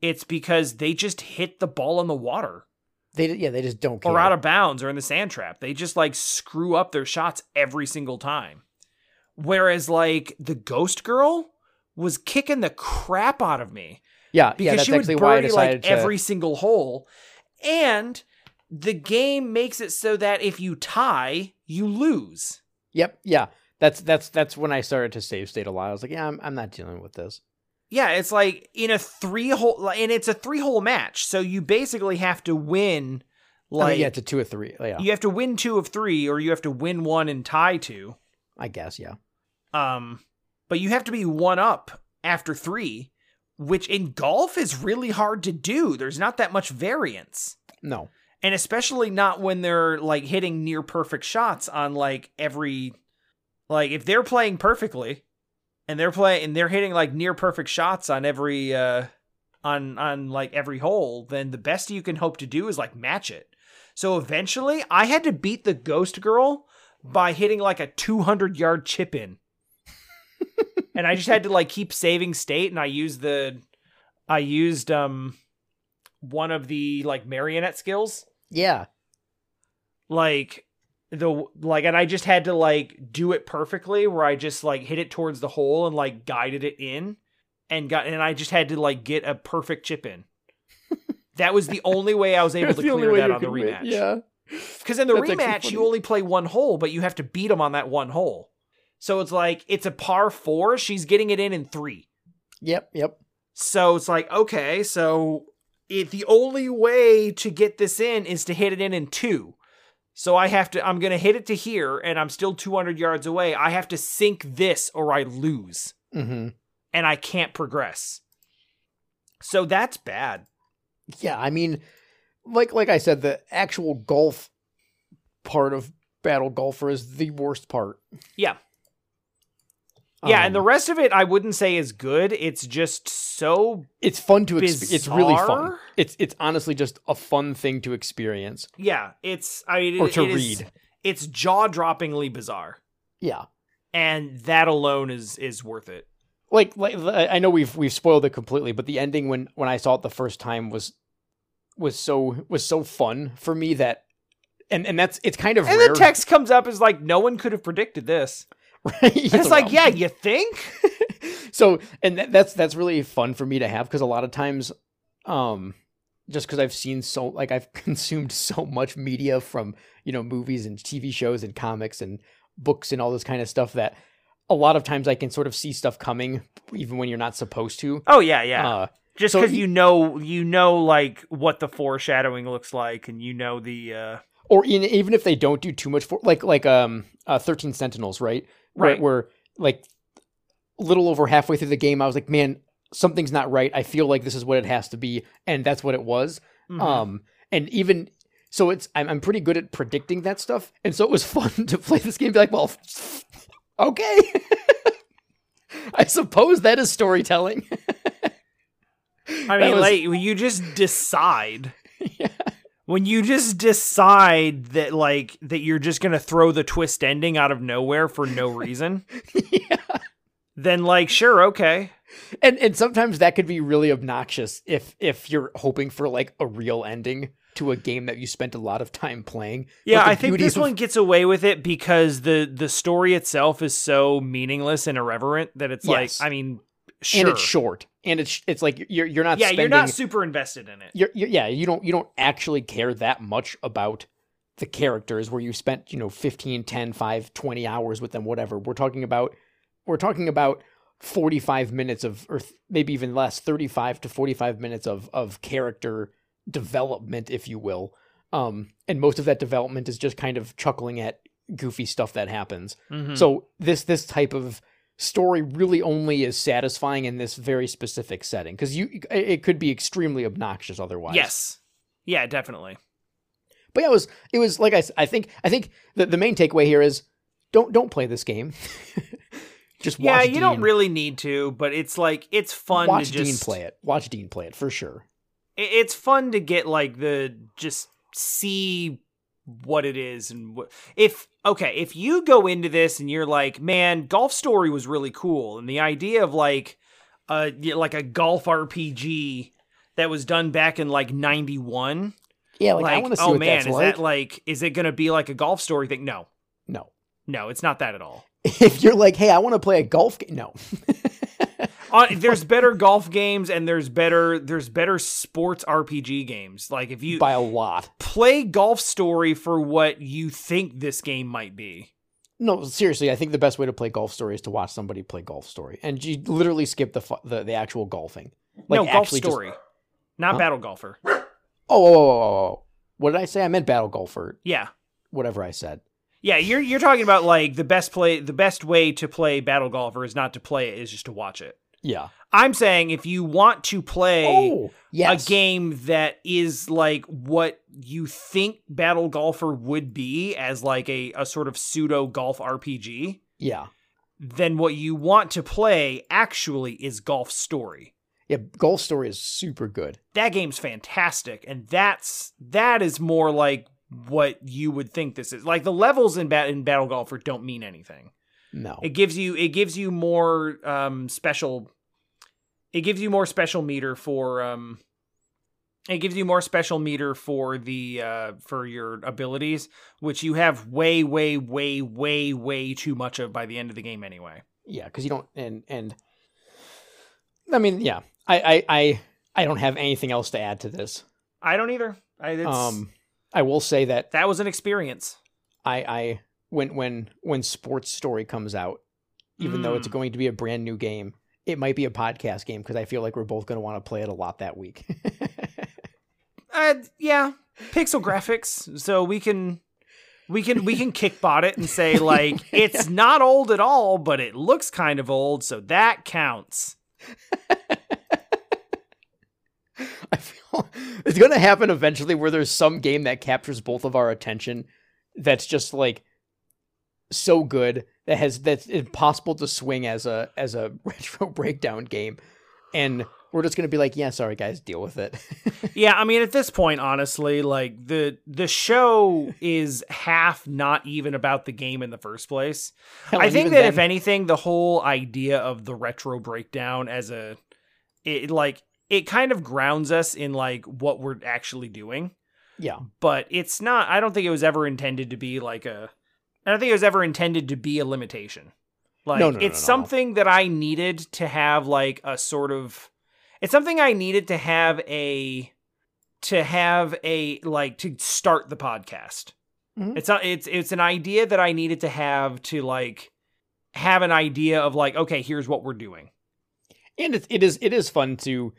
It's because they just hit the ball in the water They yeah they just don't care. or out of bounds or in the sand trap. They just like screw up their shots every single time. Whereas like the ghost girl was kicking the crap out of me yeah, yeah. because That's she would actually birdie like to. every single hole. And the game makes it so that if you tie, you lose. Yep. Yeah. That's that's that's when I started to save state a lot. I was like, yeah, I'm I'm not dealing with this. Yeah, it's like in a three hole, and it's a three hole match. So you basically have to win, I like mean, yeah, it's a two or three. Yeah, you have to win two of three, or you have to win one and tie two. I guess. Yeah. Um, but you have to be one up after three, which in golf is really hard to do. There's not that much variance. No. and especially not when they're like hitting near perfect shots on like every like if they're playing perfectly and they're playing and they're hitting like near perfect shots on every uh on on like every hole then the best you can hope to do is like match it. So eventually i had to beat the ghost girl by hitting like a 200 yard chip in. And i just had to like keep saving state and i used the i used um one of the like marionette skills. Yeah. like the like and i just had to like do it perfectly where i just like hit it towards the hole and like guided it in and got and i just had to like get a perfect chip in that was the only way i was able to clear that on the rematch Yeah. because in the That's rematch you only play one hole but you have to beat them on that one hole so it's like it's a par four she's getting it in in three Yep. Yep. so it's like, okay, so if the only way to get this in is to hit it in in two. So I have to, I'm going to hit it to here and I'm still 200 yards away. I have to sink this or I lose Mm-hmm. and I can't progress. So that's bad. Yeah. I mean, like like I said, the actual golf part of Battle Golfer is the worst part. Yeah. Yeah. and the Um, rest of it, I wouldn't say is good. It's just so, it's fun to exp- it's really fun. It's it's honestly just a fun thing to experience yeah, it's, I mean, or it- to it is- read. it's jaw droppingly bizarre. Yeah. And that alone is, is worth it. like like I know we've we've spoiled it completely, but the ending when when I saw it the first time was was so was so fun for me that and and that's it's kind of And rare. the text comes up as like, no one could have predicted this. right? It's like, yeah, you think? so and that, that's that's really fun for me to have because a lot of times, um, just because I've seen so like I've consumed so much media from you know movies and TV shows and comics and books and all this kind of stuff that a lot of times I can sort of see stuff coming even when you're not supposed to. Oh yeah, yeah. Uh, Just because you- you know, you know, like what the foreshadowing looks like, and you know the. uh or in, even if they don't do too much for like like um uh, 13 sentinels right Right. where like a little over halfway through the game i was like man something's not right i feel like this is what it has to be and that's what it was mhm. um and even so it's I'm, I'm pretty good at predicting that stuff and so it was fun to play this game and be like well okay i suppose that is storytelling I mean, was- like you just decide. Yeah. When you just decide that, like, that you're just gonna throw the twist ending out of nowhere for no reason, yeah then, like, sure, okay. and and sometimes that could be really obnoxious if if you're hoping for like a real ending to a game that you spent a lot of time playing. Yeah, I think this of- one gets away with it because the the story itself is so meaningless and irreverent that it's Yes. like, I mean, sure, and it's short, and it's it's like you're you're not yeah, spending. you're not super invested in it. you're, you're- yeah, you don't you don't actually care that much about the characters where you spent, you know, 15, 10, 5, 20 hours with them whatever. We're talking about we're talking about 45 minutes of or th- maybe even less, 35 to 45 minutes of of character development if you will. Um and most of that development is just kind of chuckling at goofy stuff that happens. Mhm. So this this type of story really only is satisfying in this very specific setting because you it could be extremely obnoxious otherwise. yes, yeah, definitely. but yeah, it was it was like I, I think I think the the main takeaway here is don't don't play this game. just watch yeah, you don't really need to, but it's like it's fun watch to just Dean play it. Watch Dean play it for sure. It's fun to get like the just see what it is and what if okay if you go into this and you're like man golf story was really cool and the idea of like uh like a golf rpg that was done back in like 91 Yeah, like, like, I want to see oh what man that's is like. that like is it gonna be like a golf story thing no no. no it's not that at all If you're like, hey, I want to play a golf game, no. Uh, there's better golf games and there's better there's better sports RPG games. Like if you By a lot. play Golf Story for what you think this game might be. No, seriously, I think the best way to play Golf Story is to watch somebody play Golf Story, and you literally skip the fu- the, the actual golfing. Like no, Golf actually just- Story, not Huh? Battle Golfer. oh, oh, oh, oh, oh, what did I say? I meant Battle Golfer. Yeah, Whatever I said. yeah. You're you're talking about like the best play, the best way to play Battle Golfer is not to play it, is just to watch it. Yeah. I'm saying if you want to play Oh, yes. a game that is like what you think Battle Golfer would be as like a, a sort of pseudo golf RPG, Yeah. then what you want to play actually is Golf Story. Yeah. Golf Story is super good. That game's fantastic, and that's that is more like what you would think this is. Like the levels in bat in Battle Golfer don't mean anything. No. It gives you it gives you more um special it gives you more special meter for um it gives you more special meter for the uh for your abilities, which you have way, way, way, way, way too much of by the end of the game anyway. Yeah, because you don't and and I mean, yeah. I, I I I don't have anything else to add to this. I don't either. I it's, Um I will say that that was an experience. I I when when when Sports Story comes out, even though it's Mm. going to be a brand new game, it might be a podcast game because I feel like we're both going to want to play it a lot that week. Uh yeah, pixel graphics, so we can we can we can kickbot it and say like it's not old at all, but it looks kind of old, so that counts. I feel it's going to happen eventually where there's some game that captures both of our attention that's just like so good that has that's impossible to swing as a as a retro breakdown game. And we're just to be like yeah sorry guys deal with it. Yeah, I mean at this point honestly, like the the show is half not even about the game in the first place. Hell, I think that then- if anything the whole idea of the retro breakdown as a it like it kind of grounds us in like what we're actually doing, yeah. But it's not I don't think it was ever intended to be like a I don't think it was ever intended to be a limitation. Like No, no, it's no, something that I needed to have like a sort of it's something I needed to have a to have a like to start the podcast. Mhm. It's not it's it's an idea that I needed to have to like have an idea of like okay, here's what we're doing. and it, it is it is fun to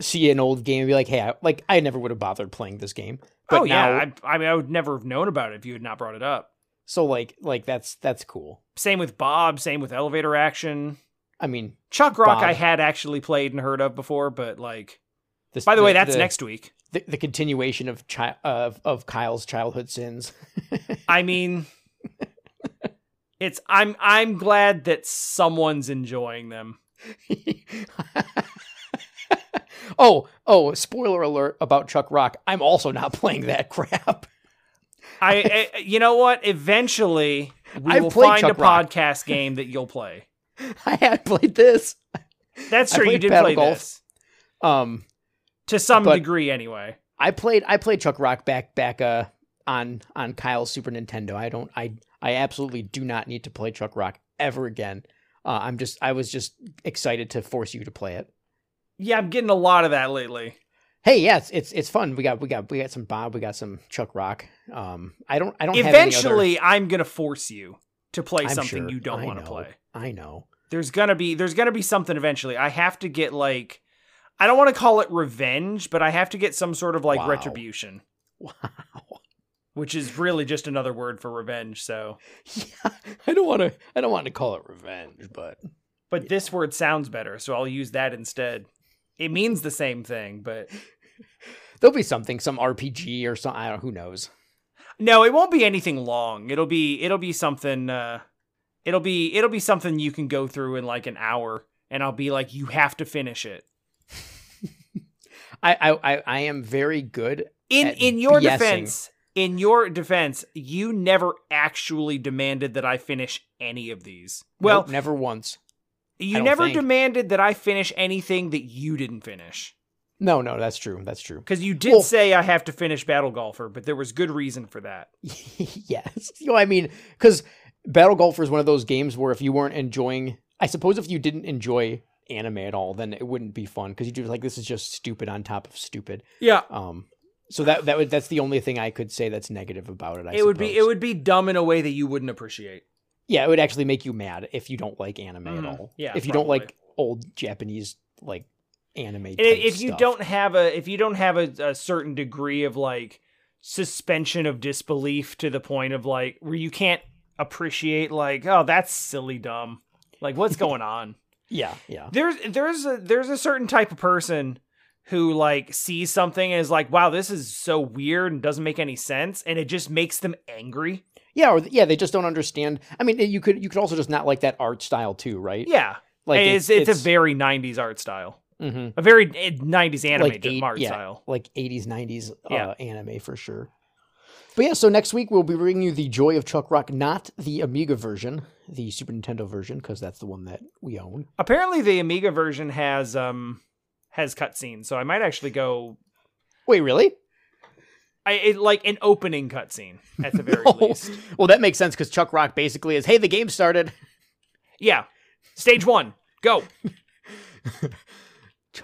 see an old game and be like hey I, like I never would have bothered playing this game but oh now yeah, I, I mean I would never have known about it if you had not brought it up. So like like that's that's cool Same with Bob, same with Elevator Action. I mean Chuck Rock Bob. I had actually played and heard of before, but like this, by the, way, that's next week. the, the continuation of chi- of of Kyle's childhood sins. I mean it's I'm I'm glad that someone's enjoying them. oh, oh! Spoiler alert about Chuck Rock. I'm also not playing that crap. I, I you know what? Eventually we I've will find Chuck a Rock. podcast game that you'll play. I had played this. That's true. You did Battle play Golf. this Um, to some But- degree, anyway. I played I played Chuck Rock back back uh on on Kyle's Super Nintendo. I don't I I absolutely do not need to play Chuck Rock ever again. Uh, I'm just I was just excited to force you to play it. Yeah, I'm getting a lot of that lately. Hey, yeah, it's it's, it's fun. We got we got we got some Bob, we got some Chuck Rock. Um, I don't I don't have any other- Eventually, I'm gonna force you to play I'm something sure. you don't want to play. I know. There's gonna be there's gonna be something eventually. I have to get like I don't want to call it revenge, but I have to get some sort of like Wow. retribution, Wow. which is really just another word for revenge. So, Yeah, I don't want to. I don't want to call it revenge, but but this word sounds better, so I'll use that instead. It means the same thing, but there'll be something, some RPG or something. I don't. Who knows? no, it won't be anything long. It'll be it'll be something. uh It'll be it'll be something you can go through in like an hour, and I'll be like, you have to finish it. I I I, I am very good. in at in your BSing. defense in your defense you never actually demanded that i finish any of these well Nope, never once. you never think. demanded that i finish anything that you didn't finish No, no, that's true. That's true. because you did Well- say i have to finish battle golfer but there was good reason for that yes. You know, I mean, because Battle Golfer is one of those games where if you weren't enjoying, I suppose if you didn't enjoy anime at all, then it wouldn't be fun because you'd be like, this is just stupid on top of stupid. yeah Um, so that that would that's the only thing I could say that's negative about it. I it would be it would be dumb in a way that you wouldn't appreciate yeah, it would actually make you mad if you don't like anime Mhm. at all. Yeah, if you don't like old Japanese like anime. If you stuff. don't have a if you don't have a, a certain degree of like suspension of disbelief to the point of like where you can't appreciate like oh that's silly dumb like what's going on Yeah, yeah. There's there's a there's a certain type of person who like sees something and is like, "Wow, this is so weird and doesn't make any sense," and it just makes them angry. Yeah, or yeah, they just don't understand. I mean, you could you could also just not like that art style too, right? Yeah, like it's, it's a very '90s art style, mhm. a very eh, '90s anime Like eight- yeah. style. like 80s 90s Yeah. uh, anime for sure but yeah so next week we'll be bringing you the joy of chuck rock not the amiga version the super nintendo version because that's the one that we own Apparently, the Amiga version has um has cutscenes, so I might actually go. wait really I it, like an opening cutscene at the very No. least. well that makes sense because chuck rock basically is hey the game started Yeah, stage one, go.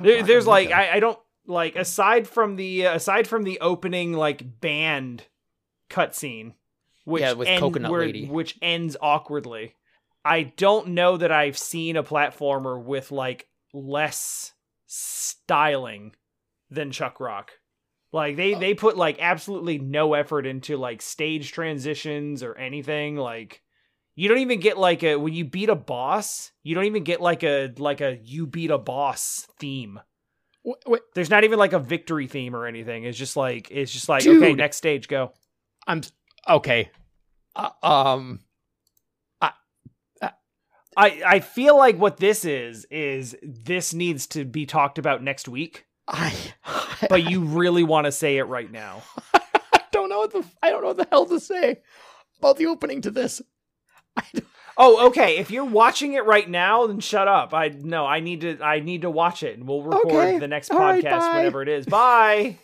There, there's like I, I don't like aside from the uh, aside from the opening like band cutscene, which Yeah, with end- Coconut where- Lady. which ends awkwardly. I don't know that I've seen a platformer with like less styling than Chuck Rock. Like they they put like absolutely no effort into like stage transitions or anything. Like you don't even get like a when you beat a boss, you don't even get like a like a you beat a boss theme. Wh- wh- There's not even like a victory theme or anything. It's just like it's just like okay, next stage go. i'm okay uh, um I I feel like what this is is this needs to be talked about next week, i but you really want to say it right now. I don't know what the i don't know what the hell to say about the opening to this I Oh, okay. If you're watching it right now, then shut up. I no, I need to I need to watch it and we'll record Okay. the next All right, podcast whenever it is. Bye.